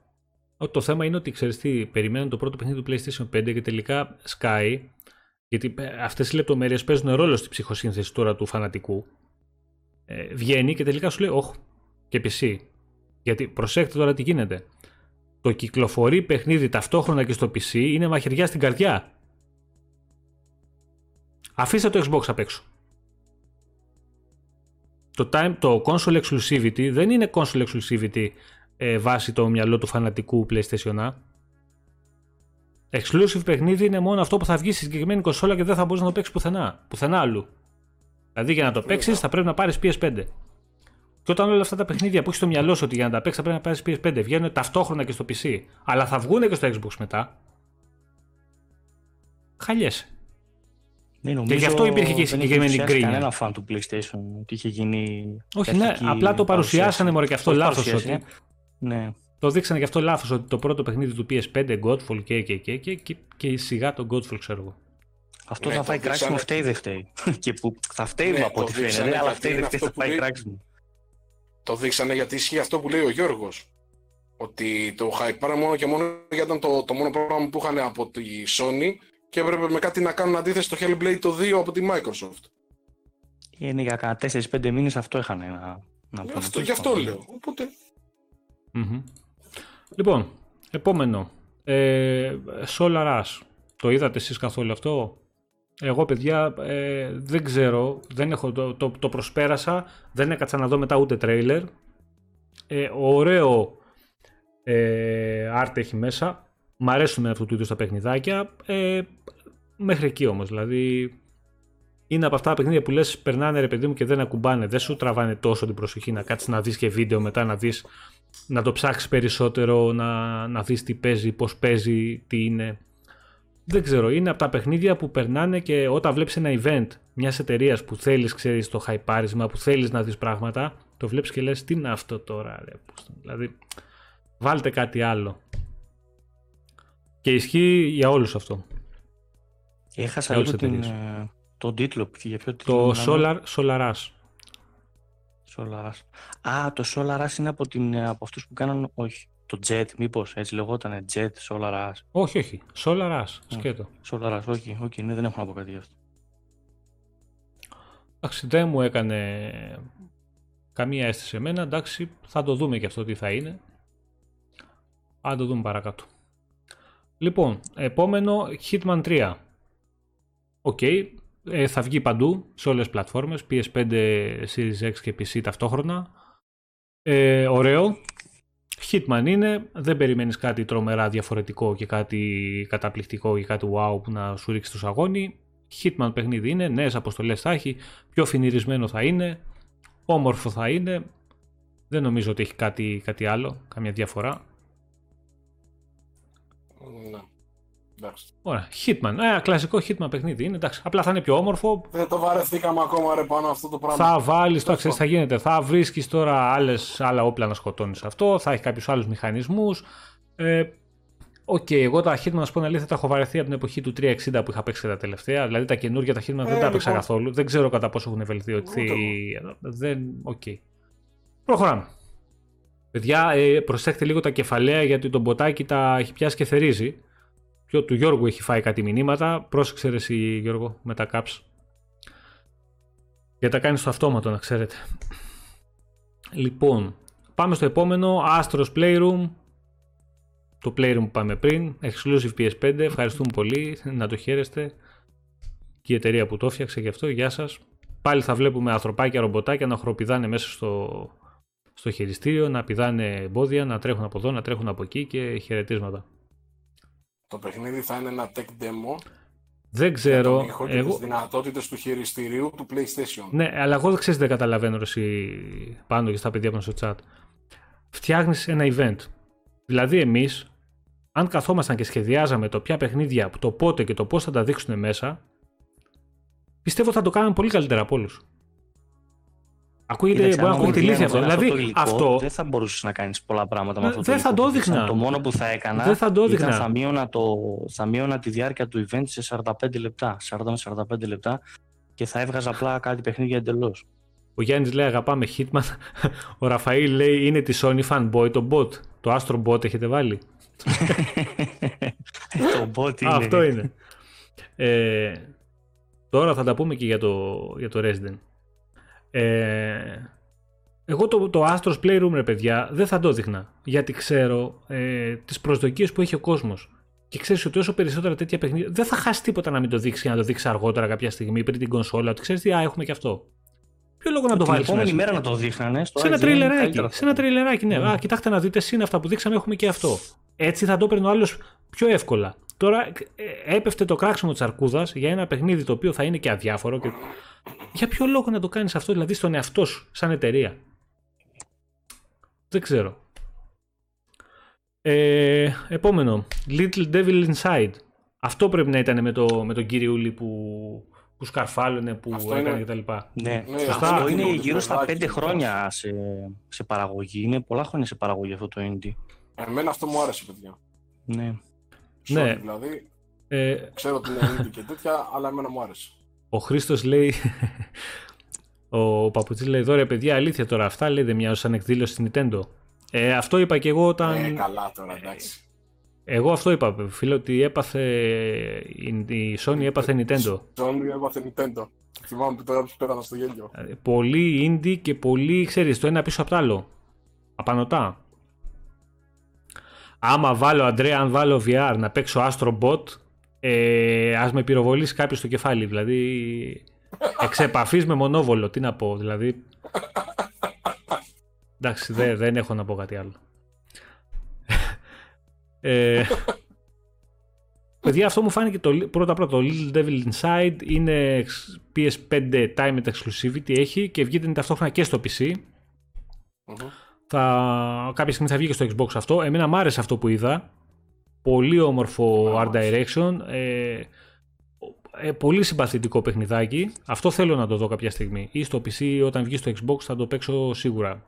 Το θέμα είναι ότι ξέρεις τι, περιμένουν το πρώτο παιχνίδι του PlayStation 5 και τελικά Sky, γιατί αυτές οι λεπτομέρειες παίζουν ρόλο στη ψυχοσύνθεση τώρα του φανατικού. Ε, βγαίνει και τελικά σου λέει, Όχι, και PC. Γιατί προσέξτε τώρα τι γίνεται. Το κυκλοφορεί παιχνίδι ταυτόχρονα και στο PC είναι μαχαιριά στην καρδιά. Αφήστε το Xbox απ' έξω το, time, το console exclusivity δεν είναι console exclusivity ε, βάσει το μυαλό του φανατικού PlayStation Exclusive παιχνίδι είναι μόνο αυτό που θα βγει στη συγκεκριμένη κονσόλα και δεν θα μπορείς να το παίξεις πουθενά, πουθενά άλλου. Δηλαδή για να το παίξεις θα πρέπει να πάρεις PS5. Και όταν όλα αυτά τα παιχνίδια που έχεις στο μυαλό σου ότι για να τα παίξεις θα πρέπει να πάρεις PS5 βγαίνουν ταυτόχρονα και στο PC, αλλά θα βγουν και στο Xbox μετά. Χαλιέσαι. Ναι, και γι' αυτό υπήρχε και η συγκεκριμένη γκρίνια. Δεν κανένα φαν του PlayStation ότι είχε γίνει. Όχι, ναι, απλά το παρουσιάσανε μωρέ και αυτό λάθος. Ότι... Ναι. Το δείξανε και αυτό λάθος ότι το πρώτο παιχνίδι του PS5 Godfall και, και, και, και, και, και σιγά το Godfall, ξέρω εγώ. Αυτό ναι, θα φάει κράξιμο, φταίει δεν φταίει. και που θα φταίει ναι, από ό,τι φαίνεται, αλλά φταίει δεν φταίει, θα φάει κράξιμο. Το δείξανε γιατί ισχύει αυτό που λέει ο Γιώργος. Ότι το hype μόνο και μόνο γιατί ήταν το, το μόνο πρόγραμμα που είχαν από τη Sony και έπρεπε με κάτι να κάνουν αντίθεση στο Hellblade το 2 από τη Microsoft. Είναι για κανένα 4-5 μήνες αυτό είχαν να, να πούνε. Αυτό, γι' αυτό λέω. Οπότε... Mm-hmm. Λοιπόν, επόμενο. Ε, Solar Rush. Το είδατε εσείς καθόλου αυτό; Εγώ παιδιά ε, δεν ξέρω, δεν έχω, το, το, το, προσπέρασα, δεν έκατσα να δω μετά ούτε τρέιλερ. Ε, ωραίο ε, art έχει μέσα, Μ' αρέσουν αυτού του είδους τα παιχνιδάκια. Ε, μέχρι εκεί όμως. Δηλαδή. είναι από αυτά τα παιχνίδια που λες περνάνε ρε παιδί μου και δεν ακουμπάνε, δεν σου τραβάνε τόσο την προσοχή να κάτσεις να δεις και βίντεο μετά να δεις να το ψάξεις περισσότερο, να, να δεις τι παίζει, πώς παίζει, τι είναι. Δεν ξέρω, είναι από τα παιχνίδια που περνάνε και όταν βλέπεις ένα event μιας εταιρείας που θέλεις, ξέρεις, το χαϊπάρισμα, που θέλεις να δεις πράγματα, το βλέπεις και λες τι είναι αυτό τώρα, ρε. Δηλαδή, βάλτε κάτι άλλο. Και ισχύει για όλους αυτό. Έχασα λίγο την, ε, τον τίτλο. Για ποιο τίτλο το Solar, Solaras. Solaras. Α, το Solaras είναι από, την, ε, από αυτούς που κάναν, όχι, το Jet, μήπως έτσι λεγότανε, Jet, Solaras. Όχι, όχι, Solaras, σκέτο. Solaras, όχι, όχι, ναι, δεν έχω να πω κάτι γι' αυτό. Εντάξει, δεν μου έκανε καμία αίσθηση εμένα, εντάξει, θα το δούμε και αυτό τι θα είναι. Αν το δούμε παρακάτω. Λοιπόν, επόμενο Hitman 3. OK, okay. ε, θα βγει παντού, σε όλες τις πλατφόρμες, PS5, Series X και PC ταυτόχρονα. Ε, ωραίο. Hitman είναι, δεν περιμένεις κάτι τρομερά διαφορετικό και κάτι καταπληκτικό ή κάτι wow που να σου ρίξει το σαγόνι. Hitman παιχνίδι είναι, νέες αποστολές θα έχει, πιο φινιρισμένο θα είναι, όμορφο θα είναι. Δεν νομίζω ότι έχει κάτι, κάτι άλλο, καμία διαφορά. Εντάξει. Ωραία. Hitman. Ε, κλασικό Hitman παιχνίδι είναι. Εντάξει. Απλά θα είναι πιο όμορφο. Δεν το βαρεθήκαμε ακόμα ρε πάνω αυτό το πράγμα. Θα βάλεις το ξέρεις θα γίνεται. Θα βρίσκεις τώρα άλλες, άλλα όπλα να σκοτώνεις αυτό. Θα έχει κάποιους άλλους μηχανισμούς. Ε, OK, okay, εγώ τα Hitman, να σου πω την αλήθεια, τα έχω βαρεθεί από την εποχή του 360 που είχα παίξει τα τελευταία. Δηλαδή τα καινούργια τα Hitman ε, δεν τα έπαιξα λοιπόν. καθόλου. Δεν ξέρω κατά πόσο έχουν βελτιωθεί. Δεν. OK. Okay. Προχωράμε. Παιδιά, ε, προσέχτε λίγο τα κεφαλαία γιατί το μποτάκι τα έχει πιάσει και θερίζει. Ποιο του Γιώργου έχει φάει κάτι μηνύματα. Πρόσεξε ρε εσύ Γιώργο με τα caps. Για τα κάνεις στο αυτόματο να ξέρετε. Λοιπόν, πάμε στο επόμενο. Astros Playroom. Το Playroom που πάμε πριν. Exclusive PS5. Ευχαριστούμε πολύ. Να το χαίρεστε. Και η εταιρεία που το έφτιαξε γι' αυτό. Γεια σας. Πάλι θα βλέπουμε ανθρωπάκια, ρομποτάκια να χοροπηδάνε μέσα στο, στο χειριστήριο, να πηδάνε εμπόδια, να τρέχουν από εδώ, να τρέχουν από εκεί και χαιρετίσματα. Το παιχνίδι θα είναι ένα tech demo. Δεν ξέρω. Έχω εγώ... τις δυνατότητες του χειριστηρίου του PlayStation. Ναι, αλλά εγώ δεν ξέρεις δεν καταλαβαίνω εσύ πάνω και στα παιδιά που στο chat. Φτιάχνεις ένα event. Δηλαδή εμείς, αν καθόμασταν και σχεδιάζαμε το ποια παιχνίδια, το πότε και το πώς θα τα δείξουν μέσα, πιστεύω θα το κάναμε πολύ καλύτερα από όλους. Ακούγεται, μπορεί να ακούγεται ηλίθεια αυτό. Δηλαδή, αυτό, αυτό, δεν θα μπορούσες να κάνεις πολλά πράγματα με αυτό δεν το θα το έδειχνα. Το μόνο που θα έκανα δεν θα, το ήταν θα, μείωνα το, θα μείωνα τη διάρκεια του event σε 45 λεπτά. 40 με 45 λεπτά και θα έβγαζα απλά κάτι παιχνίδια εντελώς. Ο Γιάννης λέει αγαπάμε Hitman. Ο Ραφαήλ λέει είναι τη Sony fanboy το bot. Το Astro Bot έχετε βάλει; το bot είναι. Αυτό είναι. Ε, τώρα θα τα πούμε και για το, για το Resident. Ε, εγώ το, το Astros Playroom, ρε παιδιά, δεν θα το δείχνα. Γιατί ξέρω ε, τις προσδοκίες που έχει ο κόσμος. Και ξέρεις ότι όσο περισσότερα τέτοια παιχνίδια. Δεν θα χάσει τίποτα να μην το δείξει και να το δείξει αργότερα κάποια στιγμή πριν την κονσόλα. Ότι ξέρεις τι, α, έχουμε και αυτό. Ποιο λόγο να το βάλει. Την επόμενη μέρα να το δείχνανε. Σε ένα τριλεράκι. Σε ένα τριλεράκι, ναι. Mm. Α, κοιτάξτε να δείτε, είναι αυτά που δείξαμε, έχουμε και αυτό. Έτσι θα το έπαιρνε ο άλλος πιο εύκολα. Τώρα ε, έπεφτε το κράξιμο της αρκούδας για ένα παιχνίδι το οποίο θα είναι και αδιάφορο. Και... Για ποιο λόγο να το κάνεις αυτό, δηλαδή στον εαυτό σου, σαν εταιρεία; Δεν ξέρω. Ε, επόμενο. Little Devil Inside. Αυτό πρέπει να ήταν με, το, με τον Ούλη που, που σκαρφάλωνε, που αυτό έκανε κτλ. Ναι, ναι αυτό είναι γύρω στα 5 χρόνια σε, σε παραγωγή. Είναι πολλά χρόνια σε παραγωγή αυτό το indie. Εμένα αυτό μου άρεσε, παιδιά. Ναι ναι. δηλαδή. Ε... Ξέρω ότι είναι και τέτοια, αλλά εμένα μου άρεσε. Ο Χρήστος λέει. ο Παπουτσί λέει εδώ ρε παιδιά, αλήθεια τώρα αυτά λέει δεν μοιάζουν σαν εκδήλωση στην Nintendo. Ε, αυτό είπα και εγώ όταν. Ε, καλά τώρα, εντάξει. Εγώ αυτό είπα, φίλε, ότι έπαθε. Η Sony έπαθε Nintendo. Η Sony έπαθε Nintendo. Θυμάμαι που τώρα του πέρανα στο γέλιο. Ε, πολύ indie και πολύ, ξέρεις, το ένα πίσω από το άλλο. Απανοτά άμα βάλω, Αντρέα, αν βάλω VR να παίξω Astro Bot, ε, ας με πυροβολήσει κάποιος στο κεφάλι. Δηλαδή, εξ με μονόβολο. Τι να πω, δηλαδή... Εντάξει, δεν, δεν έχω να πω κάτι άλλο. Ε, Παιδιά, αυτό μου φάνηκε το, πρώτα πρώτα. Το Little Devil Inside είναι PS5 Time Exclusivity έχει και βγήκε ταυτόχρονα και στο PC. Θα, κάποια στιγμή θα βγει και στο Xbox αυτό. Εμένα μου άρεσε αυτό που είδα. Πολύ όμορφο Art Direction. Ε, ε, πολύ συμπαθητικό παιχνιδάκι. Αυτό θέλω να το δω κάποια στιγμή. Ή στο PC όταν βγει στο Xbox θα το παίξω σίγουρα.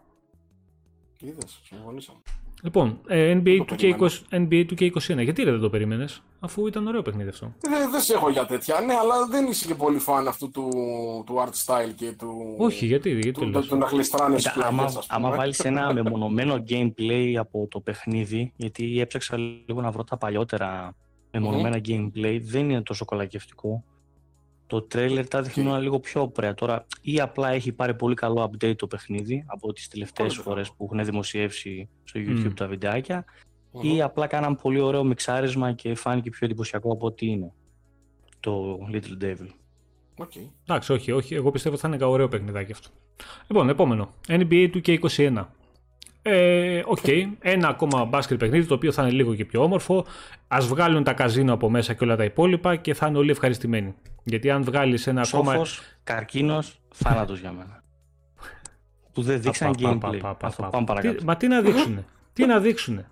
Είδες, συμφωνήσαμε. Λοιπόν, ε, NBA, 2K20, NBA 2K21. Γιατί δεν το περίμενες, αφού ήταν ωραίο παιχνίδι αυτό. Δεν, δεν σε έχω για τέτοια, ναι, αλλά δεν είσαι και πολύ φαν αυτού του, του art style και του. Όχι, γιατί, γιατί του, το του να χλιστράνε στις άμα, άμα βάλεις ένα μεμονωμένο gameplay από το παιχνίδι, γιατί έψαξα λίγο να βρω τα παλιότερα μεμονωμένα mm-hmm. gameplay, δεν είναι τόσο κολακευτικό. Το τρέλερ τα δείχνει okay. λίγο πιο ωραία. Τώρα ή απλά έχει πάρει πολύ καλό update το παιχνίδι από τις τελευταίες φορές που έχουν δημοσιεύσει στο YouTube τα βιντεάκια mm-hmm. ή απλά κάναν πολύ ωραίο μιξάρισμα και φάνηκε πιο εντυπωσιακό από ό,τι είναι το Little Devil. Okay. Εντάξει, όχι, όχι. Εγώ πιστεύω ότι θα είναι ωραίο παιχνιδάκι αυτό. Λοιπόν, επόμενο. NBA 2K21. Ε, OK, okay. ένα ακόμα μπάσκετ παιχνίδι το οποίο θα είναι λίγο και πιο όμορφο. Ας βγάλουν τα καζίνο από μέσα και όλα τα υπόλοιπα και θα είναι όλοι ευχαριστημένοι. Γιατί αν βγάλεις ένα Σόφος, ακόμα. καρκίνος, θάνατος για μένα. Που δεν δείξαν gameplay. Πάμε παρακάτω. Μα τι να δείξουνε; τι να δείξουνε;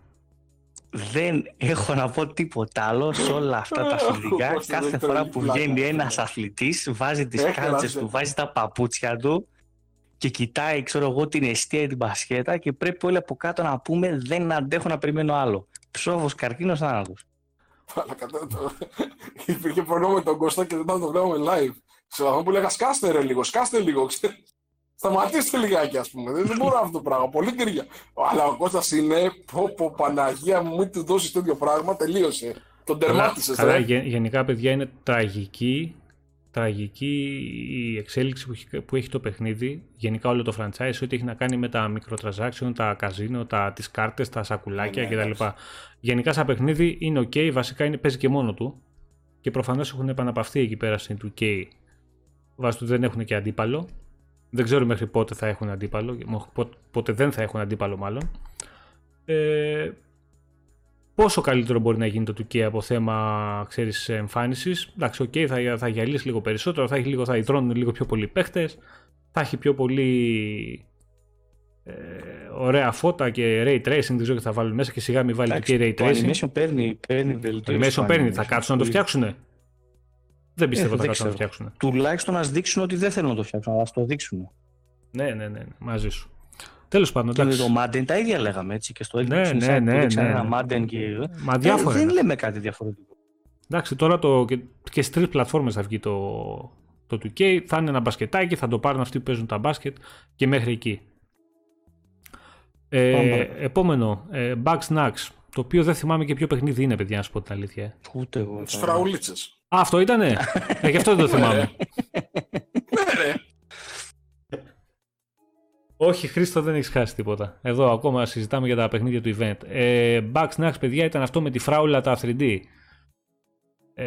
Δεν έχω να πω τίποτα άλλο σε όλα αυτά τα αθλητικά. Κάθε φορά που βγαίνει ένας αθλητής, βάζει τις κάλτσες του, βάζει τα παπούτσια του και κοιτάει, ξέρω εγώ, την αιστεία την πασχέτα και πρέπει όλοι από κάτω να πούμε δεν αντέχω να περιμένω άλλο. Ψόφος, καρκίνος, θάνατος. Υπήρχε πρόβλημα με τον Κώστα και δεν θα το βλέπουμε live. Σε βαθμό που λέγα σκάστε ρε λίγο, σκάστε λίγο. Σταματήστε λιγάκι, ας πούμε. Δεν, μπορώ αυτό το πράγμα. Πολύ κρύα. Αλλά ο Κώστας είναι. Πω, πω, Παναγία μου, μην του δώσεις τέτοιο πράγμα, τελείωσε. Τον τερμάτισες. Καλά, γενικά, παιδιά, είναι τραγική τραγική η εξέλιξη που έχει, που έχει το παιχνίδι, γενικά όλο το franchise, ό,τι έχει να κάνει με τα microtransaction, τα καζίνο, τα, τις κάρτες, τα σακουλάκια ναι, ναι κτλ. Γενικά σαν παιχνίδι είναι ok, βασικά είναι, παίζει και μόνο του και προφανώς έχουν επαναπαυθεί εκεί πέρα στην 2K. Βάσει του δεν έχουν και αντίπαλο. Δεν ξέρω μέχρι πότε θα έχουν αντίπαλο, πότε δεν θα έχουν αντίπαλο μάλλον. Ε, πόσο καλύτερο μπορεί να γίνει το 2K από θέμα ξέρεις, εμφάνισης. Εντάξει, ok, θα, θα γυαλίσει λίγο περισσότερο, θα, έχει λίγο, θα υδρώνουν λίγο πιο πολλοί παίχτες, θα έχει πιο πολύ ε, ωραία φώτα και ray tracing, δεν ξέρω τι θα βάλουν μέσα και σιγά μην βάλει και ray tracing. Το animation παίρνει, παίρνει βελτίωση. animation παίρνει, θα κάτσουν να το φτιάξουν. Δεν πιστεύω ότι θα κάτσουν να το φτιάξουν. Τουλάχιστον να δείξουν ότι δεν θέλουν να το φτιάξουν, αλλά το δείξουν. Ναι, ναι, ναι, ναι, μαζί σου. Τέλος πάντων. Και με το Madden τα ίδια λέγαμε έτσι. Και στο ναι, ναι, ναι, ναι, ναι. ένα Madden και. Μα διάφορα. Ε, δεν λέμε κάτι διαφορετικό. Εντάξει, τώρα το, και, και στις τρεις πλατφόρμες θα βγει το, το 2K. Θα είναι ένα μπασκετάκι, θα το πάρουν αυτοί που παίζουν τα μπάσκετ και μέχρι εκεί. Ε, επόμενο, ε, Bug Snacks. Το οποίο δεν θυμάμαι και ποιο παιχνίδι είναι, παιδιά, να σου πω την αλήθεια. Ε. Ούτε εγώ. Τις φραουλίτσε. Α, αυτό ήτανε; ε, γι' αυτό δεν το θυμάμαι. όχι, Χρήστο, δεν έχεις χάσει τίποτα. Εδώ ακόμα συζητάμε για τα παιχνίδια του event. Ε, Bugs Snacks, παιδιά, ήταν αυτό με τη φράουλα τα 3D. Ε,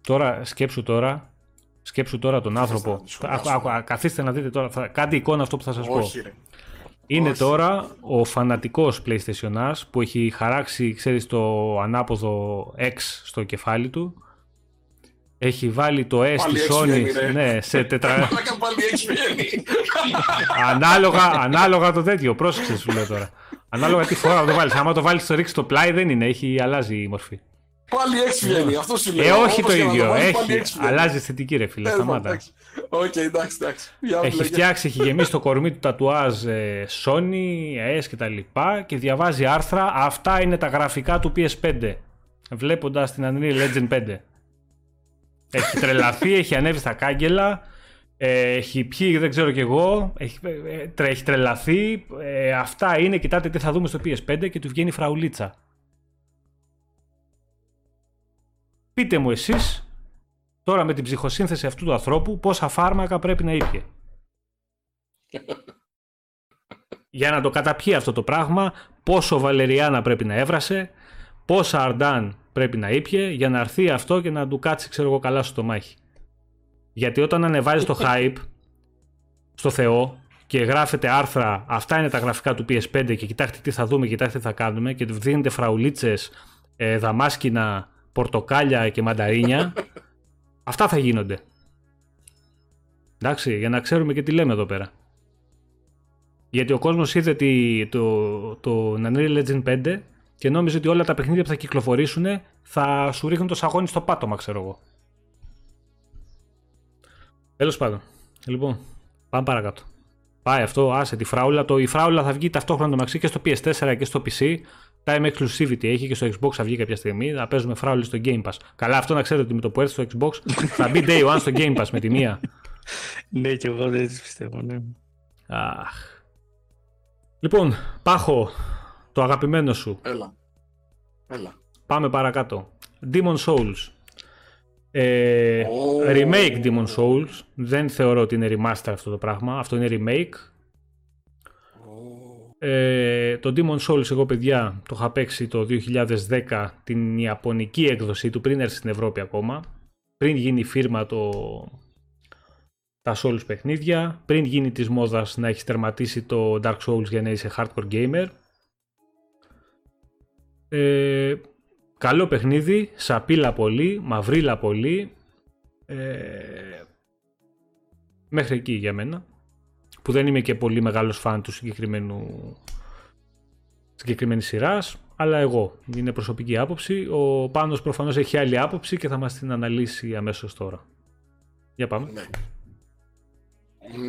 τώρα, σκέψου τώρα, σκέψου τώρα τον άνθρωπο. καθίστε να δείτε τώρα, θα, κάντε εικόνα αυτό που θα σας πω. Είναι τώρα ο φανατικός PlayStation που έχει χαράξει, ξέρεις, το ανάποδο X στο κεφάλι του έχει βάλει το S της Sony ναι, σε τετρα... ανάλογα, ανάλογα το τέτοιο, πρόσεξε σου λέω τώρα. Ανάλογα τι φορά το βάλεις. Άμα το βάλεις στο ρίξει το πλάι δεν είναι, έχει αλλάζει η μορφή. Πάλι έξι βγαίνει, αυτό σου λέω. Ε, όχι το ίδιο. Έχει, αλλάζει αισθητική ρε φίλε, σταμάτα. Οκ, εντάξει, εντάξει. Έχει φτιάξει, έχει γεμίσει το κορμί του τατουάζ ε, Sony, AES και τα λοιπά και διαβάζει άρθρα. Αυτά είναι τα γραφικά του PS5. Βλέποντας την Unreal Engine 5. Έχει τρελαθεί, έχει ανέβει στα κάγκελα, ε, έχει πιει, δεν ξέρω κι εγώ, έχει, ε, έχει τρελαθεί. Ε, αυτά είναι, κοιτάτε τι θα δούμε στο PS5 και του βγαίνει φραουλίτσα. Πείτε μου εσείς, τώρα με την ψυχοσύνθεση αυτού του ανθρώπου, πόσα φάρμακα πρέπει να ήπιε. Για να το καταπιεί αυτό το πράγμα, πόσο βαλεριάνα πρέπει να έβρασε, πόσα αρντάν πρέπει να ήπιε για να έρθει αυτό και να του κάτσει, ξέρω εγώ, καλά στο μάχη. Γιατί όταν ανεβάζει το hype στο Θεό και γράφεται άρθρα, αυτά είναι τα γραφικά του PS5 και κοιτάξτε τι θα δούμε, κοιτάξτε τι θα κάνουμε και δίνετε φραουλίτσες ε, δαμάσκηνα, πορτοκάλια και μανταρίνια. Αυτά θα γίνονται. Εντάξει, για να ξέρουμε και τι λέμε εδώ πέρα. Γιατί ο κόσμος είδε το, το Unreal Legend 5 και νόμιζε ότι όλα τα παιχνίδια που θα κυκλοφορήσουν θα σου ρίχνουν το σαγόνι στο πάτωμα, ξέρω εγώ. Τέλος πάντων. Λοιπόν, πάμε παρακάτω. Πάει αυτό, άσε τη φράουλα. Το, η φράουλα θα βγει ταυτόχρονα το μεταξύ και στο PS4 και στο PC. Time exclusivity έχει και στο Xbox θα βγει κάποια στιγμή. Να παίζουμε φράουλες στο Game Pass. Καλά, αυτό να ξέρετε ότι με το που έρθει στο Xbox θα μπει day one στο Game Pass με τη μία. ναι, και εγώ δεν πιστεύω, ναι. Αχ. Λοιπόν, Πάχο, το αγαπημένο σου. Έλα. Έλα. Πάμε παρακάτω. Demon Souls. Ε, Remake Demon Souls. Δεν θεωρώ ότι είναι remaster αυτό το πράγμα. Αυτό είναι remake. Ε, το Demon Souls εγώ παιδιά το είχα παίξει το 2010 την Ιαπωνική έκδοση του πριν έρθει στην Ευρώπη ακόμα. Πριν γίνει φίρμα το, τα Souls παιχνίδια, πριν γίνει της μόδας να έχεις τερματίσει το Dark Souls για να είσαι hardcore gamer. Ε, καλό παιχνίδι, σαπίλα πολύ, μαυρίλα πολύ. Ε, μέχρι εκεί για μένα. Που δεν είμαι και πολύ μεγάλος φαν του συγκεκριμένου συγκεκριμένης σειράς, αλλά εγώ. Είναι προσωπική άποψη. Ο Πάνος προφανώς έχει άλλη άποψη και θα μας την αναλύσει αμέσως τώρα. Για πάμε. Ναι.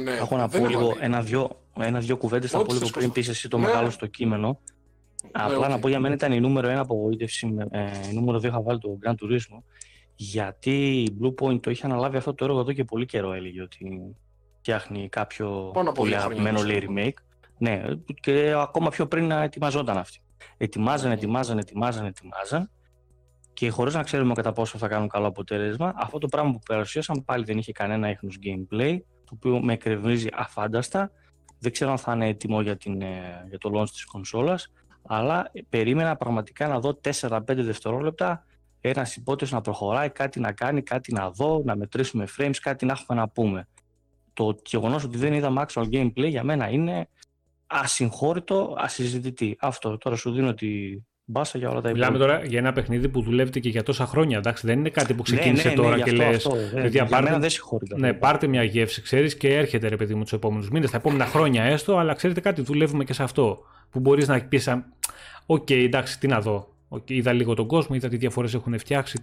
Ναι, Έχω να πω λίγο ένα-δυο ένα δυο κουβέντες θα πω λίγο πριν πεις εσύ το ναι. μεγάλο στο κείμενο. Ναι, Απλά να πω για μένα ήταν η νούμερο ένα απογοήτευση, ε, νούμερο δύο είχα βάλει το Grand Turismo γιατί η Blue Point το είχε αναλάβει αυτό το έργο εδώ και πολύ καιρό έλεγε ότι φτιάχνει κάποιο πολύ αγαπημένο λέει remake. Ναι, και ακόμα πιο πριν να ετοιμαζόταν αυτή. Ετοιμάζαν, ετοιμάζαν, ετοιμάζαν, ετοιμάζαν και χωρίς να ξέρουμε κατά πόσο θα κάνουν καλό αποτέλεσμα, αυτό το πράγμα που παρουσίασαν πάλι δεν είχε κανένα ίχνος gameplay το οποίο με εκρευνίζει αφάνταστα. Δεν ξέρω αν θα είναι έτοιμο για, την, ε, για το launch της κονσόλας, αλλά περίμενα πραγματικά να δω 4-5 δευτερόλεπτα ένας υπότιτλο να προχωράει, κάτι να κάνει, κάτι να δω, να μετρήσουμε frames, κάτι να έχουμε να πούμε. Το γεγονός ότι δεν είδα actual gameplay για μένα είναι ασυγχώρητο, ασυζητητή. Αυτό τώρα σου δίνω τη, Μπάσα για όλα τα Μιλάμε τώρα για ένα παιχνίδι που δουλεύετε και για τόσα χρόνια. Εντάξει, δεν είναι κάτι που ναι, ξεκίνησε ναι, ναι, τώρα και λες. Για πάρτε, δεν ναι, πάρτε μια γεύση, ξέρεις, και έρχεται ρε παιδί μου τους επόμενους μήνες, τα επόμενα χρόνια έστω, αλλά ξέρετε κάτι, δουλεύουμε και σε αυτό. Που μπορείς να πεις, OK, okay, εντάξει, τι να δω. Okay, είδα λίγο τον κόσμο, είδα τι διαφορές έχουν φτιάξει,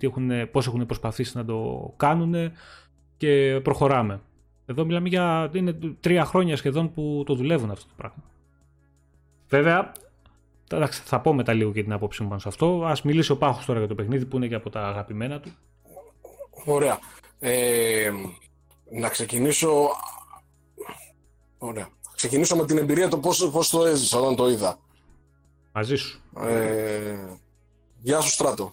πώς έχουν προσπαθήσει να το κάνουν και προχωράμε. Εδώ μιλάμε για. είναι τρία χρόνια σχεδόν που το δουλεύουν αυτό το πράγμα. Βέβαια, Εντάξει, θα πω μετά λίγο και την άποψή μου πάνω σε αυτό. Ας μιλήσει ο Πάχος τώρα για το παιχνίδι που είναι και από τα αγαπημένα του. Ωραία. Ε, να ξεκινήσω. Ωραία. Ξεκινήσω με την εμπειρία το πώς, πώς το έζησα όταν το είδα. Μαζί σου. Ε, γεια σου Στράτο.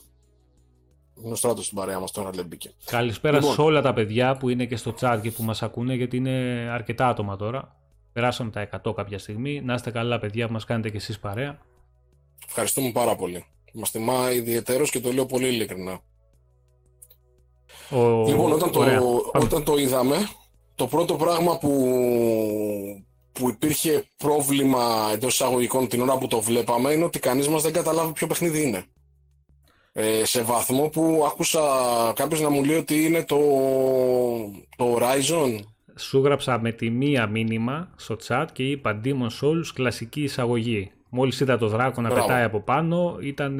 Είναι ο Στράτος στην παρέα μας τώρα μπήκε. Καλησπέρα λοιπόν. σε όλα τα παιδιά που είναι και στο chat και που μας ακούνε γιατί είναι αρκετά άτομα τώρα. Περάσαμε τα 100 κάποια στιγμή. Να είστε καλά παιδιά που μας κάνετε και εσείς παρέα. Ευχαριστούμε πάρα πολύ. Μας τιμά ιδιαίτερος και το λέω πολύ ειλικρινά. Ο... Λοιπόν, όταν το, όταν το είδαμε, το πρώτο πράγμα που, που υπήρχε πρόβλημα εντός εισαγωγικών την ώρα που το βλέπαμε είναι ότι κανείς μας δεν καταλάβει ποιο παιχνίδι είναι. Ε, σε βαθμό που άκουσα κάποιος να μου λέει ότι είναι το, το Horizon. Σου γράψα με τη μία μήνυμα στο chat και είπα Demon Souls κλασική εισαγωγή. Μόλις είδα το δράκο να πετάει από πάνω, ήταν.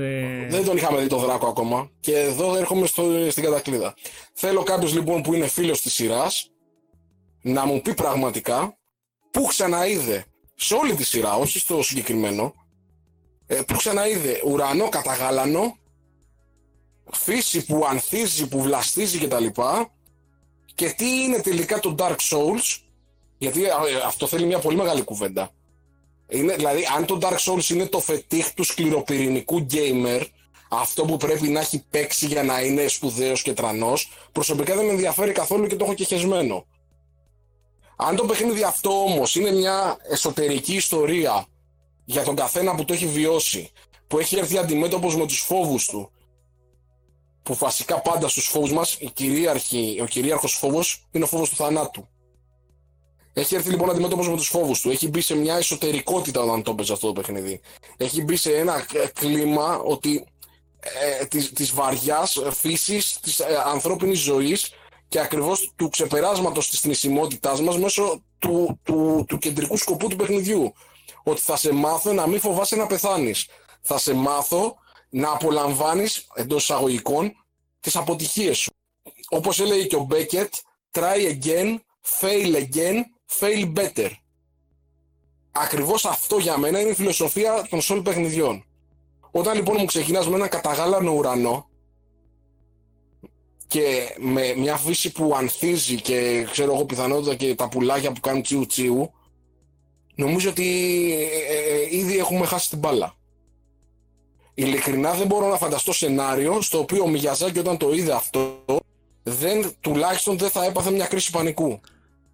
Δεν τον είχαμε δει το δράκο ακόμα. Και εδώ έρχομαι στο, στην κατακλείδα. Θέλω κάποιος λοιπόν που είναι φίλος της σειράς να μου πει πραγματικά πού ξαναείδε σε όλη τη σειρά, όχι στο συγκεκριμένο, ε, που ξαναείδε ουρανό καταγάλανο, φύση που ανθίζει, που βλαστίζει κτλ. Και τι είναι τελικά το Dark Souls, γιατί ε, αυτό θέλει μια πολύ μεγάλη κουβέντα. Είναι, δηλαδή, αν το Dark Souls είναι το φετίχ του σκληροπυρηνικού gamer, αυτό που πρέπει να έχει παίξει για να είναι σπουδαίος και τρανός, προσωπικά δεν με ενδιαφέρει καθόλου και το έχω και χεσμένο. Αν το παιχνίδι αυτό όμως είναι μια εσωτερική ιστορία για τον καθένα που το έχει βιώσει, που έχει έρθει αντιμέτωπος με τους φόβους του, που βασικά πάντα στους φόβους μας η κυρίαρχη, ο κυρίαρχος φόβος είναι ο φόβος του θανάτου. Έχει έρθει λοιπόν αντιμέτωπος με τους φόβους του. Έχει μπει σε μια εσωτερικότητα όταν το έπαιζε αυτό το παιχνίδι. Έχει μπει σε ένα κλίμα ότι ε, της, της βαριάς φύσης της ε, ανθρώπινης ζωής και ακριβώς του ξεπεράσματος της θνησιμότητάς μας μέσω του, του, του κεντρικού σκοπού του παιχνιδιού. Ότι θα σε μάθω να μην φοβάσαι να πεθάνεις. Θα σε μάθω να απολαμβάνεις εντός εισαγωγικών τις αποτυχίες σου. Όπως έλεγε και ο Μπέκετ, try again, fail again, fail better. Ακριβώς αυτό για μένα είναι η φιλοσοφία των σόλ παιχνιδιών. Όταν λοιπόν μου ξεκινάς με ένα καταγάλανο ουρανό και με μια φύση που ανθίζει και ξέρω εγώ πιθανότητα και τα πουλάκια που κάνουν τσιου τσιου νομίζω ότι ε, ε, ήδη έχουμε χάσει την μπάλα. Ειλικρινά δεν μπορώ να φανταστώ σενάριο στο οποίο ο Μιγιαζάκη όταν το είδε αυτό δεν, τουλάχιστον δεν θα έπαθε μια κρίση πανικού.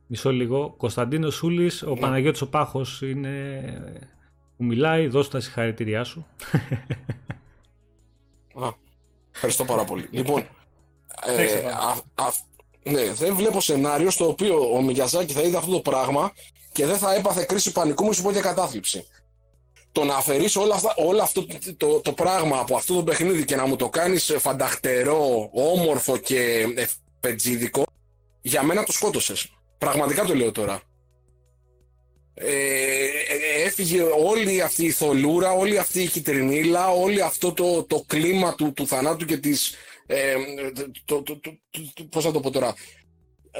Μισό λίγο. Κωνσταντίνος Σούλης, ο ναι. Παναγιώτης ο Πάχος είναι που μιλάει. Δώσ' τα συγχαρητήριά σου. Α, ευχαριστώ πάρα πολύ. λοιπόν, ε, ναι, δεν βλέπω σενάριο στο οποίο ο Μιγιαζάκη θα είδε αυτό το πράγμα και δεν θα έπαθε κρίση πανικού, μου σου πω και κατάθλιψη. Το να αφαιρείς όλα όλο αυτό το, το, πράγμα από αυτό το παιχνίδι και να μου το κάνεις φανταχτερό, όμορφο και πετζίδικο, για μένα το σκότωσες. Πραγματικά το λέω τώρα. Ε, ε, έφυγε όλη αυτή η θολούρα, όλη αυτή η κυτρινίλα, όλη αυτό το, το κλίμα του, του θανάτου και της... Ε, το, το, το, πώς θα το πω τώρα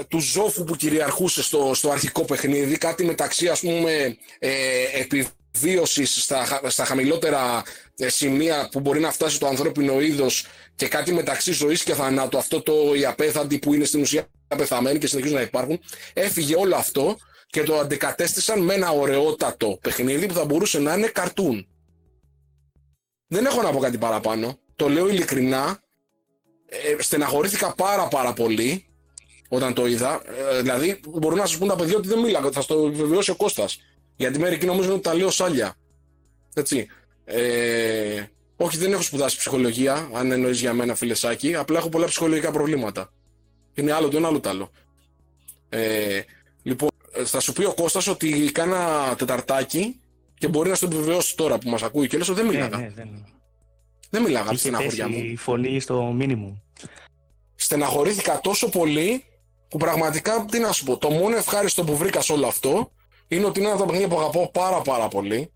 του ζώφου που κυριαρχούσε στο, στο αρχικό παιχνίδι, κάτι μεταξύ ας πούμε ε, επιβίωσης στα, στα χαμηλότερα σημεία που μπορεί να φτάσει το ανθρώπινο είδος και κάτι μεταξύ ζωής και θανάτου, αυτό το οι απέθαντοι που είναι στην ουσία πεθαμένοι και συνεχίζουν να υπάρχουν, έφυγε όλο αυτό και το αντικατέστησαν με ένα ωραιότατο παιχνίδι που θα μπορούσε να είναι καρτούν. Δεν έχω να πω κάτι παραπάνω. Το λέω ειλικρινά. Ε, στεναχωρήθηκα πάρα πάρα πολύ όταν το είδα. Ε, δηλαδή, μπορούν να σας πούν τα παιδιά ότι δεν μίλαγα. Θα στο βεβαιώσει ο Κώστας. Γιατί μερικοί νομίζουν ότι τα λέω σάλια. Έτσι. Ε, όχι, δεν έχω σπουδάσει ψυχολογία, αν εννοείς για μένα, φιλεσάκι. Απλά έχω πολλά ψυχολογικά προβλήματα. Είναι άλλο το ένα, άλλο το άλλο. Ε, λοιπόν, θα σου πει ο Κώστας ότι κάνα τεταρτάκι και μπορεί να στο επιβεβαιώσει τώρα που μας ακούει και λες ότι δεν μιλάγα. Ναι, ναι, δεν... δεν μιλάγα στην αγοριά μου. η φωνή στο μήνυμο. Στεναχωρήθηκα τόσο πολύ που πραγματικά, τι να σου πω, το μόνο ευχάριστο που βρήκα σε όλο αυτό είναι ότι είναι ένα από τα παιχνίδια που αγαπώ πάρα πάρα πολύ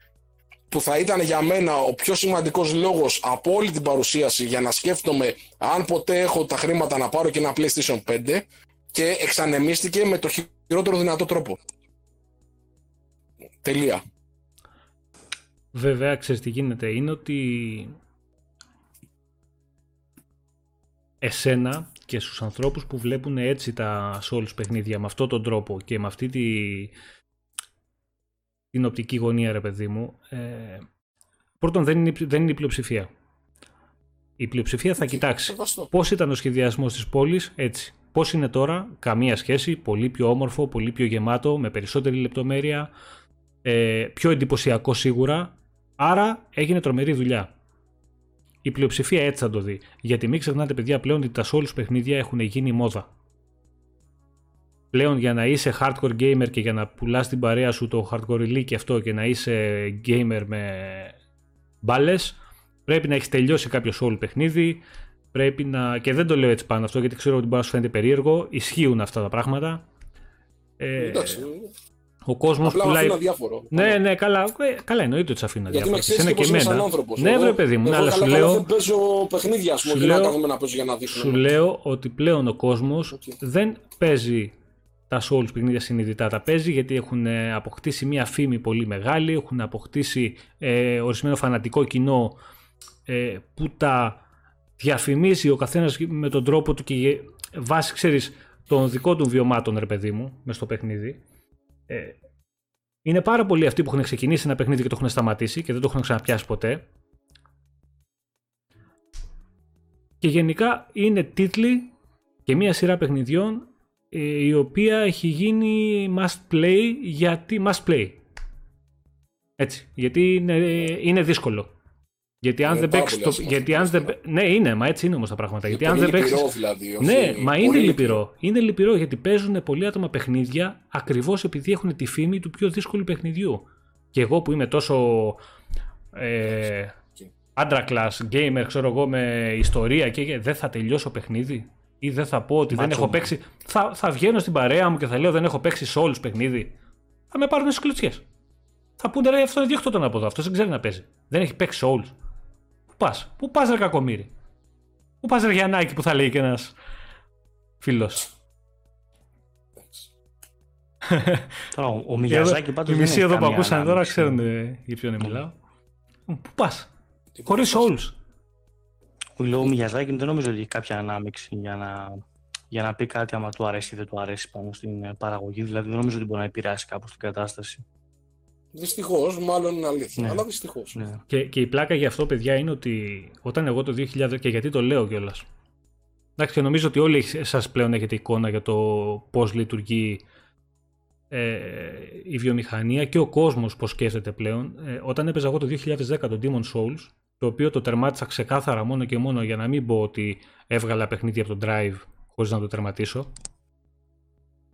που θα ήταν για μένα ο πιο σημαντικός λόγος από όλη την παρουσίαση για να σκέφτομαι αν ποτέ έχω τα χρήματα να πάρω και ένα PlayStation 5 και εξανεμίστηκε με το χειρότερο δυνατό τρόπο. Τελεία. Βέβαια, ξέρεις τι γίνεται, είναι ότι εσένα και στους ανθρώπους που βλέπουν έτσι τα Souls παιχνίδια με αυτόν τον τρόπο και με αυτή τη, την οπτική γωνία ρε παιδί μου, ε, πρώτον δεν είναι, δεν είναι η πλειοψηφία. Η πλειοψηφία θα κοιτάξει πώς ήταν ο σχεδιασμός της πόλης έτσι. Πώς είναι τώρα, καμία σχέση, πολύ πιο όμορφο, πολύ πιο γεμάτο, με περισσότερη λεπτομέρεια, ε, πιο εντυπωσιακό σίγουρα, άρα έγινε τρομερή δουλειά. Η πλειοψηφία έτσι θα το δει. Γιατί μην ξεχνάτε, παιδιά, πλέον ότι τα Souls παιχνίδια έχουν γίνει μόδα. Πλέον για να είσαι hardcore gamer και για να πουλάς την παρέα σου το hardcore και αυτό και να είσαι gamer με μπάλες, πρέπει να έχεις τελειώσει κάποιο Soul παιχνίδι, πρέπει να. και δεν το λέω έτσι πάνω αυτό γιατί ξέρω ότι μπορεί να σου φαίνεται περίεργο. Ισχύουν αυτά τα πράγματα. Ε, Εντάξει. Ο κόσμος πουλάει. Αδιάφορο. Ναι, ναι, καλά, ε, καλά εννοείται ότι σε αφήνω αδιάφορο. Γιατί με και εμένα. Ναι, βρε παιδί μου, αλλά σου λέω. Δεν παίζω παιχνίδια, ας πούμε, λέω, να να παίζω για να δείχνω. Σου λέω ότι πλέον ο κόσμος δεν παίζει τα Souls παιχνίδια συνειδητά. Τα παίζει γιατί έχουν ε, αποκτήσει μια φήμη πολύ μεγάλη, έχουν αποκτήσει ε, ορισμένο φανατικό κοινό ε, που τα διαφημίζει ο καθένας με τον τρόπο του και βάσει, ξέρεις, των δικών του βιωμάτων, ρε παιδί μου, μες στο παιχνίδι. Ε, είναι πάρα πολλοί αυτοί που έχουν ξεκινήσει ένα παιχνίδι και το έχουν σταματήσει και δεν το έχουν ξαναπιάσει ποτέ. Και γενικά είναι τίτλοι και μια σειρά παιχνιδιών ε, η οποία έχει γίνει must play γιατί must play. Έτσι, γιατί είναι, είναι δύσκολο. Γιατί αν δεν παίξει. Το... Γιατί αν δεν... Ναι, είναι, μα έτσι είναι όμως τα πράγματα. Γιατί αν δεν παίξει. Δηλαδή, ναι, μα είναι λυπηρό. Είναι λυπηρό γιατί παίζουν πολλοί άτομα παιχνίδια ακριβώς επειδή έχουν τη φήμη του πιο δύσκολου παιχνιδιού. Και εγώ που είμαι τόσο. Ε, άντρα class, gamer, ξέρω εγώ, με ιστορία και δεν θα τελειώσω παιχνίδι. Ή δεν θα πω ότι δεν έχω παίξει. Θα, θα βγαίνω στην παρέα μου και θα λέω δεν έχω παίξει σε όλους παιχνίδι. Θα με πάρουν στις κλωτσιές. Θα πούνε ρε, αυτό είναι διώχτω τον από εδώ. Αυτός δεν ξέρει να παίζει. Δεν έχει παίξει σε όλους. Πού πας, πού πας, ρε κακομίρι. Πού πας, ρε Γιαννάκη, που θα λέει και ένας φίλος; Τώρα, ο Μιγιαζάκη πάντως. Οι μισοί εδώ που ακούσαν τώρα ξέρουν για ποιον μιλάω. Πού πας, χωρίς όλους. Ο Λέω Μιγιαζάκη δεν νομίζω ότι έχει κάποια ανάμειξη για να, για να πει κάτι άμα του αρέσει ή δεν του αρέσει πάνω στην ε, παραγωγή. Δηλαδή δεν νομίζω ότι μπορεί να επηρεάσει κάπως την κατάσταση. Δυστυχώς, μάλλον είναι αλήθεια. Ναι. Αλλά δυστυχώς. Ναι. Και, και η πλάκα για αυτό, παιδιά, είναι ότι όταν εγώ το 2000. και γιατί το λέω κιόλας. Εντάξει, και νομίζω ότι όλοι εσάς πλέον έχετε εικόνα για το πώς λειτουργεί ε, η βιομηχανία και ο κόσμος πώς σκέφτεται πλέον. Ε, όταν έπαιζα εγώ το 2010 το Demon Souls, το οποίο το τερμάτισα ξεκάθαρα μόνο και μόνο για να μην πω ότι έβγαλα παιχνίδι από το Drive χωρίς να το τερματίσω.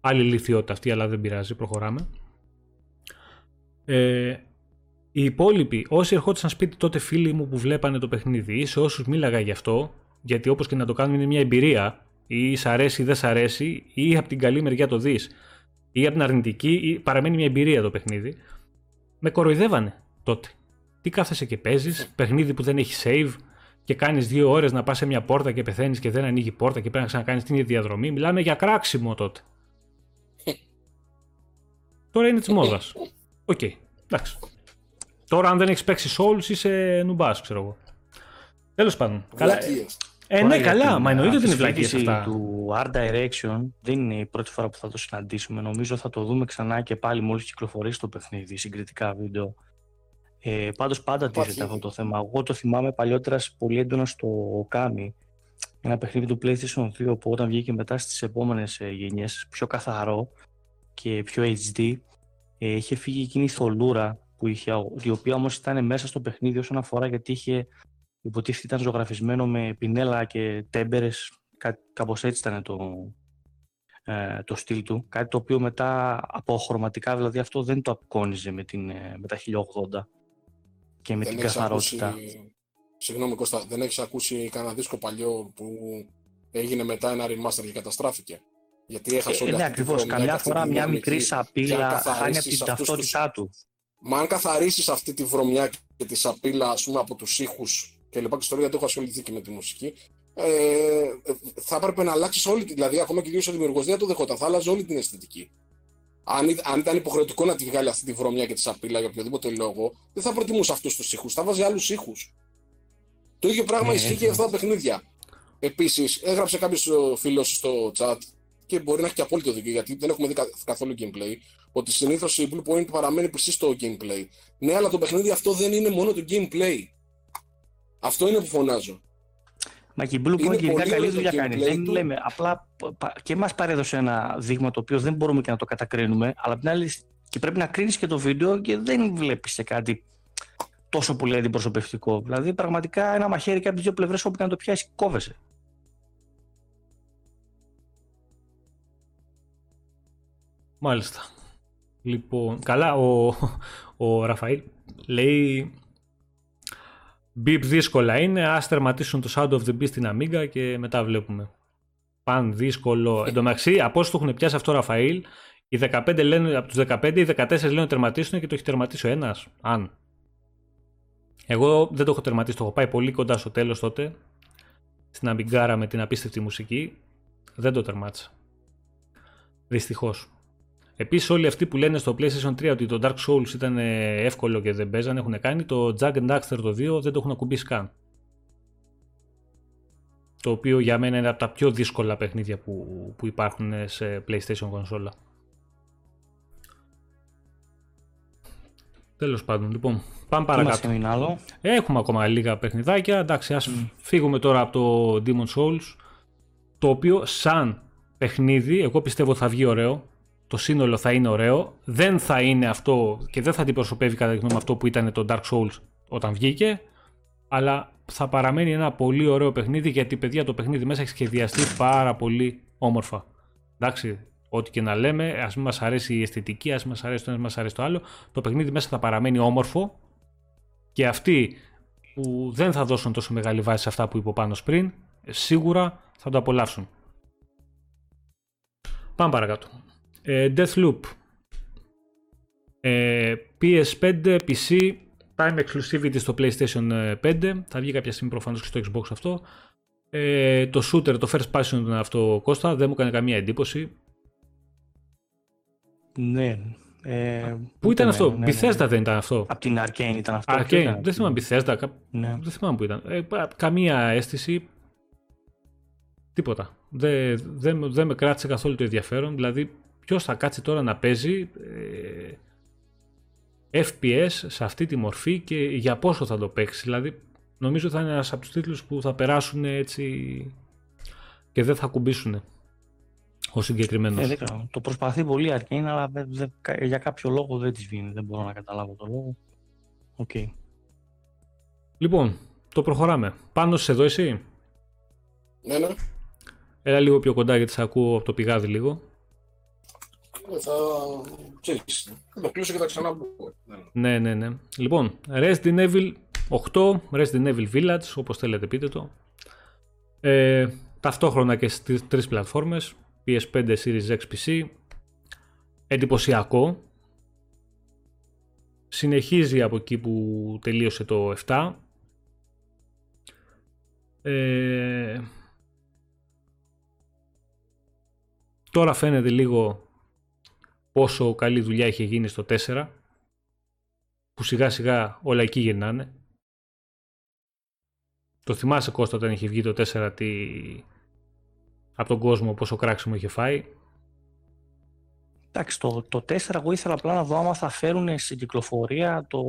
Άλλη λυθιότητα αυτή, αλλά δεν πειράζει, προχωράμε. Ε, οι υπόλοιποι, όσοι ερχόντουσαν σπίτι τότε φίλοι μου που βλέπανε το παιχνίδι ή σε όσους μίλαγα γι' αυτό, γιατί όπως και να το κάνουμε είναι μια εμπειρία, ή σ' αρέσει ή δεν σ' αρέσει, ή από την καλή μεριά το δεις, ή από την αρνητική, ή παραμένει μια εμπειρία το παιχνίδι, με κοροϊδεύανε τότε. Τι κάθεσαι και παίζεις, παιχνίδι που δεν έχει save και κάνεις δύο ώρες να πας σε μια πόρτα και πεθαίνεις και δεν ανοίγει πόρτα και πρέπει να ξανακάνεις την ίδια διαδρομή. Μιλάμε για κράξιμο τότε. Τώρα είναι της μόδας. OK, okay. εντάξει. Τώρα, αν δεν έχεις παίξει Souls, είσαι νουμπάς, ξέρω εγώ. Τέλος πάντων. Καλά. Ε, ναι, καλά. Μα εννοείται ότι είναι βλακίες αυτά. του Art Direction δεν είναι η πρώτη φορά που θα το συναντήσουμε. Νομίζω θα το δούμε ξανά και πάλι μόλις κυκλοφορήσει το παιχνίδι, συγκριτικά βίντεο. Ε, Πάντως πάντα τίθεται αυτό το θέμα. Εγώ το θυμάμαι παλιότερας πολύ έντονα στο Kami. Ένα παιχνίδι του PlayStation 2 που όταν βγήκε μετά στις επόμενες γενιές πιο καθαρό και πιο HD ε, είχε φύγει εκείνη η θολούρα που είχε, η οποία όμως ήταν μέσα στο παιχνίδι όσον αφορά γιατί είχε υποτίθεται ήταν ζωγραφισμένο με πινέλα και τέμπερες. Κά, κάπως έτσι ήταν το, ε, το στυλ του. Κάτι το οποίο μετά από χρωματικά δηλαδή αυτό δεν το απεικόνιζε με, την, ε, με τα 1080 και με δεν την καθαρότητα. Ακούσει... Συγγνώμη Κώστα, δεν έχεις ακούσει κανένα δίσκο παλιό που έγινε μετά ένα remaster και καταστράφηκε; Γιατί έχασε ε, όλη ναι, ακριβώς. Καμιά φορά μια μικρή σαπίλα χάνει από την ταυτότητά του. Μα αν καθαρίσεις αυτή τη βρωμιά και τη σαπίλα ας πούμε, από τους ήχους και λοιπά, και στο γιατί έχω ασχοληθεί και με τη μουσική, ε, θα έπρεπε να αλλάξεις όλη. Δηλαδή, ακόμα και ο δημιουργός δεν το δεχόταν, θα άλλαζε όλη την αισθητική αν, αν ήταν υποχρεωτικό να τη βγάλει αυτή τη βρωμιά και τη σαπίλα για οποιοδήποτε λόγο, δεν θα προτιμούσε αυτούς τους ήχους. Θα βάζει άλλους ήχους. Το ίδιο πράγμα ναι, ισχύει και για αυτά τα παιχνίδια. Επίσης, έγραψε κάποιος φίλος στο chat και μπορεί να έχει και απόλυτο δίκιο γιατί δεν έχουμε δει καθόλου gameplay. Ότι συνήθως η Blue Point παραμένει πιστή στο gameplay. Ναι, αλλά το παιχνίδι αυτό δεν είναι μόνο το gameplay. Αυτό είναι που φωνάζω. Μα και η Blue Point γενικά καλή δουλειά κάνει. Δεν του... λέμε. Απλά και μα παρέδωσε ένα δείγμα το οποίο δεν μπορούμε και να το κατακρίνουμε, αλλά απ' την άλλη και πρέπει να κρίνεις και το βίντεο και δεν βλέπεις και κάτι τόσο πολύ αντιπροσωπευτικό. Δηλαδή, πραγματικά ένα μαχαίρι και από τις δύο πλευρές όπου και να το πιάσει, κόβεσαι. Μάλιστα. Λοιπόν, καλά, ο, ο Ραφαήλ λέει Μπιπ δύσκολα είναι, ας τερματίσουν το Sound of the Beast στην Amiga και μετά βλέπουμε. Παν δύσκολο. Εν τω μεταξύ, από όσου το έχουν πιάσει αυτό ο Ραφαήλ, οι 15 λένε, από τους 15, οι 14 λένε τερματίσουν και το έχει τερματίσει ο ένας. Αν. Εγώ δεν το έχω τερματίσει, το έχω πάει πολύ κοντά στο τέλος τότε. Στην Αμπιγκάρα με την απίστευτη μουσική. Δεν το τερμάτισα. Δυστυχώς. Επίσης, όλοι αυτοί που λένε στο PlayStation 3 ότι το Dark Souls ήταν ε, εύκολο και δεν παίζανε, έχουν κάνει το Jack and Daxter το 2 δεν το έχουν ακουμπήσει καν. Το οποίο για μένα είναι από τα πιο δύσκολα παιχνίδια που, που υπάρχουν σε PlayStation κονσόλα. Τέλος πάντων, λοιπόν, πάμε παρακάτω. Άλλο; Έχουμε ακόμα λίγα παιχνιδάκια. Εντάξει, ας φύγουμε τώρα από το Demon Souls. Το οποίο σαν παιχνίδι, εγώ πιστεύω θα βγει ωραίο το σύνολο θα είναι ωραίο. Δεν θα είναι αυτό και δεν θα αντιπροσωπεύει κατά τη γνώμη αυτό που ήταν το Dark Souls όταν βγήκε. Αλλά θα παραμένει ένα πολύ ωραίο παιχνίδι γιατί παιδιά το παιχνίδι μέσα έχει σχεδιαστεί πάρα πολύ όμορφα. Εντάξει, ό,τι και να λέμε, ας μην μας αρέσει η αισθητική, ας μην μας αρέσει το ένα, μας αρέσει το άλλο. Το παιχνίδι μέσα θα παραμένει όμορφο και αυτοί που δεν θα δώσουν τόσο μεγάλη βάση σε αυτά που είπε ο Πάνος πριν, ε, σίγουρα θα το απολαύσουν. Πάμε παρακάτω. Ε, Deathloop. Ε, PS5, PC, time exclusivity στο PlayStation 5. Θα βγει κάποια στιγμή προφανώς και στο Xbox αυτό. Ε, το shooter, το first passion αυτό Κώστα, δεν μου έκανε καμία εντύπωση. Ναι. Ε, Πού ήταν αυτό, ναι, Bethesda δεν ήταν αυτό; Από την Arcane ήταν αυτό. Arcane, ήταν; δεν θυμάμαι Bethesda, Ναι. δεν θυμάμαι που ήταν. Ε, πα- καμία αίσθηση, τίποτα. Δεν δεν- δεν με κράτησε καθόλου το ενδιαφέρον, δηλαδή ποιος θα κάτσει τώρα να παίζει ε, FPS σε αυτή τη μορφή και για πόσο θα το παίξει. Δηλαδή νομίζω θα είναι ένας από τους τίτλους που θα περάσουν έτσι και δεν θα ακουμπήσουν ο συγκεκριμένος. Ε, δεν ξέρω. Το προσπαθεί πολύ η Arcane, αλλά δεν- δεν- κα- για κάποιο λόγο δεν της βγαίνει. Δεν μπορώ να καταλάβω το λόγο. Οκ. Λοιπόν, το προχωράμε. Πάνο, 'σαι εδώ εσύ; Ναι, ναι. Έλα λίγο πιο κοντά γιατί σε ακούω από το πηγάδι λίγο. Ε, Θα. ξέρεις, Θα το κλείσω και θα ξαναμπώ. Ναι, Ναι. ναι, ναι. Λοιπόν, Resident Evil 8, Resident Evil Village, όπως θέλετε πείτε το. Ε, ταυτόχρονα και στις τρεις πλατφόρμες, PS5, Series X, PC. Εντυπωσιακό. Συνεχίζει από εκεί που τελείωσε το 7. Ε, τώρα φαίνεται λίγο πόσο καλή δουλειά είχε γίνει στο 4 που σιγά σιγά όλα εκεί γυρνάνε. Το θυμάσαι Κώστα όταν είχε βγει το 4 τι... από τον κόσμο πόσο κράξιμο είχε φάει; Εντάξει, το, το 4 εγώ ήθελα απλά να δω άμα θα φέρουν στην κυκλοφορία το,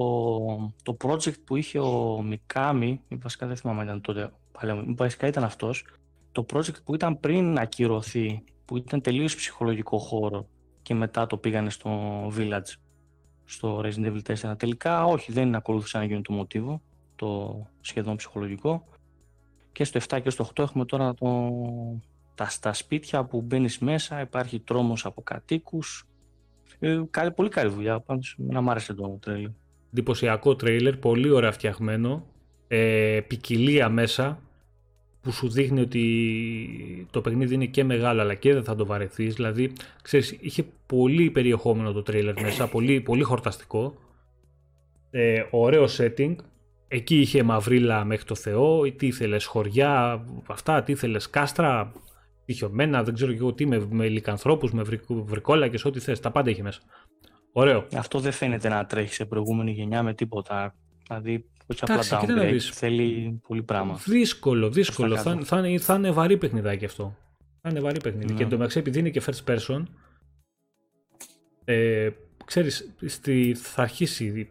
το project που είχε ο Μικάμι, ή βασικά δεν θυμάμαι αν ήταν τότε, παλαιό, βασικά ήταν αυτός, το project που ήταν πριν ακυρωθεί, που ήταν τελείως ψυχολογικό χώρο και μετά το πήγανε στο Village, στο Resident Evil 4. Τελικά όχι, δεν ακολούθησε να γίνει το μοτίβο, το σχεδόν ψυχολογικό. Και στο 7 και στο 8 έχουμε τώρα το, τα, στα σπίτια που μπαίνεις μέσα, υπάρχει τρόμος από κατοίκους. Ε, καλή, πολύ καλή δουλειά, πάντως να μ' άρεσε το τρέλερ. Εντυπωσιακό τρέιλερ, πολύ ωραία φτιαγμένο. Ε, ποικιλία μέσα που σου δείχνει ότι το παιχνίδι είναι και μεγάλο αλλά και δεν θα το βαρεθείς. Δηλαδή, ξέρεις, είχε πολύ περιεχόμενο το τρέιλερ μέσα, πολύ, πολύ χορταστικό. Ε, ωραίο setting. Εκεί είχε μαυρίλα μέχρι το Θεό, ή τι ήθελες χωριά, αυτά, τι ήθελες κάστρα, τυχιωμένα, δεν ξέρω και εγώ τι, με, με λικανθρώπους, με βρυ- βρικόλακες, ό,τι θες, τα πάντα είχε μέσα. Ωραίο. Αυτό δεν φαίνεται να τρέχει σε προηγούμενη γενιά με τίποτα. Δηλαδή, όχι απλά Εντάξει, κοίτα να downgrade, δεις. θέλει πολύ πράγμα. Δύσκολο, δύσκολο. Προς τα Θα, κάτω. θα, είναι, θα είναι βαρύ παιχνιδάκι αυτό. Θα είναι βαρύ παιχνίδι. Ναι. Και εντωμεταξύ επειδή είναι και first person, ε, ξέρεις, στη, θα αρχίσει,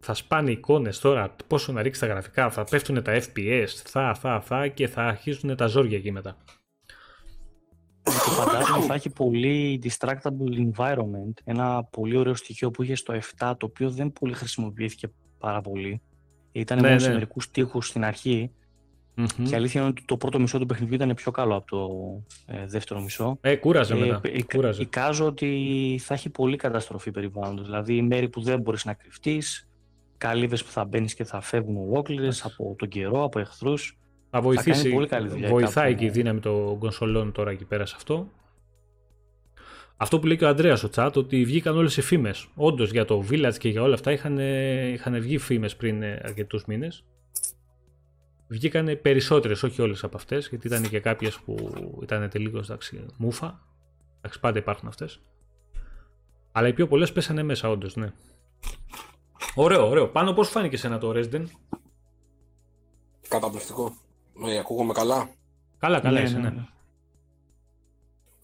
θα σπάνε εικόνες τώρα, πόσο να ρίξει τα γραφικά, θα πέφτουν τα FPS, θα, θα, θα και θα αρχίσουν τα ζόρια εκεί μετά. Και φαντάζομαι θα έχει πολύ distractable environment. Ένα πολύ ωραίο στοιχείο που είχε στο 7, το οποίο δεν πολύ χρησιμοποιήθηκε πάρα πολύ. Ήταν Ναι, μόνο ναι. σε μερικού τείχου στην αρχή. Μμμ. Και η αλήθεια είναι ότι το πρώτο μισό του παιχνιδιού ήταν πιο καλό από το ε, δεύτερο μισό. Ε, κούραζε Ε, μετά. ε, κούραζε. Εικάζω ότι θα έχει πολύ καταστροφή περιβάλλοντος. Δηλαδή, μέρη που δεν μπορείς να κρυφτείς, καλύβες που θα μπαίνεις και θα φεύγουν ολόκληρες από τον καιρό, από εχθρούς. Θα βοηθήσει, κάνει πολύ καλή δουλειά βοηθάει κάπου. και η δύναμη των κονσολών τώρα εκεί πέρα σε αυτό. Αυτό που λέει και ο Αντρέα στο chat, ότι βγήκαν όλες οι φήμες. Όντως για το Village και για όλα αυτά είχαν, είχαν βγει φήμες πριν αρκετούς μήνες. Βγήκαν περισσότερες, όχι όλες από αυτές, γιατί ήταν και κάποιες που ήταν τελείως εντάξει, μούφα. Εντάξει, πάντα υπάρχουν αυτές. Αλλά οι πιο πολλές πέσανε μέσα, όντως, ναι. Ωραίο, ωραίο. Πάνω πώς φάνηκες σένα το Resident; Καταπληκτικό. Με ακούγομαι καλά. Καλά, καλά, είσαι, ναι.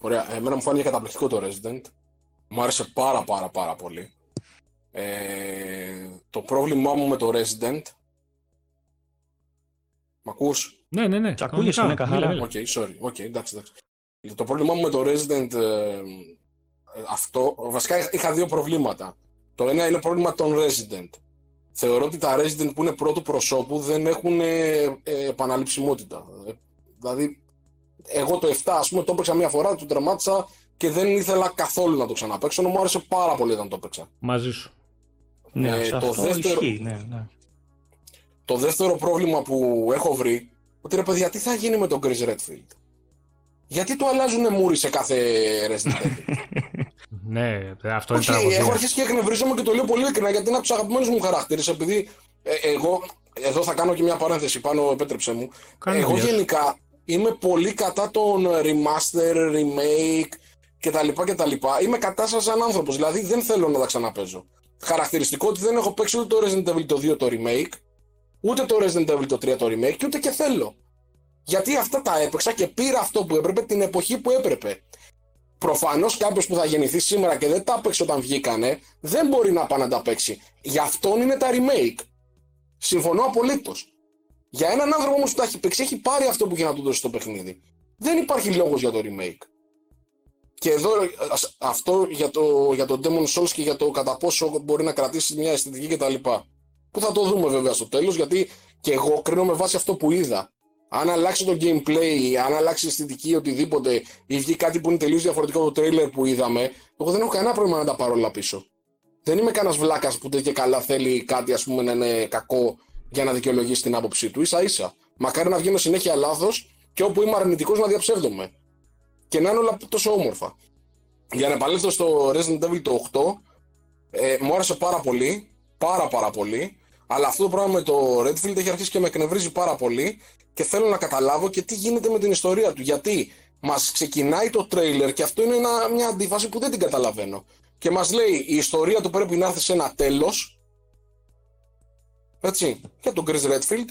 Ωραία. Εμένα μου φάνηκε καταπληκτικό το Resident. Μου άρεσε πάρα πάρα πάρα πολύ. Ε, το πρόβλημά μου με το Resident... Μ' ακούς; Ναι, ναι, ναι. Σ' ακούγεσαι, κανονικά. ναι, καθαρά. Μίλα, μίλα. OK, sorry. OK, εντάξει, εντάξει. Το πρόβλημά μου με το Resident ε, ε, αυτό, βασικά είχα δύο προβλήματα. Το ένα είναι πρόβλημα των Resident. Θεωρώ ότι τα Resident που είναι πρώτου προσώπου δεν έχουν ε, ε, επαναληψιμότητα. Ε, δηλαδή, εγώ το 7 ας πούμε το έπαιξα μία φορά, το τερμάτισα και δεν ήθελα καθόλου να το ξαναπαίξω, ενώ μου άρεσε πάρα πολύ όταν το έπαιξα. Μαζί σου. Ναι, Ε, σε το αυτό δεύτερο- ισχύει, ναι, ναι. Το δεύτερο πρόβλημα που έχω βρει, ότι ρε παιδιά, τι θα γίνει με τον Chris Redfield; Γιατί το αλλάζουν μούρι σε κάθε Resident Evil; ναι, αυτό είναι τραγωδία. Έχω αρχίσει και εκνευρίζομαι και το λέω πολύ ειλικρινά γιατί είναι από τους αγαπημένους μου χαρακτήρες. Επειδή ε, εγώ, εδώ θα κάνω και μια παρένθεση πάνω, επέτρεψε μου. Κάνε εγώ δουλειάς. γενικά είμαι πολύ κατά τον remaster, remake κτλ. κτλ. Είμαι κατά σας σαν άνθρωπος, δηλαδή δεν θέλω να τα ξαναπέζω. Χαρακτηριστικό ότι δεν έχω παίξει ούτε το Resident Evil το 2 το remake, ούτε το Resident Evil το 3 το remake και ούτε και θέλω. Γιατί αυτά τα έπαιξα και πήρα αυτό που έπρεπε την εποχή που έπρεπε. Προφανώς κάποιος που θα γεννηθεί σήμερα και δεν τα έπαιξε όταν βγήκανε, δεν μπορεί να πάει να τα παίξει. Γι' αυτόν είναι τα remake. Συμφωνώ απολύτως. Για έναν άνθρωπο όμως που τα έχει παίξει, έχει πάρει αυτό που είχε να του δώσει στο παιχνίδι. Δεν υπάρχει λόγος για το remake. Και εδώ ας- αυτό για το, για το Demon Souls και για το κατά πόσο μπορεί να κρατήσει μια αισθητική κτλ. Που θα το δούμε βέβαια στο τέλος, γιατί και εγώ κρίνω με βάση αυτό που είδα. Αν αλλάξει το gameplay, αν αλλάξει η αισθητική, οτιδήποτε, ή βγει κάτι που είναι τελείως διαφορετικό από το trailer που είδαμε, εγώ δεν έχω κανένα πρόβλημα να τα πάρω όλα πίσω. Δεν είμαι κανένας βλάκας που τέτοια καλά θέλει κάτι ας πούμε να είναι κακό για να δικαιολογήσει την άποψή του. σα ίσα. Μακάρι να βγαίνω συνέχεια λάθος και όπου είμαι αρνητικός να διαψεύδομαι. Και να είναι όλα τόσο όμορφα. Για να επανέλθω στο Resident Evil το 8, ε, μου άρεσε πάρα πολύ. Πάρα πάρα πολύ. Αλλά αυτό το πράγμα με το Redfield έχει αρχίσει και με εκνευρίζει πάρα πολύ και θέλω να καταλάβω και τι γίνεται με την ιστορία του. Γιατί μας ξεκινάει το τρέιλερ και αυτό είναι ένα, μια αντίφαση που δεν την καταλαβαίνω. Και μας λέει η ιστορία του πρέπει να έρθει σε ένα τέλος. Έτσι, για τον Chris Redfield.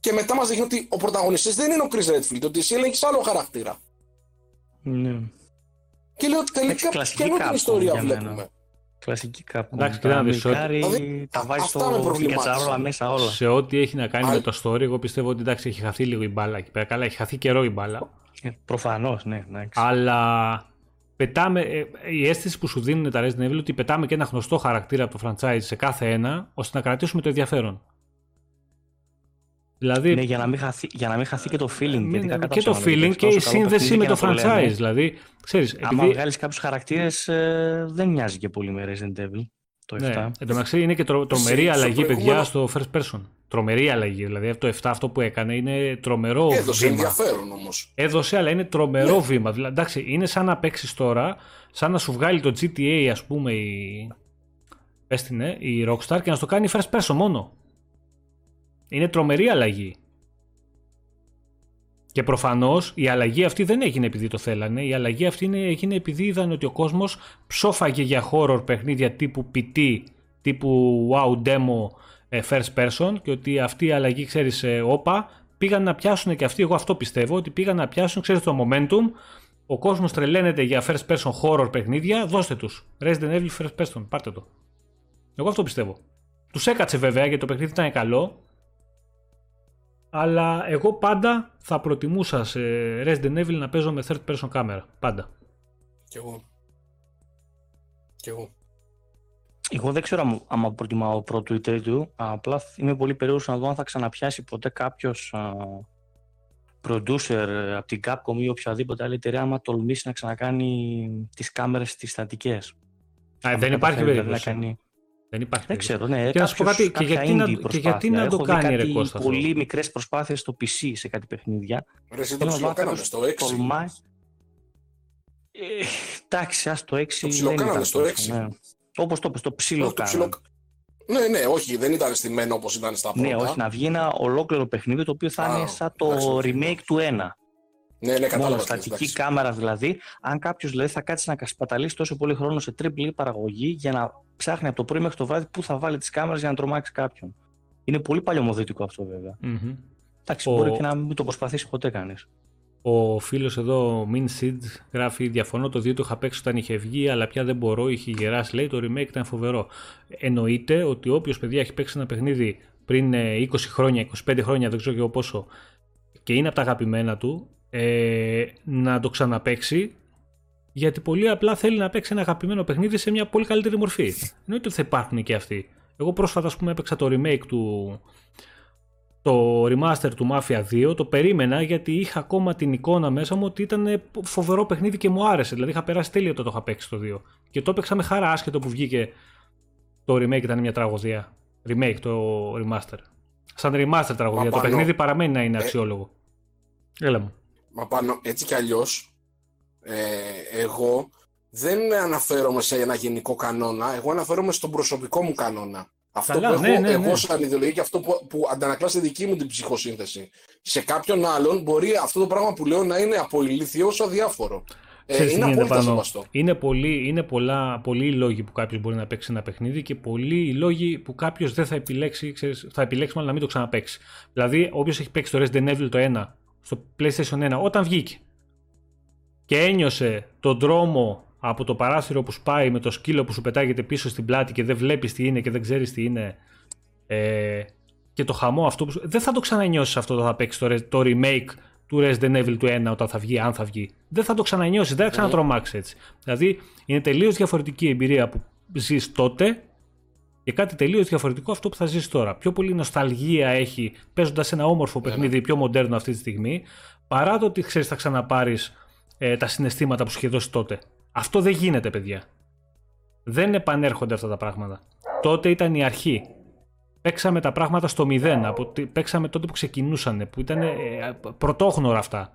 Και μετά μας δείχνει ότι ο πρωταγωνιστής δεν είναι ο Chris Redfield, ότι εσύ έλεγες άλλο χαρακτήρα. Ναι. Και λέω ότι τελικά κλασική ποια είναι την Capcom ιστορία για μένα. βλέπουμε; Κλασική κάπου. Εντάξει, κοίτα να δεις, ότι- Δηλαδή, τα βάζει αυτά με στο προβλημάτισαν. κατσαρόλα μέσα όλα. Σε ό,τι έχει να κάνει Α, με το story, εγώ πιστεύω ότι εντάξει, έχει χαθεί λίγο η μπάλα εκεί πέρα. Καλά, έχει χαθεί καιρό η μπάλα. Ε, Προφανώς, ναι. εντάξει. Αλλά πετάμε, ε, η αίσθηση που σου δίνουν τα Resident Evil ότι πετάμε και ένα γνωστό χαρακτήρα από το franchise σε κάθε ένα, ώστε να κρατήσουμε το ενδιαφέρον. Δηλαδή, Ναι, για να, μην χαθεί, για να μην χαθεί και το feeling. γιατί ναι, κακά τα και το ψέματα, feeling γιατί και η τόσο καλό σύνδεση παιχνίδι με και το να λένε. franchise. Δηλαδή, ξέρεις, Άμα επειδή, βγάλεις κάποιους χαρακτήρες, δεν μοιάζει και πολύ με Resident Evil. Το 7. ναι, εν τω μεταξύ είναι και τρο, τρομερή στο αλλαγή, παιδιά, προηγούμενο- στο first person. Τρομερή αλλαγή. Δηλαδή, από το 7 αυτό που έκανε είναι τρομερό Έδωσε βήμα. ενδιαφέρον όμως. Έδωσε, αλλά είναι τρομερό βήμα. Δηλαδή, εντάξει, είναι σαν να παίξεις τώρα, σαν να σου βγάλει το GTA, ας πούμε, η, πες την, ε, η Rockstar και να στο κάνει first person μόνο. Είναι τρομερή αλλαγή. Και προφανώς η αλλαγή αυτή δεν έγινε επειδή το θέλανε. Η αλλαγή αυτή είναι, έγινε επειδή είδαν ότι ο κόσμος ψόφαγε για horror παιχνίδια τύπου PT, τύπου wow demo ε, first person και ότι αυτή η αλλαγή, ξέρεις, ε, όπα, πήγαν να πιάσουν και αυτοί, εγώ αυτό πιστεύω, ότι πήγαν να πιάσουν, ξέρεις, το momentum, ο κόσμος τρελαίνεται για first person horror παιχνίδια, δώστε τους. Resident Evil first person, πάρτε το. Εγώ αυτό πιστεύω. Τους έκατσε βέβαια γιατί το παιχνίδι ήταν καλό, αλλά εγώ πάντα θα προτιμούσα σε Resident Evil να παίζω με third person κάμερα. Πάντα. Κι εγώ. Κι εγώ. Εγώ δεν ξέρω άμα- άμα προτιμάω πρώτο ή τρίτο. Απλά είμαι πολύ περίεργος να δω αν θα ξαναπιάσει ποτέ κάποιος producer ε, από την Capcom ή οποιαδήποτε άλλη εταιρεία άμα τολμήσει να ξανακάνει τις κάμερες στις στατικές. Α, Αν δεν υπάρχει καταφέρει, δηλαδή, να περίπτωση. κάνει... Δεν υπάρχει Δεν περίπτωση. ξέρω, ναι. Και να σου πω κάποιος- κάτι, και κάποια γιατί να- indie και γιατί να προσπάθεια. το Έχω δει κάνει, ρε κάτι Κώστας, αυτό. πολύ μικρές προσπάθειες στο PC σε κάτι παιχνίδια. Ρε, εσύ το Θέλω να δω αν ψιλοκάναμε κάποιος στο 6. τολμάει. Ε, εντάξει, ας το 6 Το δεν ψιλοκάναμε ήταν στο τόσο, έξι. ναι. Όπως το πες, το ψιλο Το ψιλο- Ναι, ναι, όχι, δεν ήταν στημένο όπως ήταν στα πρώτα. Ναι, όχι, να βγει ένα ολόκληρο παιχνίδι το οποίο θα Α, είναι σαν εντάξει, το οκ. remake του 1. Ναι, ναι, Μόνος κατάλαβα. τι λες, στατικής εντάξει. κάμερας δηλαδή. Αν κάποιος δηλαδή, θα κάτσει να κασπαταλήσει τόσο πολύ χρόνο σε triple E παραγωγή για να ψάχνει από το πρωί μέχρι το βράδυ πού θα βάλει τις κάμερες για να τρομάξει κάποιον. Είναι πολύ παλιωμοδίτικο αυτό βέβαια. Μμμ. Εντάξει, Ο- μπορεί και να μην το προσπαθήσει ποτέ κανείς. Ο φίλος εδώ, Min Sid, γράφει: Διαφωνώ, το 2 το είχα παίξει όταν είχε βγει, αλλά πια δεν μπορώ, είχε γεράσει. Λέει: Το remake ήταν φοβερό. Εννοείται ότι όποιος παιδιά έχει παίξει ένα παιχνίδι πριν ε, 20 χρόνια, 25 χρόνια, δεν ξέρω και εγώ πόσο, και είναι από τα αγαπημένα του, ε, να το ξαναπαίξει, γιατί πολύ απλά θέλει να παίξει ένα αγαπημένο παιχνίδι σε μια πολύ καλύτερη μορφή. Εννοείται ότι θα υπάρχουν και αυτοί. Εγώ πρόσφατα, ας πούμε, έπαιξα το remake του, το remaster του Mafia 2 το περίμενα γιατί είχα ακόμα την εικόνα μέσα μου ότι ήταν φοβερό παιχνίδι και μου άρεσε. Δηλαδή είχα περάσει τέλειο το το είχα παίξει το 2. Και το έπαιξα με χαρά άσχετο που βγήκε το remake ήταν μια τραγωδία. Remake το remaster. σαν remaster τραγωδία. Το παιχνίδι παραμένει να είναι ε, αξιόλογο. Έλα μου. Μα πάνω, έτσι κι αλλιώς, ε, εγώ δεν αναφέρομαι σε ένα γενικό κανόνα, εγώ αναφέρομαι στον προσωπικό μου κανόνα. Αυτό Καλά, που ναι, έχω ναι, εγώ ναι. σαν ιδεολογία και αυτό που, που αντανακλάς στη δική μου την ψυχοσύνθεση. Σε κάποιον άλλον μπορεί αυτό το πράγμα που λέω να είναι από ηλίθιο όσο αδιάφορο. Ε, είναι απόλυτα σεβαστό. Είναι, πολύ, είναι πολλά, πολλοί οι λόγοι που κάποιος μπορεί να παίξει ένα παιχνίδι και πολλοί οι λόγοι που κάποιος δεν θα επιλέξει, ξέρεις, θα επιλέξει μάλλον να μην το ξαναπέξει. Δηλαδή, όποιος έχει παίξει το Resident Evil το 1 στο PlayStation 1 όταν βγήκε και ένιωσε τον δρόμο από το παράθυρο που σπάει με το σκύλο που σου πετάγεται πίσω στην πλάτη και δεν βλέπεις τι είναι και δεν ξέρεις τι είναι. Ε, και το χαμό αυτό που. Δεν θα το ξανανιώσεις αυτό όταν θα παίξεις το, το remake του Resident Evil του 1 όταν θα βγει, αν θα βγει. Δεν θα το ξανανιώσεις, δεν θα ξανατρομάξεις έτσι. Δηλαδή είναι τελείως διαφορετική η εμπειρία που ζεις τότε και κάτι τελείως διαφορετικό αυτό που θα ζήσει τώρα. Πιο πολύ νοσταλγία έχει παίζοντας ένα όμορφο ναι, ναι. παιχνίδι, πιο μοντέρνο αυτή τη στιγμή, παρά το ότι ξέρεις θα ξαναπάρεις ε, τα συναισθήματα που σου είχε δώσει τότε. Αυτό δεν γίνεται, παιδιά. Δεν επανέρχονται αυτά τα πράγματα. Τότε ήταν η αρχή. Παίξαμε τα πράγματα στο μηδέν. Από, παίξαμε τότε που ξεκινούσαν, που ήταν ε, πρωτόγνωρα αυτά.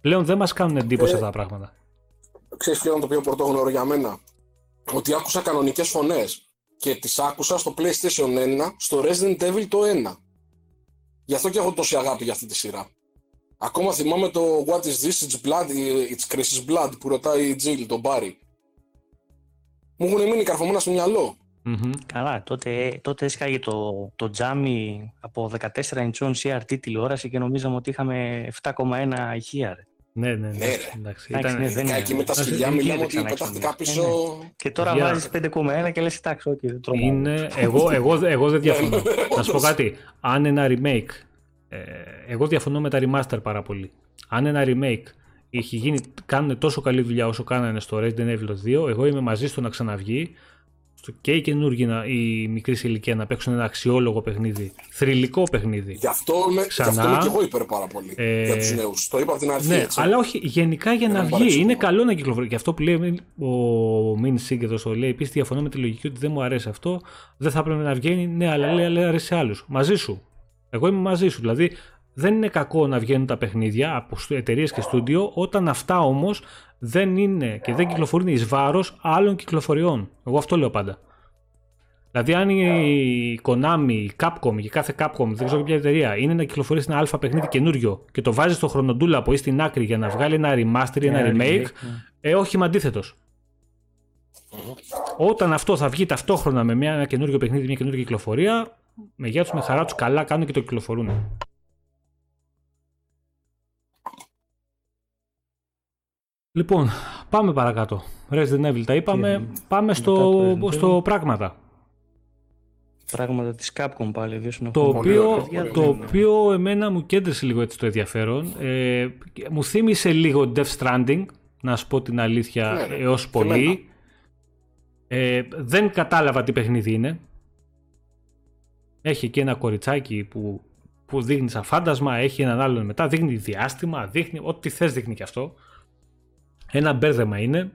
Πλέον δεν μας κάνουν εντύπωση ε, αυτά τα πράγματα. Ξέρεις ποιο είναι το πιο πρωτόγνωρο για μένα; Ότι άκουσα κανονικές φωνές και τις άκουσα στο PlayStation 1, στο Resident Evil το 1. Γι' αυτό και έχω τόση αγάπη για αυτή τη σειρά. Ακόμα θυμάμαι το What is this, it's blood, it's Chris's blood που ρωτάει η Jill, τον Barry. Μου έχουν μείνει καρφωμένα στο μυαλό. Mm-hmm. Καλά, τότε, τότε έσκαγε το, το τζάμι από 14 inch CRT τηλεόραση και νομίζαμε ότι είχαμε 7,1 ηχεία. Ναι, ναι, ναι. ναι εντάξει, ήταν... ναι, δεν εκεί με τα σκυλιά μιλάμε ότι πετάχτηκα πίσω. Ναι. Και τώρα Για... βάζεις 5,1 και λες εντάξει, όχι, δεν τρώω. Είναι... εγώ, εγώ, εγώ δεν διαφωνώ. Να σου πω κάτι. Αν ένα remake ε, εγώ διαφωνώ με τα remaster πάρα πολύ. Αν ένα remake έχει γίνει, κάνουν τόσο καλή δουλειά όσο κάνανε στο Resident Evil 2, εγώ είμαι μαζί στο να ξαναβγεί και οι καινούργοι, οι μικροί σε ηλικία να παίξουν ένα αξιόλογο παιχνίδι, θρηλυκό παιχνίδι. Γι' αυτό είμαι, Ξανά, γι αυτό είμαι και εγώ υπέρ πάρα πολύ ε, για τους νέους. Το είπα από την αρχή. Ναι, έτσι. αλλά όχι, γενικά για να, βγει. Είναι καλό να κυκλοφορεί. Και αυτό που λέει ο Μιν Σίγκ εδώ στο λέει, επίσης διαφωνώ με τη λογική ότι δεν μου αρέσει αυτό, δεν θα έπρεπε να βγαίνει. Ναι, αλλά λέει, αλλά αρέσει σε άλλους. Μαζί σου. Εγώ είμαι μαζί σου. Δηλαδή, δεν είναι κακό να βγαίνουν τα παιχνίδια από εταιρείες και στούντιο, όταν αυτά όμως δεν είναι και δεν κυκλοφορούν εις βάρος άλλων κυκλοφοριών. Εγώ αυτό λέω πάντα. Δηλαδή, αν η Konami, η Capcom και κάθε Capcom, δεν ξέρω ποια εταιρεία, είναι να κυκλοφορήσει ένα αλφα παιχνίδι καινούριο και το βάζει στο χρονοτούλα από ή στην άκρη για να βγάλει ένα remaster ή ένα remake, ναι. ε, όχι, είμαι αντίθετος. Όταν αυτό θα βγει ταυτόχρονα με μια, ένα καινούριο παιχνίδι, μια καινούργια κυκλοφορία, με γεια τους, με χαρά τους, καλά κάνουν και το κυκλοφορούν. Λοιπόν, πάμε παρακάτω. Resident Evil τα είπαμε. πάμε στο, στο πράγματα. Πράγματα της Capcom πάλι. Το οποίο, το οποίο εμένα μου κέντρισε λίγο έτσι το ενδιαφέρον. Ε, μου θύμισε λίγο Death Stranding, να σου πω την αλήθεια, ναι, έως πολύ. Ε, δεν κατάλαβα τι παιχνίδι είναι. Έχει και ένα κοριτσάκι που, που δείχνει σαν φάντασμα, έχει έναν άλλον μετά, δείχνει διάστημα, δείχνει ό,τι θες δείχνει και αυτό. Ένα μπέρδεμα είναι.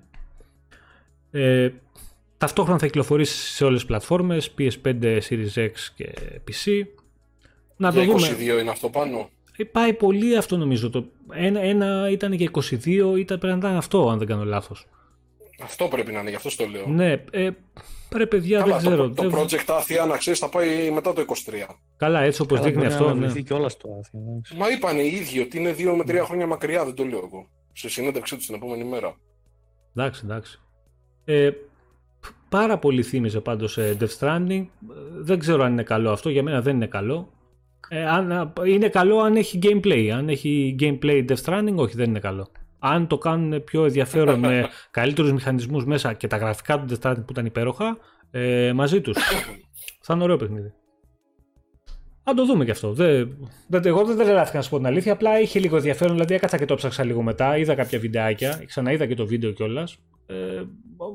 Ε, ταυτόχρονα θα κυκλοφορήσει σε όλες τις πλατφόρμες, PS5, Series X και PC. Να το δούμε. 22 είναι αυτό πάνω. Ε, πάει πολύ αυτό νομίζω. Το ένα, ένα ήταν για 22, ήταν πρέπει να ήταν αυτό αν δεν κάνω λάθος. Αυτό πρέπει να είναι, γι' αυτό το λέω. Ναι, ε, Ρε παιδιά, Καλά, δεν ξέρω. Το, το project Άθια να ξέρεις θα πάει μετά το 23. Καλά, έτσι όπως δείχνει αυτό. Να ναι. και όλα στο Άθια. Μα είπαν οι ίδιοι ότι είναι 2 με 3 χρόνια μακριά, δεν το λέω εγώ. Σε συνέντευξή τους την επόμενη μέρα. Εντάξει, εντάξει. Ε, πάρα πολύ θύμιζε πάντως σε Death Stranding. Δεν ξέρω αν είναι καλό αυτό, για μένα δεν είναι καλό. Ε, αν, είναι καλό αν έχει gameplay. Αν έχει gameplay Death Stranding, όχι δεν είναι καλό αν το κάνουν πιο ενδιαφέρον με καλύτερους μηχανισμούς μέσα και τα γραφικά του Death που ήταν υπέροχα, ε, μαζί τους. Θα είναι ωραίο παιχνίδι. Αν το δούμε και αυτό. Δεν, δεν, εγώ δεν τρελάθηκα να σου πω την αλήθεια. Απλά είχε λίγο ενδιαφέρον. Δηλαδή έκατσα και το ψάξα λίγο μετά. Είδα κάποια βιντεάκια. Ξαναείδα και το βίντεο κιόλας. Ε,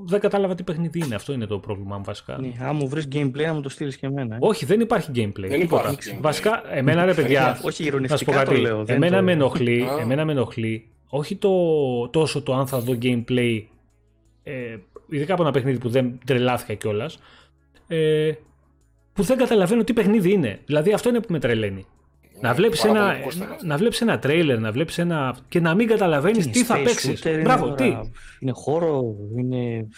δεν κατάλαβα τι παιχνίδι είναι. Αυτό είναι το πρόβλημά μου βασικά. Ναι, αν μου βρεις gameplay, να μου το στείλεις και εμένα. Ε. Όχι, δεν υπάρχει gameplay. Δεν υπάρχει. Βασικά, εμένα ρε παιδιά. Όχι, ηρωνιστικά το λέω. Εμένα, το... με ενοχλεί, εμένα με ενοχλεί όχι το, τόσο το αν θα δω gameplay, ε, ειδικά από ένα παιχνίδι που δεν τρελάθηκα κιόλας. Ε, που δεν καταλαβαίνω τι παιχνίδι είναι. Δηλαδή αυτό είναι που με τρελαίνει. να Ναι, βλέπεις πάρα ένα, πολύ κόστος. να βλέπεις ένα τρέιλερ, να βλέπεις ένα... και να μην καταλαβαίνεις Είναι τι θα space παίξεις. shooter, είναι Μπράβο, τι; τώρα- Είναι χώρο, είναι...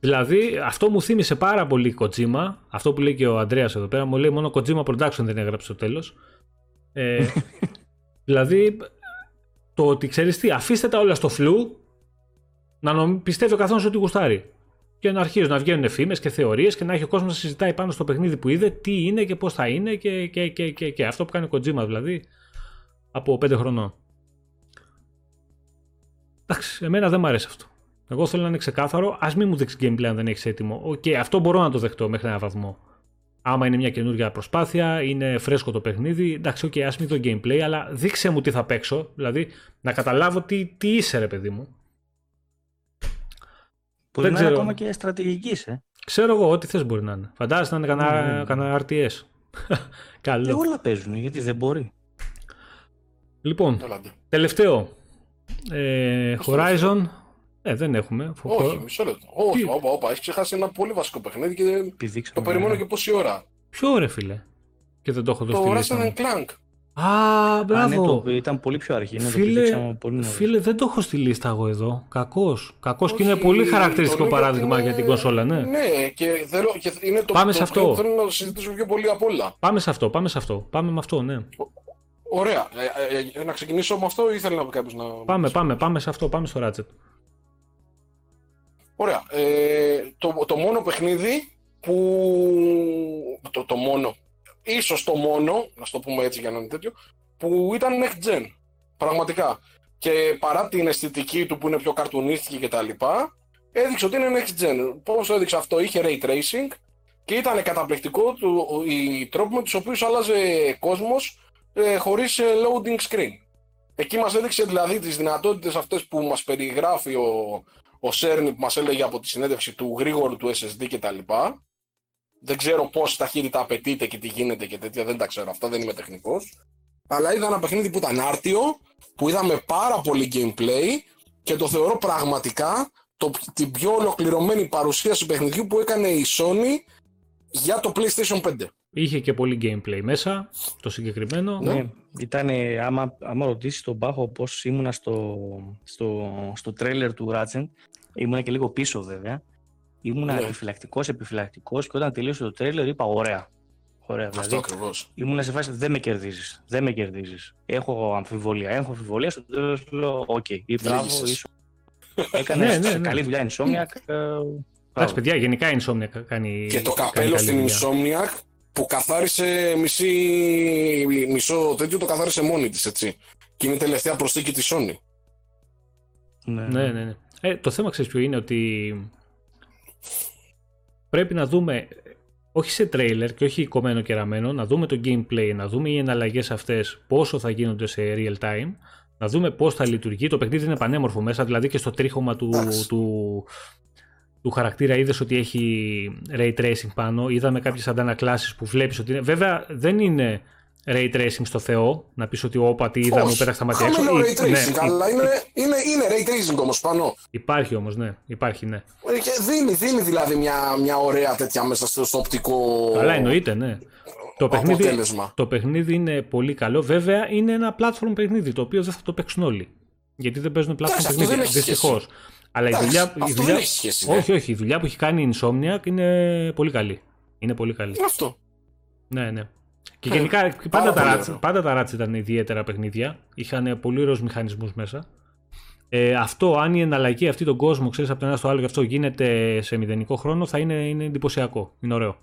Δηλαδή, αυτό μου θύμισε πάρα πολύ Kojima. Αυτό που λέει και ο Αντρέα εδώ πέρα. Μου λέει μόνο Kojima Production δεν έγραψε στο τέλος. Ε, δηλαδή, το ότι ξέρεις τι, αφήστε τα όλα στο φλου να νομ- πιστεύει ο καθένας ότι γουστάρει. Και να αρχίζουν να βγαίνουν φήμες και θεωρίες και να έχει ο κόσμος να συζητάει πάνω στο παιχνίδι που είδε, τι είναι και πώς θα είναι και, και, και, και, και. Αυτό που κάνει ο Kojima δηλαδή από 5 χρονών. Εντάξει, εμένα δεν μου αρέσει αυτό. Εγώ θέλω να είναι ξεκάθαρο. Ας μην μου δείξει gameplay αν δεν έχεις έτοιμο. Οκ, αυτό μπορώ να το δεχτώ μέχρι έναν βαθμό. Άμα είναι μια καινούργια προσπάθεια, είναι φρέσκο το παιχνίδι. Εντάξει, οκ, ας μην δω gameplay, αλλά δείξε μου τι θα παίξω. Δηλαδή, να καταλάβω τι, τι είσαι, ρε παιδί μου. Μπορεί Δεν να είναι ξέρω. ακόμα και στρατηγικής, ε. Ξέρω εγώ, ό,τι θες μπορεί να είναι. Φαντάζεσαι να είναι κανένα, Ναι, ναι. κανένα RTS. Ε, Καλό. όλα παίζουν, γιατί δεν μπορεί. Λοιπόν, Έλατε. τελευταίο. Ε, Horizon. Ε, δεν έχουμε. Όχι, μισό λεπτό. Όχι, Τι; όπα, όπα. Έχεις ξεχάσει ένα πολύ βασικό παιχνίδι και δεν- Επιδείξαμε, το περιμένω ε. και πόση ώρα. Ποιο ρε φίλε; Και δεν το έχω δώσει Το στη Ratchet λίστα μου. and Clank. Α, Α, ναι, μπράβο. το, ήταν πολύ πιο αργή. Ναι, το Φίλε, επιδείξαμε πολύ νωρίς. φίλε, δεν το έχω στη λίστα εγώ εδώ. Κακός. Κακός και είναι Όχι, πολύ το χαρακτηριστικό λέω παράδειγμα είναι- για την κονσόλα, ναι. Ναι, και, θέλω, και είναι το, Πάμε το σε αυτό. που θέλω να συζητήσω πιο πολύ απ' όλα. Πάμε σε αυτό, πάμε σε αυτό. Πάμε με αυτό, ναι. Ωραία. Ε, ε, ε, να ξεκινήσω με αυτό ή ήθελε να πει κάποιος να. Πάμε, πάμε, πάμε σε αυτό. Πάμε στο Ratchet. Ωραία. Ε, το, το μόνο παιχνίδι που. Το, το μόνο. Ίσως το μόνο, να το πούμε έτσι για να είναι τέτοιο, που ήταν next gen. Πραγματικά. Και παρά την αισθητική του που είναι πιο καρτουνίστικη και τα λοιπά, έδειξε ότι είναι next gen. Πώς το έδειξε αυτό, είχε ray tracing και ήταν καταπληκτικό του, οι τρόποι με τους οποίους άλλαζε κόσμος ε, χωρίς ε, loading screen. Εκεί μας έδειξε δηλαδή τις δυνατότητες αυτές που μας περιγράφει ο, ο Σέρνι που μας έλεγε από τη συνέντευξη του γρήγορου του SSD και τα λοιπά. Δεν ξέρω πώς ταχύτητα απαιτείται και τι γίνεται και τέτοια, δεν τα ξέρω αυτά, δεν είμαι τεχνικός. Αλλά είδα ένα παιχνίδι που ήταν άρτιο, που είδαμε πάρα πολύ gameplay και το θεωρώ πραγματικά το, την πιο ολοκληρωμένη παρουσίαση παιχνιδιού που έκανε η Sony για το PlayStation 5. Είχε και πολύ gameplay μέσα, το συγκεκριμένο. Ναι. Ναι, ήταν, άμα, άμα ρωτήσεις τον Πάχο πώς ήμουνα στο, στο, στο τρέιλερ του Ratchet, ήμουνα και λίγο πίσω βέβαια. Ήμουνα Ναι. επιφυλακτικός, επιφυλακτικός και όταν τελείωσε το τρέιλερ είπα ωραία. Ωραία, Αυτό δηλαδή ακριβώς. ήμουνα σε φάση δεν με κερδίζεις, δεν με κερδίζεις. Έχω αμφιβολία, έχω αμφιβολία, στο τέλος λέω οκ, ή μπράβο, Λύγησες. ίσο. Έκανε Ναι, ναι, ναι. καλή δουλειά Insomniac. ε, Εντάξει, μπράβο. παιδιά, γενικά η Insomnia κα- κάνει. Και το κάνει καπέλο καλή στην δουλειά. Insomniac που καθάρισε μισή, μισό τέτοιο, το καθάρισε μόνη της, έτσι. Και είναι η τελευταία προσθήκη της Sony. Ναι. Ναι, ναι, ναι. Ε, το θέμα ξέρεις ποιο είναι ότι πρέπει να δούμε όχι σε τρέιλερ και όχι κομμένο και ραμμένο, να δούμε το gameplay, να δούμε οι εναλλαγές αυτές πόσο θα γίνονται σε real time, να δούμε πώς θα λειτουργεί. Το παιχνίδι είναι πανέμορφο μέσα, δηλαδή και στο τρίχωμα του, Εντάξει. του, του χαρακτήρα είδες ότι έχει ray tracing πάνω, είδαμε κάποιες αντανακλάσεις που βλέπεις ότι είναι... Βέβαια δεν είναι ray tracing στο Θεό, να πεις ότι όπα τι είδα μου Όχι, πέταξε τα μάτια έξω. χαμένο Ή- ray tracing, ναι, αλλά είναι, είναι, είναι ray tracing όμως πάνω. Υπάρχει όμως, ναι, υπάρχει, ναι. Ε, Και δίνει, δίνει δηλαδή μια, μια ωραία τέτοια μέσα στο, στο οπτικό Αλλά εννοείται, ναι. Το παιχνίδι, αποτέλεσμα. το παιχνίδι είναι πολύ καλό. Βέβαια είναι ένα platform παιχνίδι το οποίο δεν θα το παίξουν όλοι. Γιατί δεν παίζουν platform Εντάξει, αυτό παιχνίδια. δεν έχει σχέση. Δυστυχώς. Αλλά η Εντάξει, δουλειά, η αυτό δουλειά... δεν έχει σχέση. ναι. Όχι, όχι. Η δουλειά που έχει κάνει η Insomniac είναι πολύ καλή. Είναι πολύ καλή. Είναι αυτό. Ναι, ναι. Και Ε, γενικά πάντα πάρα τα, πολύ Rats, ωραίο. πάντα τα Rats ήταν ιδιαίτερα παιχνίδια. Είχαν πολύ ωραίους μηχανισμούς μέσα. Ε, αυτό, αν η εναλλαγή αυτή τον κόσμο, ξέρεις από το ένα στο άλλο και αυτό γίνεται σε μηδενικό χρόνο, θα είναι, είναι εντυπωσιακό. Είναι ωραίο.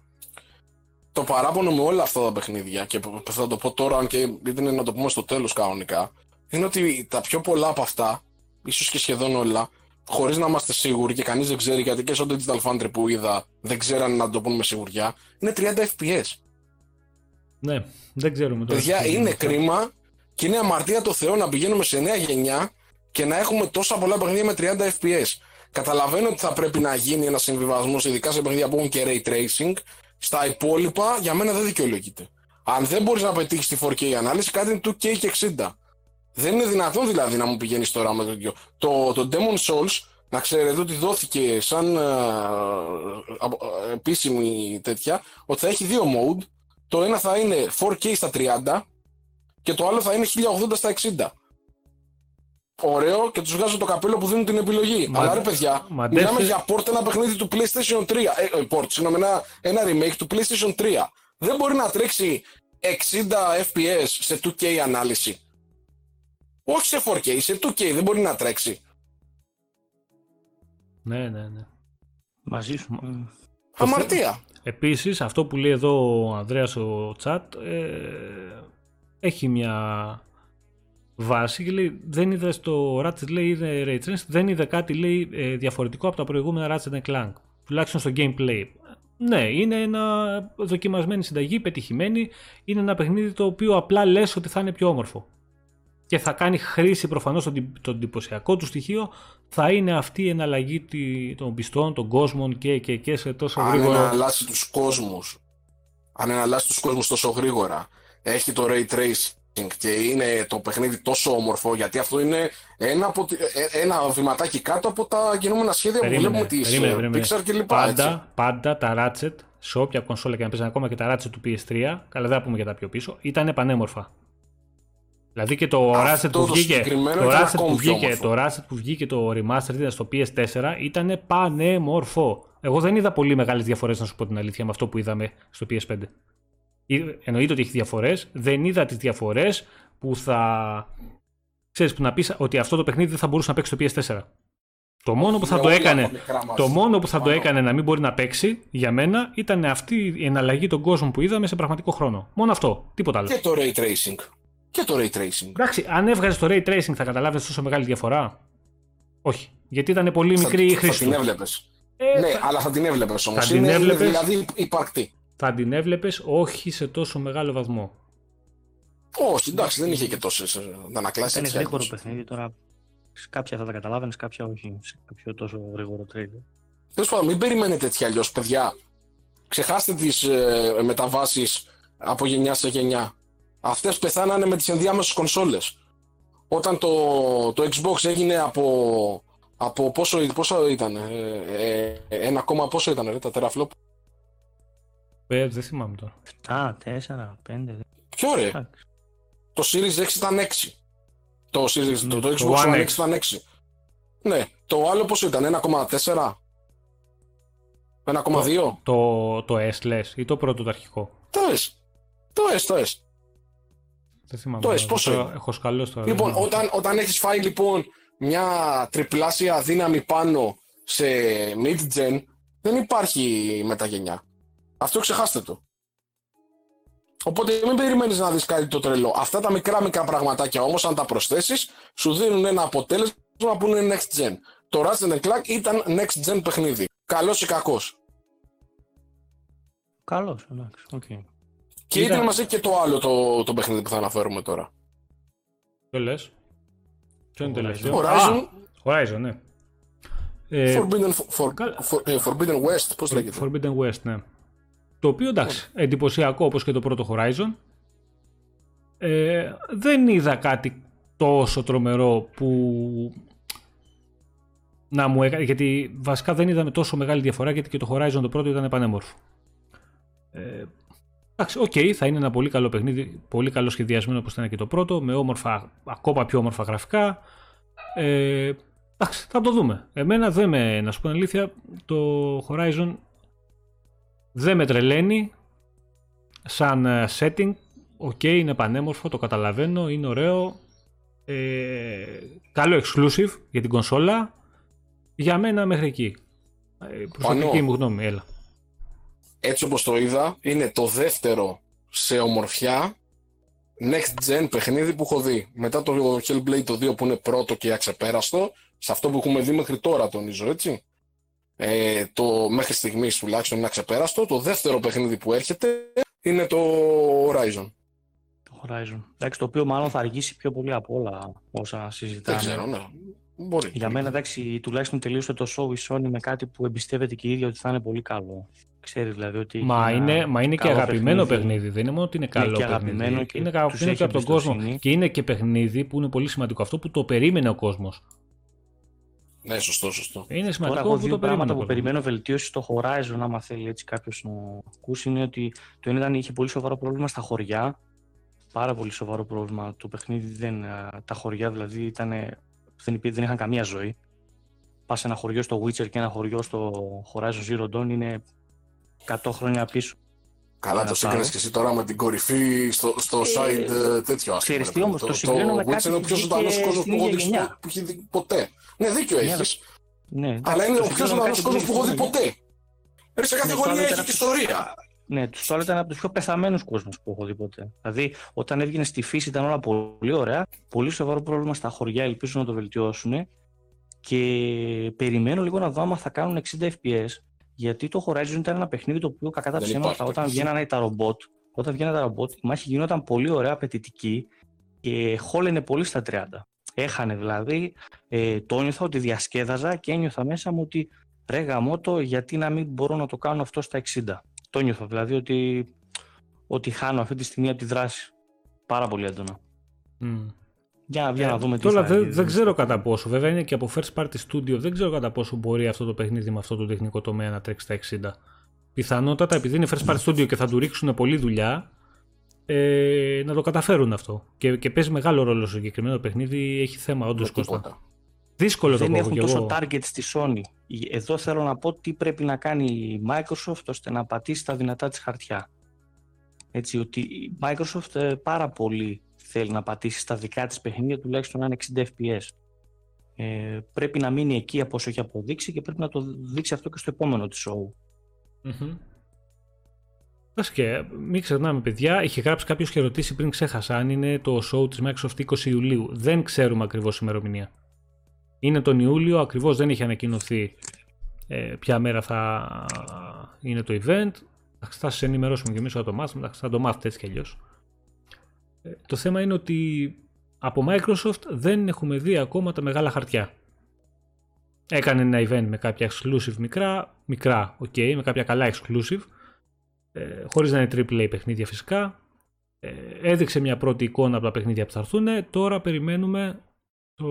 Το παράπονο με όλα αυτά τα παιχνίδια, και θα το πω τώρα, αν και είναι να το πούμε στο τέλος κανονικά, είναι ότι τα πιο πολλά από αυτά, ίσως και σχεδόν όλα, χωρίς να είμαστε σίγουροι και κανείς δεν ξέρει, γιατί και στο Digital Foundry που είδα δεν ξέραν να το πούνε με σιγουριά, είναι 30 FPS. Ναι, δεν ξέρουμε τώρα. Παιδιά, τι είναι αυτό. κρίμα και είναι αμαρτία το Θεό να πηγαίνουμε σε νέα γενιά και να έχουμε τόσα πολλά παιχνίδια με 30 FPS. Καταλαβαίνω ότι θα πρέπει να γίνει ένας συμβιβασμός, ειδικά σε παιχνίδια που έχουν και ray tracing. Στα υπόλοιπα, για μένα δεν δικαιολογείται. Αν δεν μπορείς να πετύχεις τη 4K ανάλυση, κάτι είναι 2K και 60. Δεν είναι δυνατόν δηλαδή να μου πηγαίνεις τώρα με το τέτοιο. Το, το Demon Souls να ξέρετε ότι δόθηκε σαν ε, ε, επίσημη τέτοια ότι θα έχει δύο mode. Το ένα θα είναι 4K στα 30 και το άλλο θα είναι 1080 στα 60. Ωραίο και τους βγάζω το καπέλο που δίνουν την επιλογή. Μα, Αλλά ρε παιδιά, μαντεύτε... μιλάμε για port ένα παιχνίδι του PlayStation 3. Ε, ε, port, συγγνώμη, ένα, ένα remake του PlayStation 3. Δεν μπορεί να τρέξει 60 FPS σε 2K ανάλυση. Όχι σε 4K, σε 2K δεν μπορεί να τρέξει. Ναι, ναι, ναι. Μαζί σου. Αμαρτία. Επίσης, αυτό που λέει εδώ ο Ανδρέας ο Τσάτ ε, έχει μια βάση και λέει δεν είδε στο Ratchet λέει είδε Ray Tracing, δεν είδε κάτι λέει ε, διαφορετικό από τα προηγούμενα Ratchet Clank. Τουλάχιστον στο gameplay. Ναι, είναι ένα δοκιμασμένη συνταγή, πετυχημένη. Είναι ένα παιχνίδι το οποίο απλά λες ότι θα είναι πιο όμορφο. Και θα κάνει χρήση προφανώς το εντυπωσιακό του στοιχείο θα είναι αυτή η εναλλαγή των πιστών, των κόσμων και, και, και σε τόσο αν γρήγορα. Αν εναλλάσσει τους κόσμους, αν εναλλάσσει τους κόσμους τόσο γρήγορα, έχει το Ray Tracing και είναι το παιχνίδι τόσο όμορφο, γιατί αυτό είναι ένα, από, ε, ένα βηματάκι κάτω από τα κινούμενα σχέδια περίμενε, που βλέπουμε τις περίμενε, Pixar και λοιπά. Πάντα, έτσι. πάντα τα Ratchet, σε όποια κονσόλα και να παίζουν ακόμα και τα Ratchet του PS3, καλά δεν θα πούμε για τα πιο πίσω, ήταν πανέμορφα. Δηλαδή και το Ratchet που βγήκε, το Ratchet που βγήκε, το Ratchet που βγήκε το Remastered ήταν στο PS4 ήταν πανέμορφο. Εγώ δεν είδα πολύ μεγάλες διαφορές, να σου πω την αλήθεια, με αυτό που είδαμε στο PS5. Εννοείται ότι έχει διαφορές. Δεν είδα τις διαφορές που θα. ξέρεις, που να πεις ότι αυτό το παιχνίδι δεν θα μπορούσε να παίξει στο PS4. Το μόνο που θα το έκανε, το μόνο που θα το έκανε να μην μπορεί να παίξει για μένα ήταν αυτή η εναλλαγή των κόσμων που είδαμε σε πραγματικό χρόνο. Μόνο αυτό. Τίποτα άλλο. Και το ray tracing και το ray tracing. Εντάξει, αν έβγαζες το ray tracing θα καταλάβεις τόσο μεγάλη διαφορά. Όχι. Γιατί ήταν πολύ μικρή η χρήση. Θα την έβλεπες. Ε, ναι, θα... αλλά θα την έβλεπες όμως. Είναι, έβλεπες, δηλαδή υπαρκτή. Θα την έβλεπες όχι σε τόσο μεγάλο βαθμό. Όχι, εντάξει, δεν είχε και τόσες αντανακλάσει. Είναι γρήγορο παιχνίδι τώρα. Κάποια θα τα καταλάβαινες, κάποια όχι. Σε κάποιο τόσο γρήγορο trailer. Τέλος πάντων, μην περιμένετε έτσι αλλιώς, παιδιά. Ξεχάστε τις ε, μεταβάσεις από γενιά σε γενιά. Αυτές πεθάνανε με τις ενδιάμεσες κονσόλες. Όταν το, το Xbox έγινε από, από πόσο, πόσο ήταν, ε, ε, ένα κόμμα πόσο ήταν ρε, τα teraflop. Ε, δεν θυμάμαι τώρα. 7, 4, 5. Ποιο ρε; Το Series X ήταν 6. Το, Series, το, το Xbox One X ήταν 6. Ναι, το άλλο πόσο ήταν, 1,4. 1,2. Το, το, S λες ή το πρώτο το αρχικό; Το S. Το S, το S. Δεν θυμάμαι. Το πόσο Έχω σκαλώσει τώρα. Λοιπόν, όταν, όταν έχεις φάει λοιπόν μια τριπλάσια δύναμη πάνω σε mid-gen, δεν υπάρχει μεταγενιά. Αυτό ξεχάστε το. Οπότε μην περιμένεις να δεις κάτι το τρελό. Αυτά τα μικρά μικρά πραγματάκια όμως, αν τα προσθέσεις, σου δίνουν ένα αποτέλεσμα που είναι next gen. Το Ratchet Clank ήταν next gen παιχνίδι. Καλός ή κακός; Καλός, εντάξει, okay. Και ήταν μαζί και το άλλο το, το παιχνίδι που θα αναφέρουμε τώρα. Ποιο λες; Ποιο είναι το τελευταίο. Horizon. Horizon, ναι. Ε, Forbidden, for, for, ε, Forbidden West, πώς λέγεται; Forbidden West, ναι. Το οποίο εντάξει, εντυπωσιακό όπως και το πρώτο Horizon. Ε, δεν είδα κάτι τόσο τρομερό που να μου έκανε, γιατί βασικά δεν είδαμε τόσο μεγάλη διαφορά γιατί και το Horizon το πρώτο ήταν πανέμορφο. Ε, Εντάξει, OK, okay, θα είναι ένα πολύ καλό παιχνίδι, πολύ καλό σχεδιασμένο όπως ήταν και το πρώτο, με όμορφα, ακόμα πιο όμορφα γραφικά. Ε, εντάξει, θα το δούμε. Εμένα δεν με, να σου πω αλήθεια, το Horizon δεν με τρελαίνει σαν ε, setting. OK, okay, είναι πανέμορφο, το καταλαβαίνω, είναι ωραίο. Ε, καλό exclusive για την κονσόλα. Για μένα μέχρι εκεί. Ε, προσωπική μου γνώμη, έλα έτσι όπως το είδα, είναι το δεύτερο σε ομορφιά next gen παιχνίδι που έχω δει. Μετά το Hellblade το 2 που είναι πρώτο και αξεπέραστο, σε αυτό που έχουμε δει μέχρι τώρα τονίζω έτσι. Ε, το μέχρι στιγμής τουλάχιστον είναι αξεπέραστο. Το δεύτερο παιχνίδι που έρχεται είναι το Horizon. Το Horizon. Εντάξει, το οποίο μάλλον θα αργήσει πιο πολύ από όλα όσα συζητάμε. Δεν ξέρω, ναι. Μπορεί. Για μένα, εντάξει, τουλάχιστον τελείωσε το show η Sony με κάτι που εμπιστεύεται και η ίδια ότι θα είναι πολύ καλό. Ξέρεις δηλαδή ότι. Μα είναι, μα είναι και αγαπημένο παιχνίδι. παιχνίδι. Δεν είναι μόνο ότι είναι καλό είναι και παιχνίδι. Και είναι αγαπημένο και από τον κόσμο. Και είναι και παιχνίδι που είναι πολύ σημαντικό αυτό που το περίμενε ο κόσμος. Ναι, σωστό, σωστό. Είναι σημαντικό Τώρα, εγώ που δύο το πράγματα περίμενα. που περιμένω βελτίωση στο Horizon, άμα θέλει έτσι κάποιος να ακούσει, είναι ότι το ένα ήταν είχε πολύ σοβαρό πρόβλημα στα χωριά. Πάρα πολύ σοβαρό πρόβλημα. Το παιχνίδι δεν. α, Τα χωριά δηλαδή ήταν, δεν, υπή- δεν είχαν καμία ζωή. Πας σε ένα χωριό στο Witcher και ένα χωριό στο Horizon Zero Dawn είναι 100 χρόνια πίσω. Καλά, να το σύγκρινες πάρω. και εσύ τώρα με την κορυφή στο, στο side ε, τέτοιο ας πούμε. ξέρεις τι ρε όμως, παιδί. το συγκρίνω με Witcher κάτι είναι ο που πιο βγήκε ζωντανό κόσμος στην που έχω ίδια δει γενιά. στο- που έχει δει ποτέ. Ναι, δίκιο Ναι, έχεις. Ναι, εντάξει, Αλλά είναι το ο πιο συγκρίνω με ζωντανό κάτι που κόσμος βγήκε που έχω στην δει ίδια γενιά. ποτέ. Ε, Σε κάθε Ναι, το γωνία άλλο έχεις ήταν και αυτό. ιστορία. Ναι, το άλλο ήταν από τους πιο πεθαμένους κόσμους που έχω δει ποτέ. Δηλαδή, όταν έβγαινε στη φύση ήταν όλα πολύ ωραία. Πολύ σοβαρό πρόβλημα στα χωριά, ελπίζω να το βελτιώσουν. Και περιμένω λίγο να δω άμα θα κάνουν 60 FPS. Γιατί το Horizon ήταν ένα παιχνίδι το οποίο κακά τα Δεν ψέματα, υπάρχει όταν τέτοιο. βγαίνανε τα ρομπότ, όταν βγαίνανε τα ρομπότ, η μάχη γινόταν πολύ ωραία, απαιτητική και χόλαινε πολύ στα 30. Έχανε δηλαδή, ε, το ένιωθα ότι διασκέδαζα και ένιωθα μέσα μου ότι ρε γαμώτο, γιατί να μην μπορώ να το κάνω αυτό στα 60. Το ένιωθα δηλαδή ότι, ότι χάνω αυτή τη στιγμή από τη δράση. Πάρα πολύ έντονα. Μμ. Για, για να δούμε τι Τώρα θα δεν, γίνει. δεν ξέρω κατά πόσο. Βέβαια είναι και από first party studio. Δεν ξέρω κατά πόσο μπορεί αυτό το παιχνίδι με αυτό το τεχνικό τομέα να τρέξει στα 60. Πιθανότατα επειδή είναι first party studio και θα του ρίξουν πολλή δουλειά, ε, να το καταφέρουν αυτό. Και, και παίζει μεγάλο ρόλο στο συγκεκριμένο παιχνίδι. Έχει θέμα όντως Με Κώστα. τίποτα. Δύσκολο το δεν πω έχουν κι τόσο εγώ. target στη Sony. Εδώ θέλω να πω τι πρέπει να κάνει η Microsoft ώστε να πατήσει τα δυνατά της χαρτιά. Έτσι ότι η Microsoft ε, πάρα πολύ θέλει να πατήσει στα δικά της παιχνίδια τουλάχιστον να είναι 60 FPS. Ε, πρέπει να μείνει εκεί από όσο έχει αποδείξει και πρέπει να το δείξει αυτό και στο επόμενο της show. Μμμ. Εντάξει και μην ξεχνάμε παιδιά, είχε γράψει κάποιος και ρωτήσει πριν ξέχασα αν είναι το show της Microsoft 20 Ιουλίου. Δεν ξέρουμε ακριβώς ημερομηνία. Είναι τον Ιούλιο, ακριβώς δεν έχει ανακοινωθεί ε, ποια μέρα θα είναι το event. Εντάξει, Θα σας ενημερώσουμε και εμείς όταν το μάθουμε, εντάξει, θα το μάθετε έτσι κι αλλιώς. Ε, το θέμα είναι ότι από Microsoft δεν έχουμε δει ακόμα τα μεγάλα χαρτιά. Έκανε ένα event με κάποια exclusive μικρά, μικρά, ok, με κάποια καλά exclusive, ε, χωρίς να είναι AAA παιχνίδια φυσικά. Ε, έδειξε μια πρώτη εικόνα από τα παιχνίδια που θα έρθουν. Τώρα περιμένουμε το,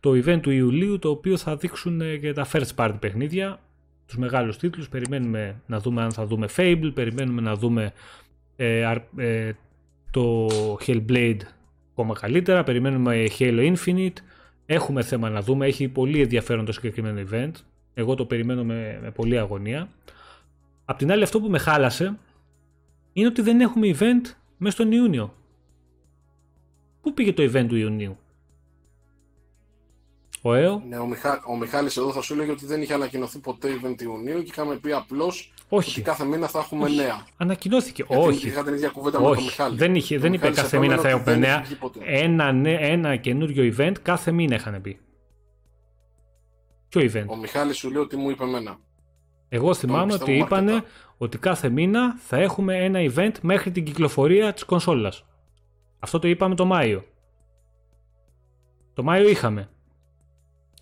το event του Ιουλίου, το οποίο θα δείξουν ε, και τα first party παιχνίδια, τους μεγάλους τίτλους. Περιμένουμε να δούμε αν θα δούμε Fable, περιμένουμε να δούμε ε, αρ- ε, το Hellblade ακόμα καλύτερα, περιμένουμε Halo Infinite, Έχουμε θέμα να δούμε, έχει πολύ ενδιαφέρον το συγκεκριμένο event. Εγώ το περιμένω με, με πολλή αγωνία. Απ' την άλλη αυτό που με χάλασε είναι ότι δεν έχουμε event μέσα στον Ιούνιο. Πού πήγε το event του Ιουνίου; Ο ΕΟ; Ναι, ο, Μιχά... ο Μιχάλης εδώ θα σου έλεγε ότι δεν είχε ανακοινωθεί ποτέ event Ιουνίου και είχαμε πει απλώ ότι Όχι. κάθε μήνα θα έχουμε Όχι. νέα. Ανακοινώθηκε. Γιατί Όχι. Είχα την ίδια κουβέντα με τον Όχι. Μιχάλη. Δεν, είχε, Ο δεν είπε Μιχάλης κάθε μήνα θα επέμενε ότι έχουμε δεν νέα. είχε βγει ποτέ. Ένα, νέ- ένα καινούριο event κάθε μήνα είχαν πει. Ποιο event? Ο Μιχάλης σου λέει ότι μου είπε εμένα. Εγώ θυμάμαι πιστεύω ότι με είπανε αρκετά. ότι κάθε μήνα θα έχουμε ένα event μέχρι την κυκλοφορία της κονσόλας. Αυτό το είπαμε το Μάιο. Το Μάιο είχαμε.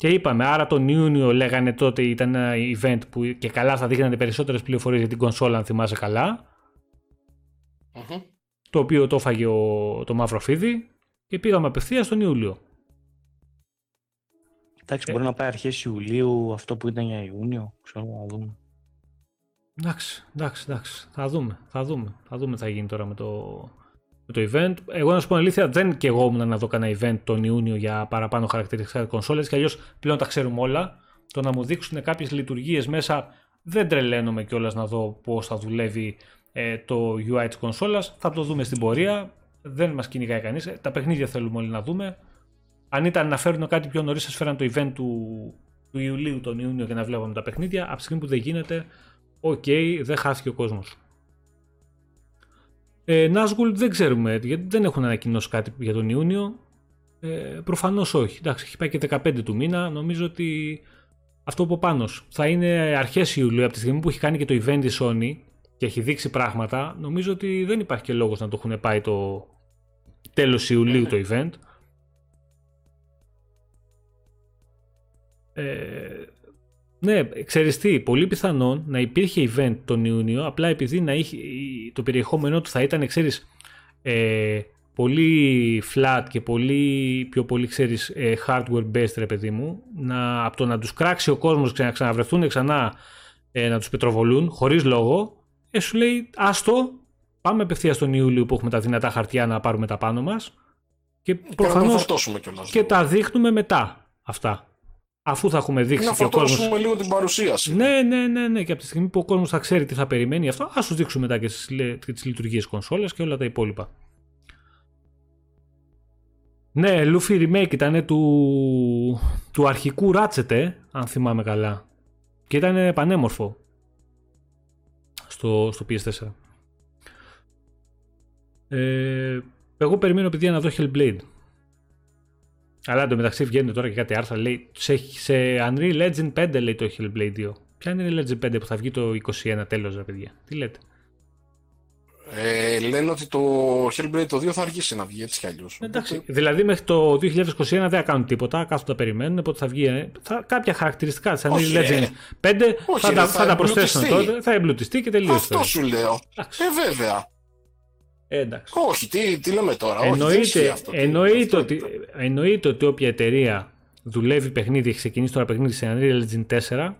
Και είπαμε, άρα τον Ιούνιο λέγανε τότε ήταν ένα event που και καλά θα δείχνανε περισσότερες πληροφορίες για την κονσόλα αν θυμάσαι καλά. Μμμ. Το οποίο το έφαγε ο, το μαύρο φίδι και πήγαμε απευθείας τον Ιούλιο. Εντάξει, Ε. μπορεί να πάει αρχές Ιουλίου αυτό που ήταν για Ιούνιο. Ξέρω να δούμε. Εντάξει, εντάξει, εντάξει. Θα δούμε, θα δούμε. Θα δούμε τι θα γίνει τώρα με το, με το event. Εγώ να σου πω την αλήθεια, δεν και εγώ ήμουν να δω κανένα event τον Ιούνιο για παραπάνω χαρακτηριστικά κονσόλες και αλλιώς πλέον τα ξέρουμε όλα. Το να μου δείξουν κάποιες λειτουργίες μέσα δεν τρελαίνομαι κιόλας να δω πώς θα δουλεύει ε, το UI της κονσόλας. Θα το δούμε στην πορεία. Δεν μας κυνηγάει κανείς. Τα παιχνίδια θέλουμε όλοι να δούμε. Αν ήταν να φέρουν κάτι πιο νωρίς, θα φέραν το event του, του Ιουλίου τον Ιούνιο και να βλέπαμε τα παιχνίδια. Από τη στιγμή που δεν γίνεται, οκ, δεν χάθηκε ο κόσμος. Ε, Nazgul δεν ξέρουμε, γιατί δεν έχουν ανακοινώσει κάτι για τον Ιούνιο. Ε, προφανώς όχι. Εντάξει, έχει πάει και 15 του μήνα. Νομίζω ότι αυτό που πάνω θα είναι αρχές Ιουλίου, από τη στιγμή που έχει κάνει και το event η Sony και έχει δείξει πράγματα, νομίζω ότι δεν υπάρχει και λόγος να το έχουν πάει το τέλος Ιουλίου το event. Ε, ναι, ξέρεις τι, πολύ πιθανόν να υπήρχε event τον Ιούνιο, απλά επειδή να είχε, το περιεχόμενό του θα ήταν, ξέρεις, ε, πολύ flat και πολύ πιο πολύ ξέρεις ε, hardware based ρε παιδί μου να, από το να τους κράξει ο κόσμος και να ξαναβρεθούν ξανά ε, να τους πετροβολούν χωρίς λόγο ε, σου λέει άστο πάμε απευθείας τον Ιούλιο που έχουμε τα δυνατά χαρτιά να πάρουμε τα πάνω μας και προφανώς και τα δείχνουμε μετά αυτά αφού θα έχουμε δείξει να και ο κόσμος... Να λίγο την παρουσίαση. Ναι, ναι, ναι, ναι. Και από τη στιγμή που ο κόσμος θα ξέρει τι θα περιμένει αυτό, ας σου δείξουμε μετά και τις, λειτουργίες κονσόλες και όλα τα υπόλοιπα. Ναι, Luffy Remake ήταν του, του αρχικού Ratchet, αν θυμάμαι καλά. Και ήταν πανέμορφο στο, στο PS4. Ε, εγώ περιμένω παιδιά να δω Hellblade. Αλλά εντωμεταξύ βγαίνει τώρα και κάτι άρθρα λέει σε, σε Unreal Legend 5 λέει το Hellblade 2. Ποια είναι η Legend 5 που θα βγει το 21 τέλος ρε παιδιά; Τι λέτε; Ε, λένε ότι το Hellblade το 2 θα αργήσει να βγει έτσι κι αλλιώς. Εντάξει. Δηλαδή μέχρι το 2021 δεν θα κάνουν τίποτα, κάθονται περιμένουν, οπότε θα βγει. Ε, θα, κάποια χαρακτηριστικά της Unreal Legend 5 όχι, θα, θα, θα, τα προσθέσουν τότε, θα εμπλουτιστεί και τελείωσε. Αυτό σου λέω. Ε, βέβαια. Ε, εντάξει. Όχι, τι, τι λέμε τώρα. Εννοείται, όχι, αυτό, εννοείται, ότι, εννοείται ότι όποια εταιρεία δουλεύει παιχνίδι, έχει ξεκινήσει τώρα παιχνίδι σε Unreal Engine 4,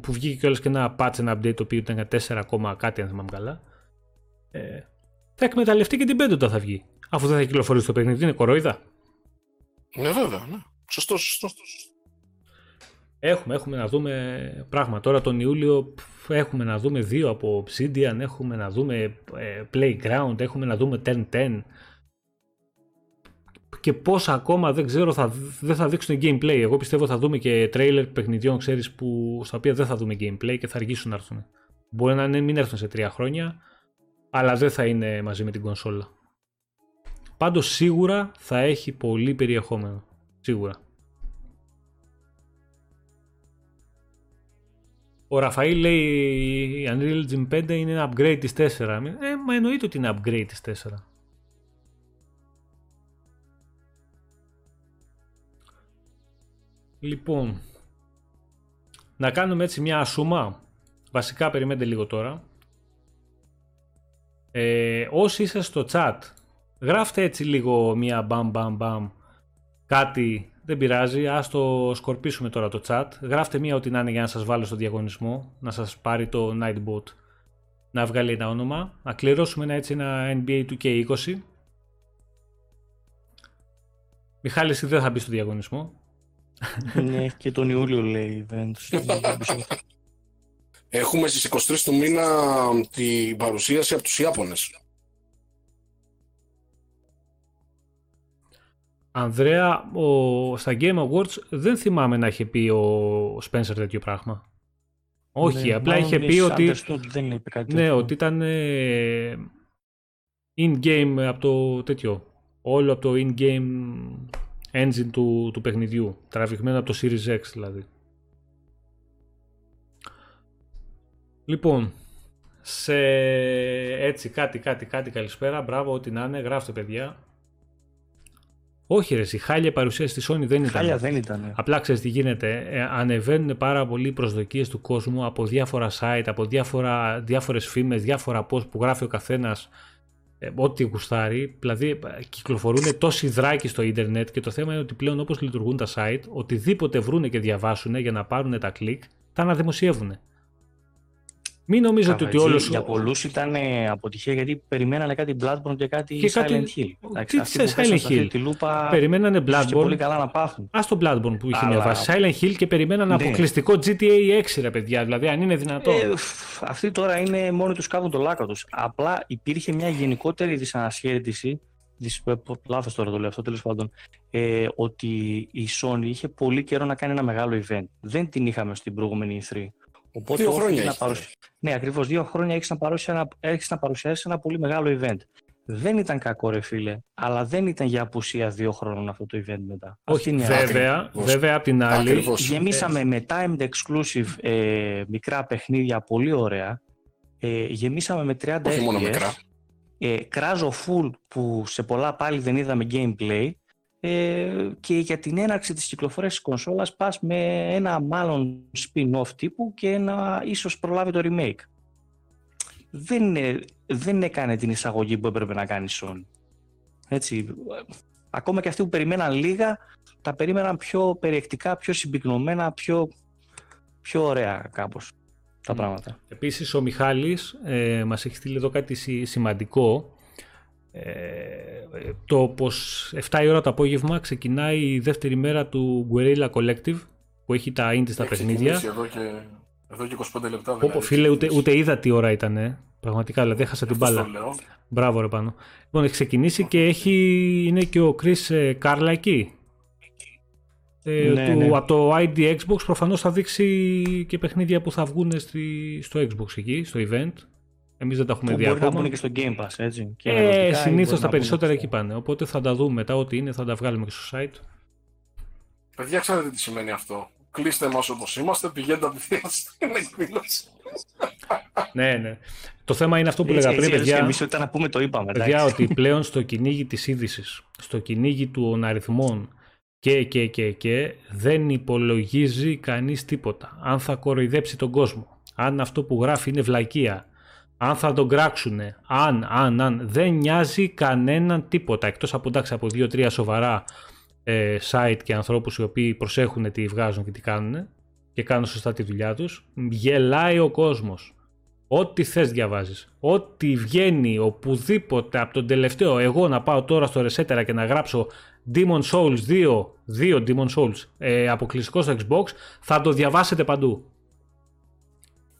που βγήκε κιόλας και ένα patch, ένα update το οποίο ήταν 4, κάτι, αν θυμάμαι καλά ε, θα εκμεταλλευτεί και την 5 όταν θα βγει. Αφού δεν θα κυκλοφορήσει το παιχνίδι, είναι κοροϊδά. Ναι, βέβαια. Ναι. Σωστό, σωστό. Έχουμε, έχουμε να δούμε πράγμα. Τώρα τον Ιούλιο έχουμε να δούμε δύο από Obsidian, έχουμε να δούμε ε, Playground, έχουμε να δούμε Turn 10 και πόσα ακόμα δεν ξέρω θα, δεν θα δείξουν gameplay. Εγώ πιστεύω θα δούμε και trailer παιχνιδιών ξέρεις, που, στα οποία δεν θα δούμε gameplay και θα αργήσουν να έρθουν. Μπορεί να μην έρθουν σε τρία χρόνια, αλλά δεν θα είναι μαζί με την κονσόλα. Πάντως σίγουρα θα έχει πολύ περιεχόμενο. Σίγουρα. Ο Ραφαήλ λέει η Unreal Engine 5 είναι ένα upgrade της 4. Ε, μα εννοείται ότι είναι upgrade της 4. Λοιπόν, να κάνουμε έτσι μια ασούμα. Βασικά περιμένετε λίγο τώρα. Ε, όσοι είστε στο chat, γράφτε έτσι λίγο μία μπαμ μπαμ μπαμ κάτι, δεν πειράζει, ας το σκορπίσουμε τώρα το chat. Γράφτε μία ό,τι να είναι για να σας βάλω στο διαγωνισμό, να σας πάρει το Nightbot να βγάλει ένα όνομα. Να κληρώσουμε ένα, έτσι ένα NBA 2K20. Μιχάλη, εσύ δεν θα μπεις στο διαγωνισμό. Ναι, και τον Ιούλιο λέει event. Έχουμε στις 23 του μήνα την παρουσίαση από τους Ιάπωνες. Ανδρέα, ο, στα Game Awards δεν θυμάμαι να είχε πει ο Spencer τέτοιο πράγμα. Όχι, ναι, απλά είχε πει ότι, δεν είπε κάτι ναι, ότι ήταν ε, in-game από το τέτοιο. Όλο από το in-game engine του, του παιχνιδιού. Τραβηγμένο από το Series X δηλαδή. Λοιπόν, σε έτσι κάτι, κάτι, κάτι καλησπέρα, μπράβο, ό,τι να είναι, γράφτε παιδιά. Όχι ρε, η χάλια παρουσίαση στη Sony δεν ήταν. Χάλια δεν ήταν. Απλά ξέρεις τι γίνεται, ε, ανεβαίνουν πάρα πολλοί προσδοκίες του κόσμου από διάφορα site, από διάφορα, διάφορες φήμες, διάφορα post που γράφει ο καθένας ε, ό,τι γουστάρει. Δηλαδή κυκλοφορούν τόσοι δράκοι στο ίντερνετ και το θέμα είναι ότι πλέον όπως λειτουργούν τα site, οτιδήποτε βρούνε και διαβάσουν για να πάρουν τα κλικ, τα αναδημοσιεύουν. Μην νομίζω ότι όλος. Για πολλούς ήταν αποτυχία γιατί περιμένανε κάτι Bloodborne και κάτι και Silent Hill. Τι θες Silent Hill; Τη λούπα περιμένανε Bloodborne. πολύ καλά να πάθουν. Α το Bloodborne που είχε Αλλά... μια βάση. Silent Hill και περιμένανε ναι. αποκλειστικό GTA 6, ρε παιδιά. Δηλαδή, αν είναι δυνατό. Ε, αυτοί τώρα είναι μόνοι τους κάβουν το λάκα τους. Απλά υπήρχε μια γενικότερη δυσανασχέτιση. Ε, Λάθος τώρα το λέω αυτό, τέλος πάντων. Ε, ότι η Sony είχε πολύ καιρό να κάνει ένα μεγάλο event. Δεν την είχαμε στην προηγούμενη E3. Οπότε δύο χρόνια να παρουσιάσει. Ναι, ακριβώς δύο χρόνια έχεις να, ένα... έχεις να παρουσιάσεις ένα πολύ μεγάλο event. Δεν ήταν κακό, ρε φίλε, αλλά δεν ήταν για απουσία δύο χρόνων αυτό το event μετά. Όχι, είναι βέβαια, βέβαια απ' την άλλη. Ακριβώς. Γεμίσαμε με timed exclusive ε, μικρά παιχνίδια πολύ ωραία. Ε, γεμίσαμε με 30 Όχι FPS. μόνο μικρά. Ε, κράζο full που σε πολλά πάλι δεν είδαμε gameplay ε, και για την έναρξη της κυκλοφορίας της κονσόλας πας με ένα μάλλον spin-off τύπου και ένα ίσως προλάβει το remake. Δεν, δεν έκανε την εισαγωγή που έπρεπε να κάνει η Sony. Έτσι, ακόμα και αυτοί που περιμέναν λίγα, τα περίμεναν πιο περιεκτικά, πιο συμπυκνωμένα, πιο, πιο ωραία κάπως τα πράγματα. Επίσης ο Μιχάλης ε, μας έχει στείλει εδώ κάτι σημαντικό. Ε, το πως 7 η ώρα το απόγευμα ξεκινάει η δεύτερη μέρα του Guerrilla Collective που έχει τα indie στα παιχνίδια. Εδώ και, εδώ και 25 λεπτά. Δηλαδή, φίλε, ούτε, ούτε είδα τι ώρα ήταν. Πραγματικά, δηλαδή έχασα την μπάλα. Μπράβο, ρε πάνω. Λοιπόν, έχει ξεκινήσει και έχει, είναι και ο Chris Κάρλα εκεί. Ε, ναι, του, ναι. Από το ID Xbox προφανώς θα δείξει και παιχνίδια που θα βγουν στη, στο Xbox εκεί, στο event. Εμείς δεν τα έχουμε δει ακόμα. Μπορεί να μπουν και στο Game Pass, έτσι. Και ε, Συνήθως τα περισσότερα εκεί πάνε. Οπότε θα τα δούμε μετά ό,τι είναι, θα τα βγάλουμε και στο site. Παιδιά, ξέρετε τι σημαίνει αυτό. Κλείστε μας όπως είμαστε, πηγαίνετε απευθεία στην εκδήλωση. ναι, ναι. Το θέμα είναι αυτό που λέγα πριν, παιδιά. Εμείς όταν να πούμε το είπαμε. Παιδιά, ότι πλέον στο κυνήγι της είδησης, στο κυνήγι των αριθμών και, και, και, και δεν υπολογίζει κανείς τίποτα. Αν θα κοροϊδέψει τον κόσμο, αν αυτό που γράφει είναι βλακεία, αν θα τον κράξουνε, αν, αν, αν, δεν νοιάζει κανέναν τίποτα. Εκτός από εντάξει από δύο-τρία σοβαρά ε, site και ανθρώπους οι οποίοι προσέχουν τι βγάζουν και τι κάνουν και κάνουν σωστά τη δουλειά τους, γελάει ο κόσμος. Ό,τι θες διαβάζεις. Ό,τι βγαίνει οπουδήποτε από τον τελευταίο εγώ να πάω τώρα στο Resetera και να γράψω Demon Souls 2, 2 Demon Souls ε, αποκλειστικός στο Xbox θα το διαβάσετε παντού.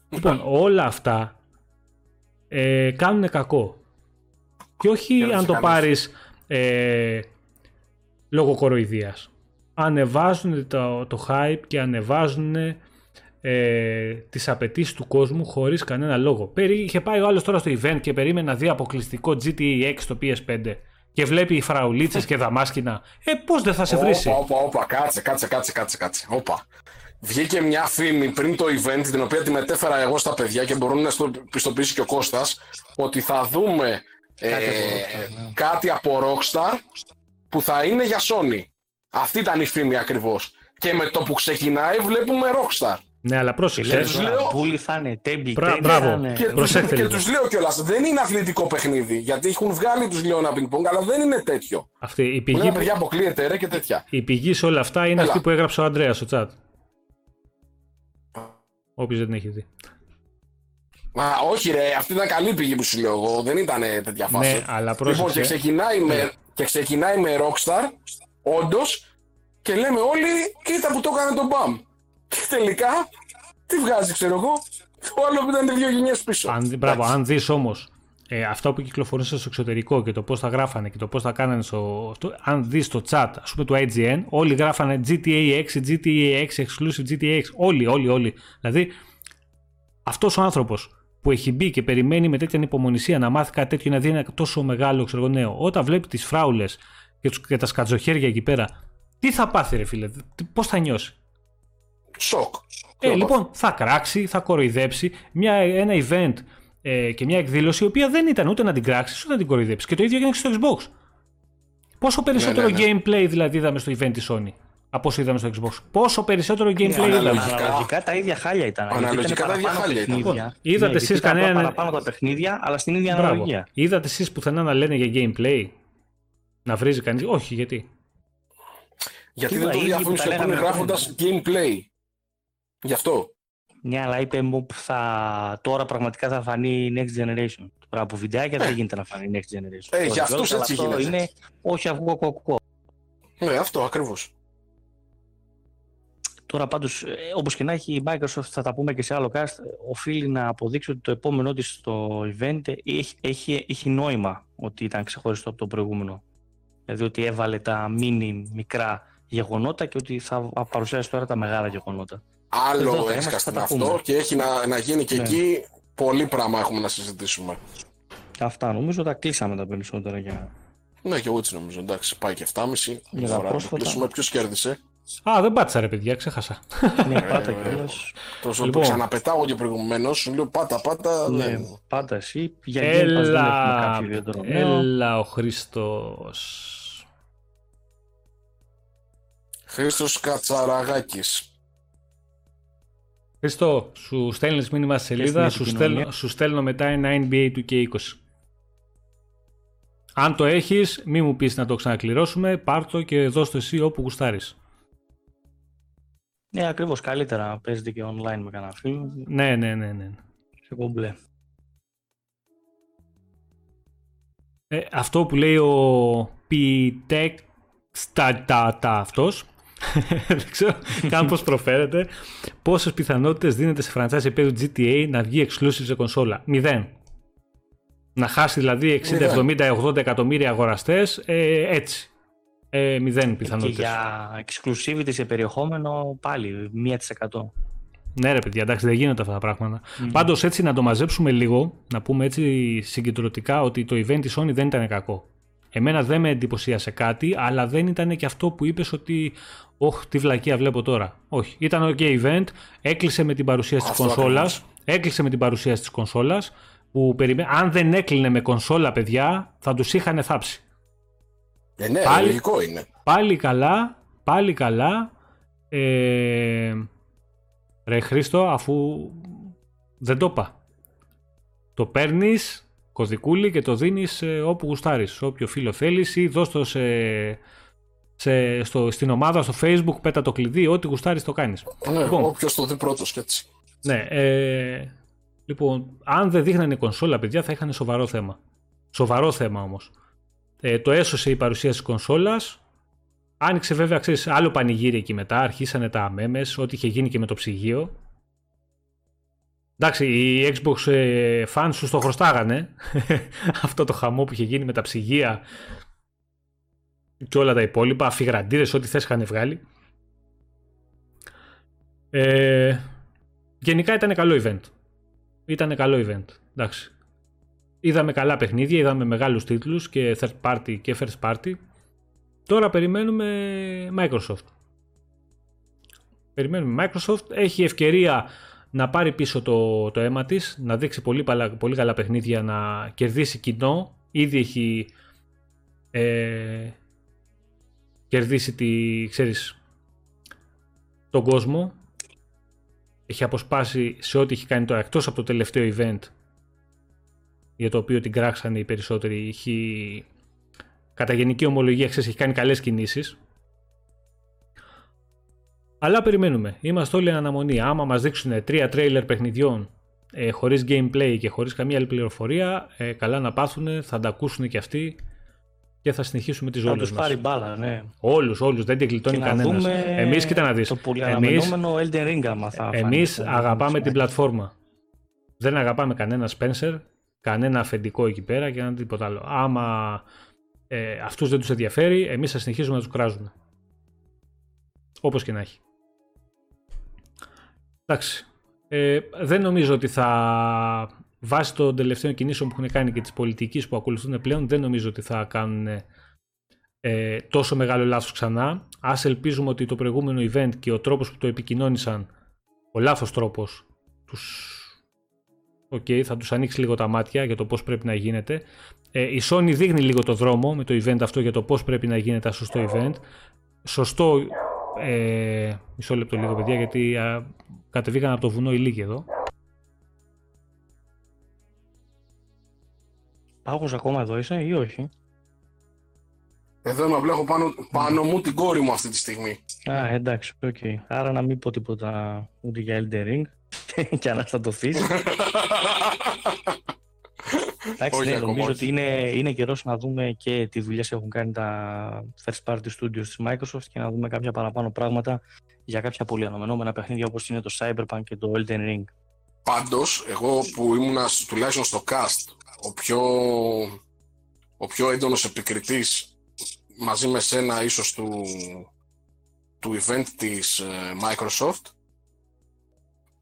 Λοιπόν, όλα αυτά ε, κάνουν κακό. Και όχι αν το πάρεις ε, λόγω κοροϊδίας. Ανεβάζουν το, το hype και ανεβάζουν ε, τις απαιτήσεις του κόσμου χωρίς κανένα λόγο. Περί, είχε πάει ο άλλος τώρα στο event και περίμενε να δει αποκλειστικό GTA 6 στο PS5 και βλέπει φραουλίτσες και δαμάσκηνα. Ε, πώς δεν θα σε βρει. Όπα, όπα, κάτσε, κάτσε, κάτσε, κάτσε, κάτσε. Όπα. Βγήκε μια φήμη πριν το event, την οποία τη μετέφερα εγώ στα παιδιά και μπορούν να στο πιστοποιήσει και ο Κώστας, ότι θα δούμε ε, κάτι από Rockstar που θα είναι για Sony. Αυτή ήταν η φήμη ακριβώς. Και με το που ξεκινάει βλέπουμε Rockstar. Ναι, αλλά πρόσεξε. Τους λέω. Πούλη θα είναι, τέμπι, Μπράβο. Και, Προσέξτε και τους λέω κιόλας, δεν είναι αθλητικό παιχνίδι. Γιατί έχουν βγάλει τους λέω ένα πινκ αλλά δεν είναι τέτοιο. Αυτή, η πηγή. Είναι παιδιά αποκλείεται ρε και τέτοια. Η πηγή σε όλα αυτά είναι Έλα. αυτή που έγραψε ο Αντρέα στο chat. Όποιος δεν την έχει δει. Μα όχι ρε, αυτή ήταν καλή πηγή που σου λέω εγώ, δεν ήταν τέτοια ναι, φάση. Ναι, αλλά πρόσεξε. Λοιπόν, και ξεκινάει, με, ναι. και ξεκινάει με Rockstar, όντως, και λέμε όλοι, κοίτα που το έκανε τον Μπαμ. Και τελικά, τι βγάζει, ξέρω εγώ, το άλλο που ήταν δύο γενιές πίσω. Αν, μπράβο, αν δεις όμως ε, αυτά που κυκλοφορούσαν στο εξωτερικό και το πώς τα γράφανε και το πώς τα κάνανε στο. αν δεις το chat, ας πούμε, του IGN, όλοι γράφανε GTA 6, GTA 6, exclusive GTA 6. Όλοι, όλοι, όλοι. Δηλαδή, αυτός ο άνθρωπος που έχει μπει και περιμένει με τέτοια υπομονησία να μάθει κάτι τέτοιο να δει ένα τόσο μεγάλο ξέρω, νέο, όταν βλέπει τις φράουλες και, και τα σκατζοχέρια εκεί πέρα, τι θα πάθει, ρε φίλε, πώς θα νιώσει; Σοκ. Ε, λοιπόν, θα κράξει, θα κοροϊδέψει μια, ένα event ε, και μια εκδήλωση η οποία δεν ήταν ούτε να την κράξεις ούτε να την κοροϊδέψεις. Και το ίδιο έγινε και στο Xbox. Πόσο περισσότερο ναι, ναι, ναι. gameplay δηλαδή είδαμε στο event της Sony από όσο είδαμε στο Xbox; Πόσο περισσότερο gameplay είδαμε; Αναλογικά τα ίδια χάλια ήταν. Αναλογικά τα ίδια χάλια ήταν. Λοιπόν, είδατε ναι, εσείς κανένα. παραπάνω τα παιχνίδια, αλλά στην ίδια αναλογία. Είδατε εσείς πουθενά να λένε για gameplay; Να βρίζει κανείς; Όχι, γιατί; Γιατί δεν το διαφήμισε ο γράφοντας gameplay. Γι' αυτό. Ναι, αλλά είπε μου θα, τώρα πραγματικά θα φανεί next generation. Τώρα από βιντεάκια ε. δεν γίνεται να φανεί next generation. Ε, για αυτούς έτσι αυτό γίνεται. είναι όχι αυγό κοκκό. Ναι, αυτό ακριβώς. Τώρα πάντως, ε, όπως και να έχει η Microsoft, θα τα πούμε και σε άλλο cast, οφείλει να αποδείξει ότι το επόμενό της στο event έχει, έχει, έχει νόημα ότι ήταν ξεχωριστό από το προηγούμενο. Δηλαδή ότι έβαλε τα mini μικρά γεγονότα και ότι θα παρουσιάσει τώρα τα μεγάλα γεγονότα. Άλλο έσκαστη αυτό και έχει να, να γίνει και ναι. εκεί πολύ πράγμα έχουμε να συζητήσουμε. Αυτά νομίζω τα κλείσαμε τα περισσότερα για. Ναι, και εγώ έτσι νομίζω. Εντάξει, πάει και 7,5. Για να πρόσφατα. Ποιος κέρδισε; Α, δεν πάτησα ρε παιδιά, ξέχασα. ναι, πάτα κιόλα. Τόσο λοιπόν. το ξαναπετάω και προηγουμένως, σου λέω πάτα, πάτα. Ναι, ναι. πάτα εσύ. Για έλα, έλα ο Χρήστος. Χρήστος Κατσαραγάκης. Χριστό, σου στέλνει μήνυμα στη σελίδα, σου στέλνω, σου στέλνω μετά ένα NBA του K20. Αν το έχεις, μη μου πεις να το ξανακληρώσουμε, πάρ' το και δώσ' το εσύ όπου γουστάρεις. Ναι, ακριβώς. Καλύτερα παίζεται και online με κανένα φίλο. Ναι, ναι, ναι, ναι. Σε κομπλέ. Ε, αυτό που λέει ο Πιτεκ στα αυτός δεν ξέρω καν πώς προφέρεται πόσες πιθανότητες δίνεται σε franchise επίπεδο GTA να βγει exclusive σε κονσόλα; Μηδέν να χάσει δηλαδή 60, 70, 80 εκατομμύρια αγοραστές ε, έτσι ε, μηδέν πιθανότητες και για exclusivity σε περιεχόμενο πάλι 1% ναι, ρε παιδιά, εντάξει, δεν γίνονται αυτά τα πράγματα. Mm. Πάντως, έτσι να το μαζέψουμε λίγο, να πούμε έτσι συγκεντρωτικά ότι το event της Sony δεν ήταν κακό. Εμένα δεν με εντυπωσίασε κάτι, αλλά δεν ήταν και αυτό που είπες ότι. Όχι, τι βλακεία βλέπω τώρα. Όχι. Ήταν ok event, έκλεισε με την παρουσίαση της κονσόλας. Έκλεισε με την παρουσίαση της κονσόλας. Που περιμέ... Αν δεν έκλεινε με κονσόλα, παιδιά, θα τους είχαν θάψει. Ε, ναι, πάλι, λογικό είναι. Πάλι καλά, πάλι καλά. Ε, Ρε Χρήστο, αφού δεν το είπα. Το παίρνεις κωδικούλι και το δίνεις ε, όπου γουστάρεις. Όποιο φίλο θέλεις ή δώσ' το σε, σε, στο, στην ομάδα, στο facebook, πέτα το κλειδί, ό,τι γουστάρεις το κάνεις. Ναι, λοιπόν, όποιος το δει πρώτος και έτσι. Ναι, ε, λοιπόν, αν δεν δείχνανε κονσόλα, παιδιά, θα είχαν σοβαρό θέμα. Σοβαρό θέμα όμως. Ε, το έσωσε η παρουσία της κονσόλας, Άνοιξε βέβαια, ξέρεις, άλλο πανηγύρι εκεί μετά, αρχίσανε τα μέμες, ό,τι είχε γίνει και με το ψυγείο. Εντάξει, οι Xbox ε, fans σου το χρωστάγανε, αυτό το χαμό που είχε γίνει με τα ψυγεία και όλα τα υπόλοιπα, αφιγραντήρες, ό,τι θες είχαν βγάλει. Ε, γενικά ήταν καλό event. Ήταν καλό event, εντάξει. Είδαμε καλά παιχνίδια, είδαμε μεγάλους τίτλους και third party και first party. Τώρα περιμένουμε Microsoft. Περιμένουμε Microsoft. Έχει ευκαιρία να πάρει πίσω το, το αίμα της, να δείξει πολύ, πολύ καλά παιχνίδια, να κερδίσει κοινό. Ήδη έχει ε, κερδίσει τη, ξέρεις, τον κόσμο. Έχει αποσπάσει σε ό,τι έχει κάνει τώρα, εκτός από το τελευταίο event για το οποίο την κράξανε οι περισσότεροι. Έχει κατά γενική ομολογία ξέρεις, έχει κάνει καλές κινήσεις. Αλλά περιμένουμε. Είμαστε όλοι εν αναμονή. Άμα μας δείξουν τρία τρέιλερ παιχνιδιών ε, χωρίς gameplay και χωρίς καμία άλλη πληροφορία, ε, καλά να πάθουν, θα τα ακούσουν και αυτοί και θα συνεχίσουμε τις ζώνες μας. Θα τους πάρει μπάλα, ναι. Όλους, όλους, δεν την γλιτώνει κανένας. Εμείς, κοίτα να δεις. Το πολύ εμείς, Elden Ring, άμα θα Εμείς αγαπάμε την πλατφόρμα. Δεν αγαπάμε κανένα Spencer, κανένα αφεντικό εκεί πέρα και ένα τίποτα άλλο. Άμα ε, αυτούς δεν τους ενδιαφέρει, εμείς θα συνεχίσουμε να τους κράζουμε. Όπως και να έχει. Εντάξει. Ε, δεν νομίζω ότι θα βάσει των τελευταίων κινήσεων που έχουν κάνει και της πολιτικής που ακολουθούν πλέον, δεν νομίζω ότι θα κάνουν ε, τόσο μεγάλο λάθος ξανά. Ας ελπίζουμε ότι το προηγούμενο event και ο τρόπος που το επικοινώνησαν, ο λάθος τρόπος, τους okay, θα τους ανοίξει λίγο τα μάτια για το πώς πρέπει να γίνεται. Ε, η Sony δείχνει λίγο το δρόμο με το event αυτό για το πώς πρέπει να γίνεται ένα σωστό event. Σωστό, ε, μισό λεπτό λίγο παιδιά γιατί α, κατεβήκαν από το βουνό οι λίγοι εδώ. Πάγος ακόμα εδώ είσαι ή όχι; Εδώ είμαι, βλέπω πάνω, πάνω μου την κόρη μου αυτή τη στιγμή. Α, εντάξει, OK. Okay. Άρα να μην πω τίποτα ούτε για Elden Ring και αναστατωθείς. Εντάξει, ναι, νομίζω ότι είναι, είναι καιρός να δούμε και τι δουλειές έχουν κάνει τα first party studios της Microsoft και να δούμε κάποια παραπάνω πράγματα για κάποια πολύ αναμενόμενα παιχνίδια όπως είναι το Cyberpunk και το Elden Ring. Πάντως, εγώ που ήμουνα τουλάχιστον στο cast ο πιο, ο πιο έντονος επικριτής μαζί με σένα ίσως του, του event της ε, Microsoft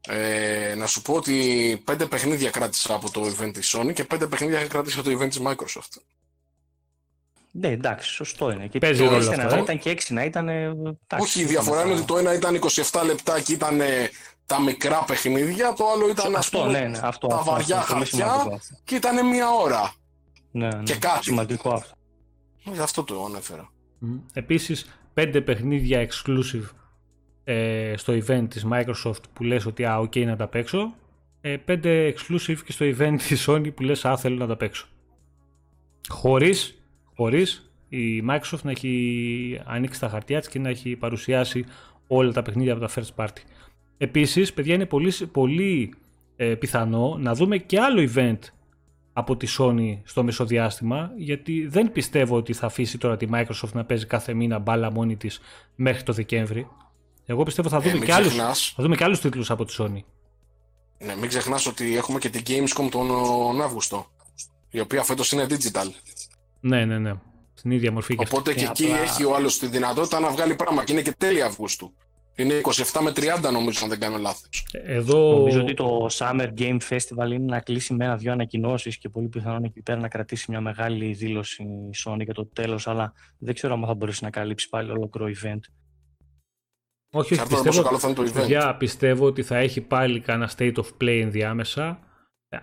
ε, να σου πω ότι πέντε παιχνίδια κράτησα από το event της Sony και πέντε παιχνίδια κράτησα από το event της Microsoft. Ναι, εντάξει, σωστό είναι. Και Παίζει ρόλο αυτό. Να ήταν και έξι να ήταν. Όχι, η διαφορά είναι ότι το ένα ήταν 27 λεπτά και ήταν τα μικρά παιχνίδια, το άλλο ήταν αυτό, ναι, ναι, αυτό, τα αυτό, βαριά αυτό, χαρτιά και ήταν μία ώρα. Ναι, ναι, και κάτι. Σημαντικό αυτό. Γι' αυτό το ανέφερα. Mm. Επίσης, πέντε παιχνίδια exclusive ε, στο event της Microsoft που λες ότι α, ok να τα παίξω, ε, 5 exclusive και στο event της Sony που λες α, θέλω να τα παίξω. Χωρίς χωρίς η Microsoft να έχει ανοίξει τα χαρτιά της και να έχει παρουσιάσει όλα τα παιχνίδια από τα first party. Επίσης, παιδιά, είναι πολύ, πολύ ε, πιθανό να δούμε και άλλο event από τη Sony στο μεσοδιάστημα, γιατί δεν πιστεύω ότι θα αφήσει τώρα τη Microsoft να παίζει κάθε μήνα μπάλα μόνη της μέχρι το Δεκέμβρη. Εγώ πιστεύω θα ε, δούμε, και, άλλους, θα δούμε και άλλους τίτλους από τη Sony. Ναι, μην ξεχνάς ότι έχουμε και την Gamescom τον Αύγουστο, η οποία φέτος είναι digital. Ναι, ναι, ναι. Στην ίδια μορφή και Οπότε και, εκεί έχει ο άλλος τη δυνατότητα να βγάλει πράγμα και είναι και τέλη Αυγούστου. Είναι 27 με 30 νομίζω αν δεν κάνω λάθος. Εδώ... Νομίζω ότι το Summer Game Festival είναι να κλείσει με ένα-δυο ανακοινώσεις και πολύ πιθανόν εκεί πέρα να κρατήσει μια μεγάλη δήλωση η Sony για το τέλος αλλά δεν ξέρω αν θα μπορέσει να καλύψει πάλι ολόκληρο event. Όχι, όχι πιστεύω, καλό θα είναι το event. πιστεύω ότι θα έχει πάλι κανένα state of play ενδιάμεσα.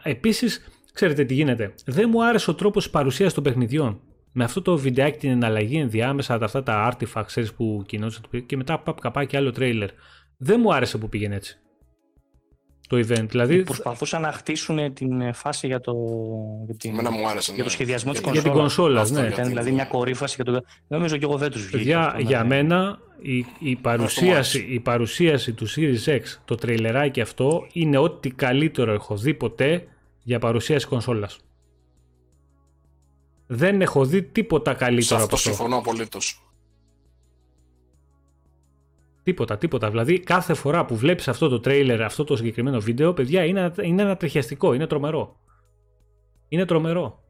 Επίσης, ξέρετε τι γίνεται. Δεν μου άρεσε ο τρόπος παρουσίας των παιχνιδιών με αυτό το βιντεάκι την εναλλαγή ενδιάμεσα αυτά τα artifacts που κοινώσαν και μετά παπ καπάκι άλλο τρέιλερ. Δεν μου άρεσε που πήγαινε έτσι. Το event. Δηλαδή... Προσπαθούσαν να χτίσουν την φάση για το, για, την... μου άρεσε, για το ναι. σχεδιασμό της κονσόλα. Για την κονσόλας, ναι. Ήταν δηλαδή μια κορύφαση για το. Νομίζω και εγώ δεν τους βγήκα. Για, για μένα η, η, παρουσίαση, η παρουσίαση του Series X, το τρέιλεράκι αυτό, είναι ό,τι καλύτερο έχω δει ποτέ για παρουσίαση κονσόλας. Δεν έχω δει τίποτα καλύτερο από αυτό. συμφωνώ απολύτως. Τίποτα, τίποτα. Δηλαδή, κάθε φορά που βλέπεις αυτό το τρέιλερ, αυτό το συγκεκριμένο βίντεο, παιδιά, είναι, είναι ανατριχιαστικό, είναι τρομερό. Είναι τρομερό.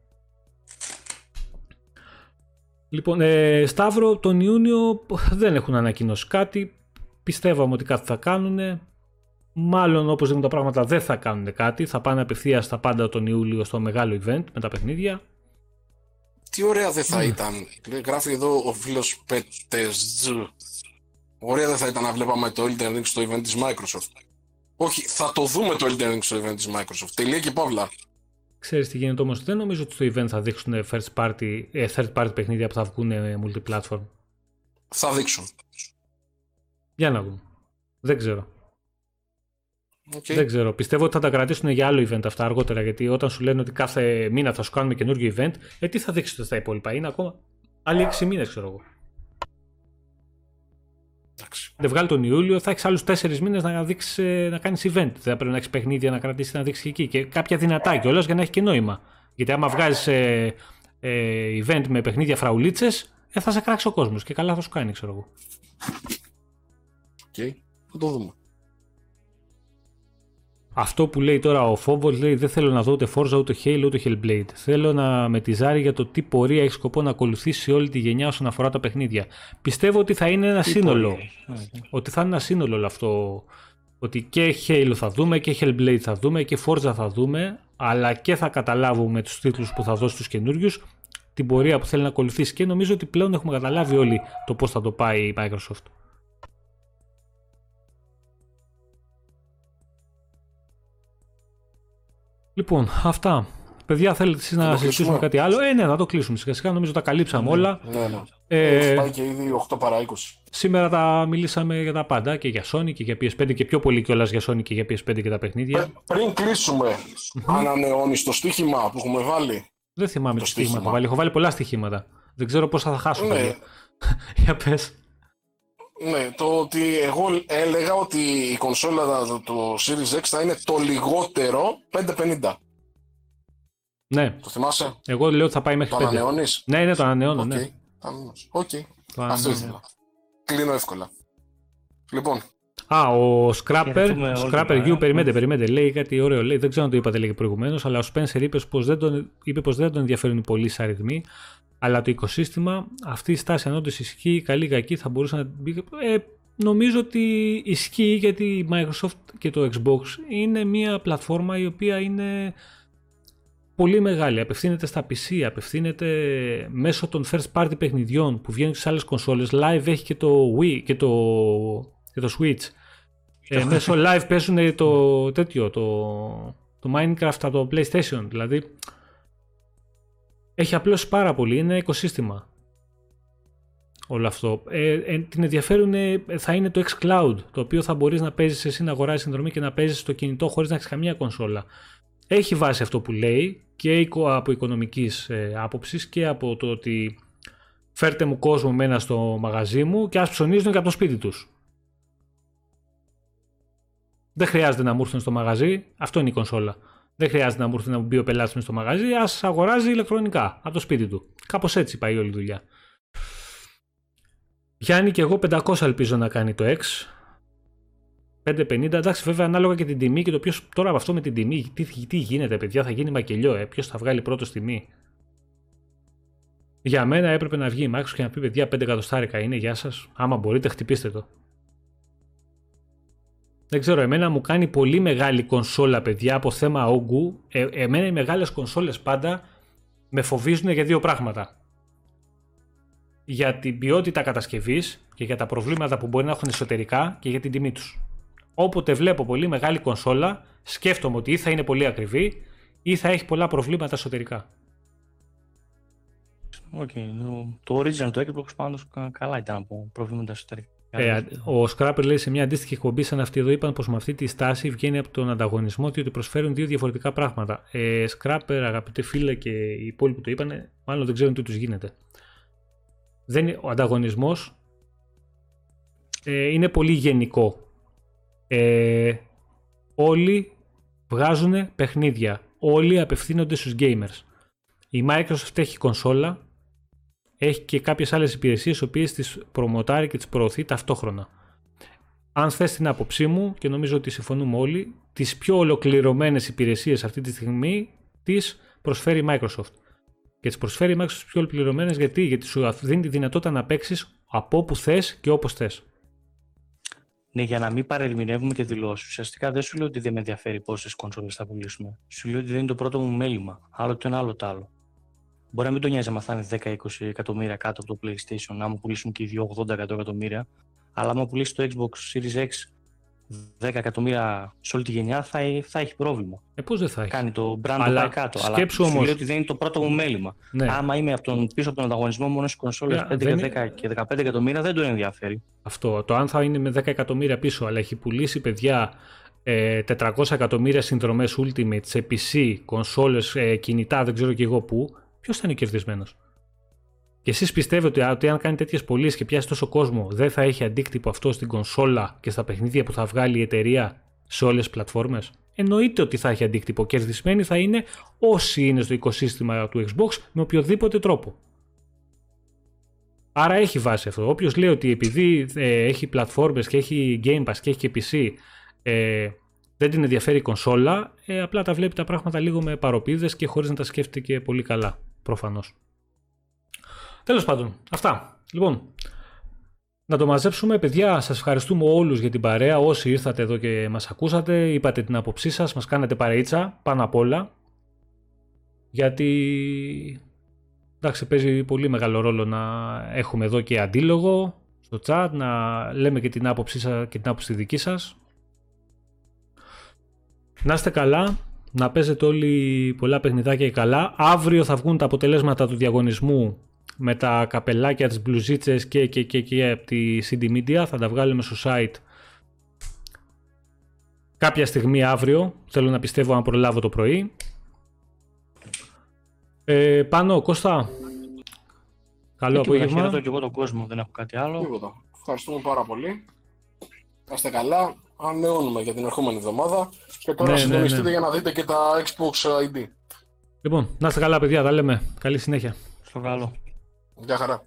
Λοιπόν, ε, Σταύρο, τον Ιούνιο δεν έχουν ανακοινώσει κάτι. Πιστεύαμε ότι κάτι θα κάνουν. Μάλλον όπως δίνουν τα πράγματα δεν θα κάνουν κάτι. Θα πάνε απευθείας στα πάντα τον Ιούλιο στο μεγάλο event με τα παιχνίδια. Τι ωραία δεν θα mm. ήταν. Γράφει εδώ ο φίλος Πέτεζ. Ωραία δεν θα ήταν να βλέπαμε το Elden Ring στο event της Microsoft. Όχι, θα το δούμε το Elden Ring στο event της Microsoft. Τελεία και παύλα. Ξέρεις τι γίνεται όμως, δεν νομίζω ότι στο event θα δείξουν first party, ε, third party παιχνίδια που θα βγουν multiplatform. Θα δείξουν. Για να δούμε. Δεν ξέρω. Okay. Δεν ξέρω. Πιστεύω ότι θα τα κρατήσουν για άλλο event αυτά αργότερα. Γιατί όταν σου λένε ότι κάθε μήνα θα σου κάνουμε καινούργιο event, ε, τι θα δείξετε στα υπόλοιπα. Είναι ακόμα άλλοι 6 μήνες, ξέρω εγώ. Εντάξει. Δεν βγάλει τον Ιούλιο, θα έχεις άλλους 4 μήνες να, δείξεις, ε, να κάνεις event. Θα πρέπει να έχεις παιχνίδια να κρατήσεις να δείξεις και εκεί. Και κάποια δυνατά κιόλας για να έχεις και νόημα. Γιατί άμα βγάζεις ε, ε, event με παιχνίδια φραουλίτσες, ε, θα σε κράξει ο κόσμος και καλά θα σου κάνει, ξέρω εγώ. OK, okay. θα το δούμε. Αυτό που λέει τώρα ο Φόβος λέει δεν θέλω να δω ούτε Forza ούτε Halo ούτε Hellblade. Θέλω να με τιζάρει για το τι πορεία έχει σκοπό να ακολουθήσει όλη τη γενιά όσον αφορά τα παιχνίδια. Πιστεύω ότι θα είναι ένα σύνολο. Ότι θα είναι ένα σύνολο όλο αυτό. Ότι και Halo θα δούμε και Hellblade θα δούμε και Forza θα δούμε. Αλλά και θα καταλάβουμε τους τίτλους που θα δώσει του καινούριους. Την πορεία που θέλει να ακολουθήσει. Και νομίζω ότι πλέον έχουμε καταλάβει όλοι το πώς θα το πάει η Microsoft. Λοιπόν, αυτά. Παιδιά, θέλετε εσείς να συζητήσουμε κάτι άλλο; Ε, ναι, να το κλείσουμε σιγά σιγά. Νομίζω τα καλύψαμε ναι, όλα. Ναι, ναι. Ε, Έχει πάει και ήδη 8 παρά 20. Σήμερα τα μιλήσαμε για τα πάντα και για Sony και για PS5 και πιο πολύ κιόλας για Sony και για PS5 και τα παιχνίδια. Ε, πριν κλείσουμε, ανανεώνεις το στοίχημα που έχουμε βάλει; Δεν θυμάμαι το στοίχημα βάλει. Έχω βάλει πολλά στοιχήματα. Δεν ξέρω πόσα θα χάσω. Ναι. για πες. Ναι, το ότι εγώ έλεγα ότι η κονσόλα το Series X θα είναι το λιγότερο 550. Ναι. Το θυμάσαι; Εγώ λέω ότι θα πάει μέχρι το 5. Το ανανεώνεις; Ναι, ναι, το ανανεώνω, okay. ναι. OK. Okay. Αυτός ήθελα. Κλείνω εύκολα. Λοιπόν. Α, ο Scrapper, Scrapper U, περιμένετε, περιμένετε, λέει κάτι ωραίο. Λέει, δεν ξέρω αν το είπατε λέει προηγουμένως, αλλά ο Spencer είπε πως δεν, τον, είπε πως δεν τον ενδιαφέρουν οι πολλοί αριθμοί, αλλά το οικοσύστημα, αυτή η στάση αν όντως ισχύει, καλή ή κακή θα μπορούσε να μπει. Ε, νομίζω ότι ισχύει γιατί η Microsoft και το Xbox είναι μια πλατφόρμα η οποία είναι πολύ μεγάλη. Απευθύνεται στα PC, απευθύνεται μέσω των first party παιχνιδιών που βγαίνουν στις άλλες κονσόλες. Live έχει και το Wii και το, και το Switch. Ε, μέσω live παίζουν το τέτοιο, το, το Minecraft από το PlayStation. Δηλαδή έχει απλώς πάρα πολύ, είναι οικοσύστημα όλο αυτό. Ε, ε, την ενδιαφέρουν θα είναι το xCloud, το οποίο θα μπορείς να παίζεις εσύ να αγοράσεις συνδρομή και να παίζεις στο κινητό χωρίς να έχεις καμία κονσόλα. Έχει βάση αυτό που λέει, και από οικονομικής ε, άποψης και από το ότι φέρτε μου κόσμο μένα στο μαγαζί μου και ας ψωνίζουν και από το σπίτι τους. Δεν χρειάζεται να μου έρθουν στο μαγαζί, αυτό είναι η κονσόλα. Δεν χρειάζεται να μου έρθει να μου μπει ο πελάτης στο μαγαζί, ας αγοράζει ηλεκτρονικά από το σπίτι του. Κάπως έτσι πάει όλη η δουλειά. Γιάννη και εγώ 500 ελπίζω να κάνει το X. 550, εντάξει, βέβαια ανάλογα και την τιμή και το ποιος τώρα από αυτό με την τιμή, τι, τι γίνεται, παιδιά, θα γίνει μακελιό, ε, ποιος θα βγάλει πρώτος τιμή. Για μένα έπρεπε να βγει η Microsoft και να πει: Παιδιά, 5 εκατοστάρικα είναι, γεια σας. Άμα μπορείτε, χτυπήστε το. Δεν ξέρω, εμένα μου κάνει πολύ μεγάλη κονσόλα, παιδιά, από θέμα όγκου. Ε, εμένα οι μεγάλες κονσόλες πάντα με φοβίζουν για δύο πράγματα. Για την ποιότητα κατασκευής και για τα προβλήματα που μπορεί να έχουν εσωτερικά και για την τιμή τους. Όποτε βλέπω πολύ μεγάλη κονσόλα, σκέφτομαι ότι ή θα είναι πολύ ακριβή ή θα έχει πολλά προβλήματα εσωτερικά. Okay. Το original του Xbox πάντως καλά ήταν από προβλήματα εσωτερικά. Ε, ο Σκράπερ λέει σε μια αντίστοιχη εκπομπή σαν αυτή εδώ είπαν πως με αυτή τη στάση βγαίνει από τον ανταγωνισμό διότι προσφέρουν δύο διαφορετικά πράγματα. Ε, Σκράπερ, αγαπητέ φίλε και οι υπόλοιποι το είπαν, μάλλον δεν ξέρουν τι τους γίνεται. Δεν, ο ανταγωνισμός ε, είναι πολύ γενικό. Ε, όλοι βγάζουν παιχνίδια. Όλοι απευθύνονται στους gamers. Η Microsoft έχει κονσόλα έχει και κάποιες άλλες υπηρεσίες, οι οποίες τις προμοτάρει και τις προωθεί ταυτόχρονα. Αν θες την άποψή μου, και νομίζω ότι συμφωνούμε όλοι, τις πιο ολοκληρωμένες υπηρεσίες αυτή τη στιγμή τις προσφέρει η Microsoft. Και τις προσφέρει η Microsoft πιο ολοκληρωμένες γιατί, γιατί σου δίνει τη δυνατότητα να παίξεις από όπου θες και όπως θες. Ναι, για να μην παρερμηνεύουμε και δηλώσεις. Ουσιαστικά δεν σου λέω ότι δεν με ενδιαφέρει πόσες κονσόλες θα πουλήσουμε. Σου λέω ότι δεν είναι το πρώτο μου μέλημα. Άλλο το ένα, άλλο το άλλο. Μπορεί να μην τον νοιάζει να θα είναι 10-20 εκατομμύρια κάτω από το PlayStation, άμα πουλήσουν και οι δύο 80 εκατομμύρια. Αλλά άμα πουλήσει το Xbox Series X 10 εκατομμύρια σε όλη τη γενιά, θα, θα έχει πρόβλημα. Ε, πώς δεν θα έχει; Κάνει το brand αλλά πάει κάτω. Αλλά όμως... σου λέει ότι δεν είναι το πρώτο μου μέλημα. Ναι. Άμα είμαι από τον, πίσω από τον ανταγωνισμό μόνο στι κονσόλες 5, 10 και 15 εκατομμύρια, δεν τον ενδιαφέρει. Αυτό. Το αν θα είναι με 10 εκατομμύρια πίσω, αλλά έχει πουλήσει παιδιά 400 ε, εκατομμύρια συνδρομές Ultimate σε PC, κονσόλες, ε, κινητά, δεν ξέρω και εγώ πού, ποιος θα είναι κερδισμένος; Και εσείς πιστεύετε ότι αν κάνει τέτοιες πωλήσεις και πιάσει τόσο κόσμο, δεν θα έχει αντίκτυπο αυτό στην κονσόλα και στα παιχνίδια που θα βγάλει η εταιρεία σε όλες τις πλατφόρμες; Εννοείται ότι θα έχει αντίκτυπο. Κερδισμένοι θα είναι όσοι είναι στο οικοσύστημα του Xbox με οποιοδήποτε τρόπο. Άρα έχει βάση αυτό. Όποιος λέει ότι επειδή ε, έχει πλατφόρμες και έχει Game Pass και έχει και PC, ε, δεν την ενδιαφέρει η κονσόλα, ε, απλά τα βλέπει τα πράγματα λίγο με παροπίδες και χωρίς να τα σκέφτεται και πολύ καλά προφανώς. Τέλος πάντων, αυτά. Λοιπόν, να το μαζέψουμε. Παιδιά, σας ευχαριστούμε όλους για την παρέα. Όσοι ήρθατε εδώ και μας ακούσατε, είπατε την άποψή σας, μας κάνατε παρείτσα πάνω απ' όλα. Γιατί, εντάξει, παίζει πολύ μεγάλο ρόλο να έχουμε εδώ και αντίλογο στο chat, να λέμε και την άποψή σας και την άποψη δική σας. Να είστε καλά να παίζετε όλοι πολλά παιχνιδάκια καλά. Αύριο θα βγουν τα αποτελέσματα του διαγωνισμού με τα καπελάκια, τις μπλουζίτσες και, και, και, και από τη CD Media. Θα τα βγάλουμε στο site κάποια στιγμή αύριο. Θέλω να πιστεύω αν προλάβω το πρωί. Ε, πάνω, Κώστα. Καλό απόγευμα. Χαίρετο και εγώ τον κόσμο, δεν έχω κάτι άλλο. Ευχαριστούμε πάρα πολύ. Να είστε καλά. Ανεώνουμε για την ερχόμενη εβδομάδα. Και τώρα ναι, συντονιστείτε ναι, ναι. για να δείτε και τα Xbox ID. Λοιπόν, να είστε καλά παιδιά, τα λέμε. Καλή συνέχεια. Στο καλό. Γεια χαρά.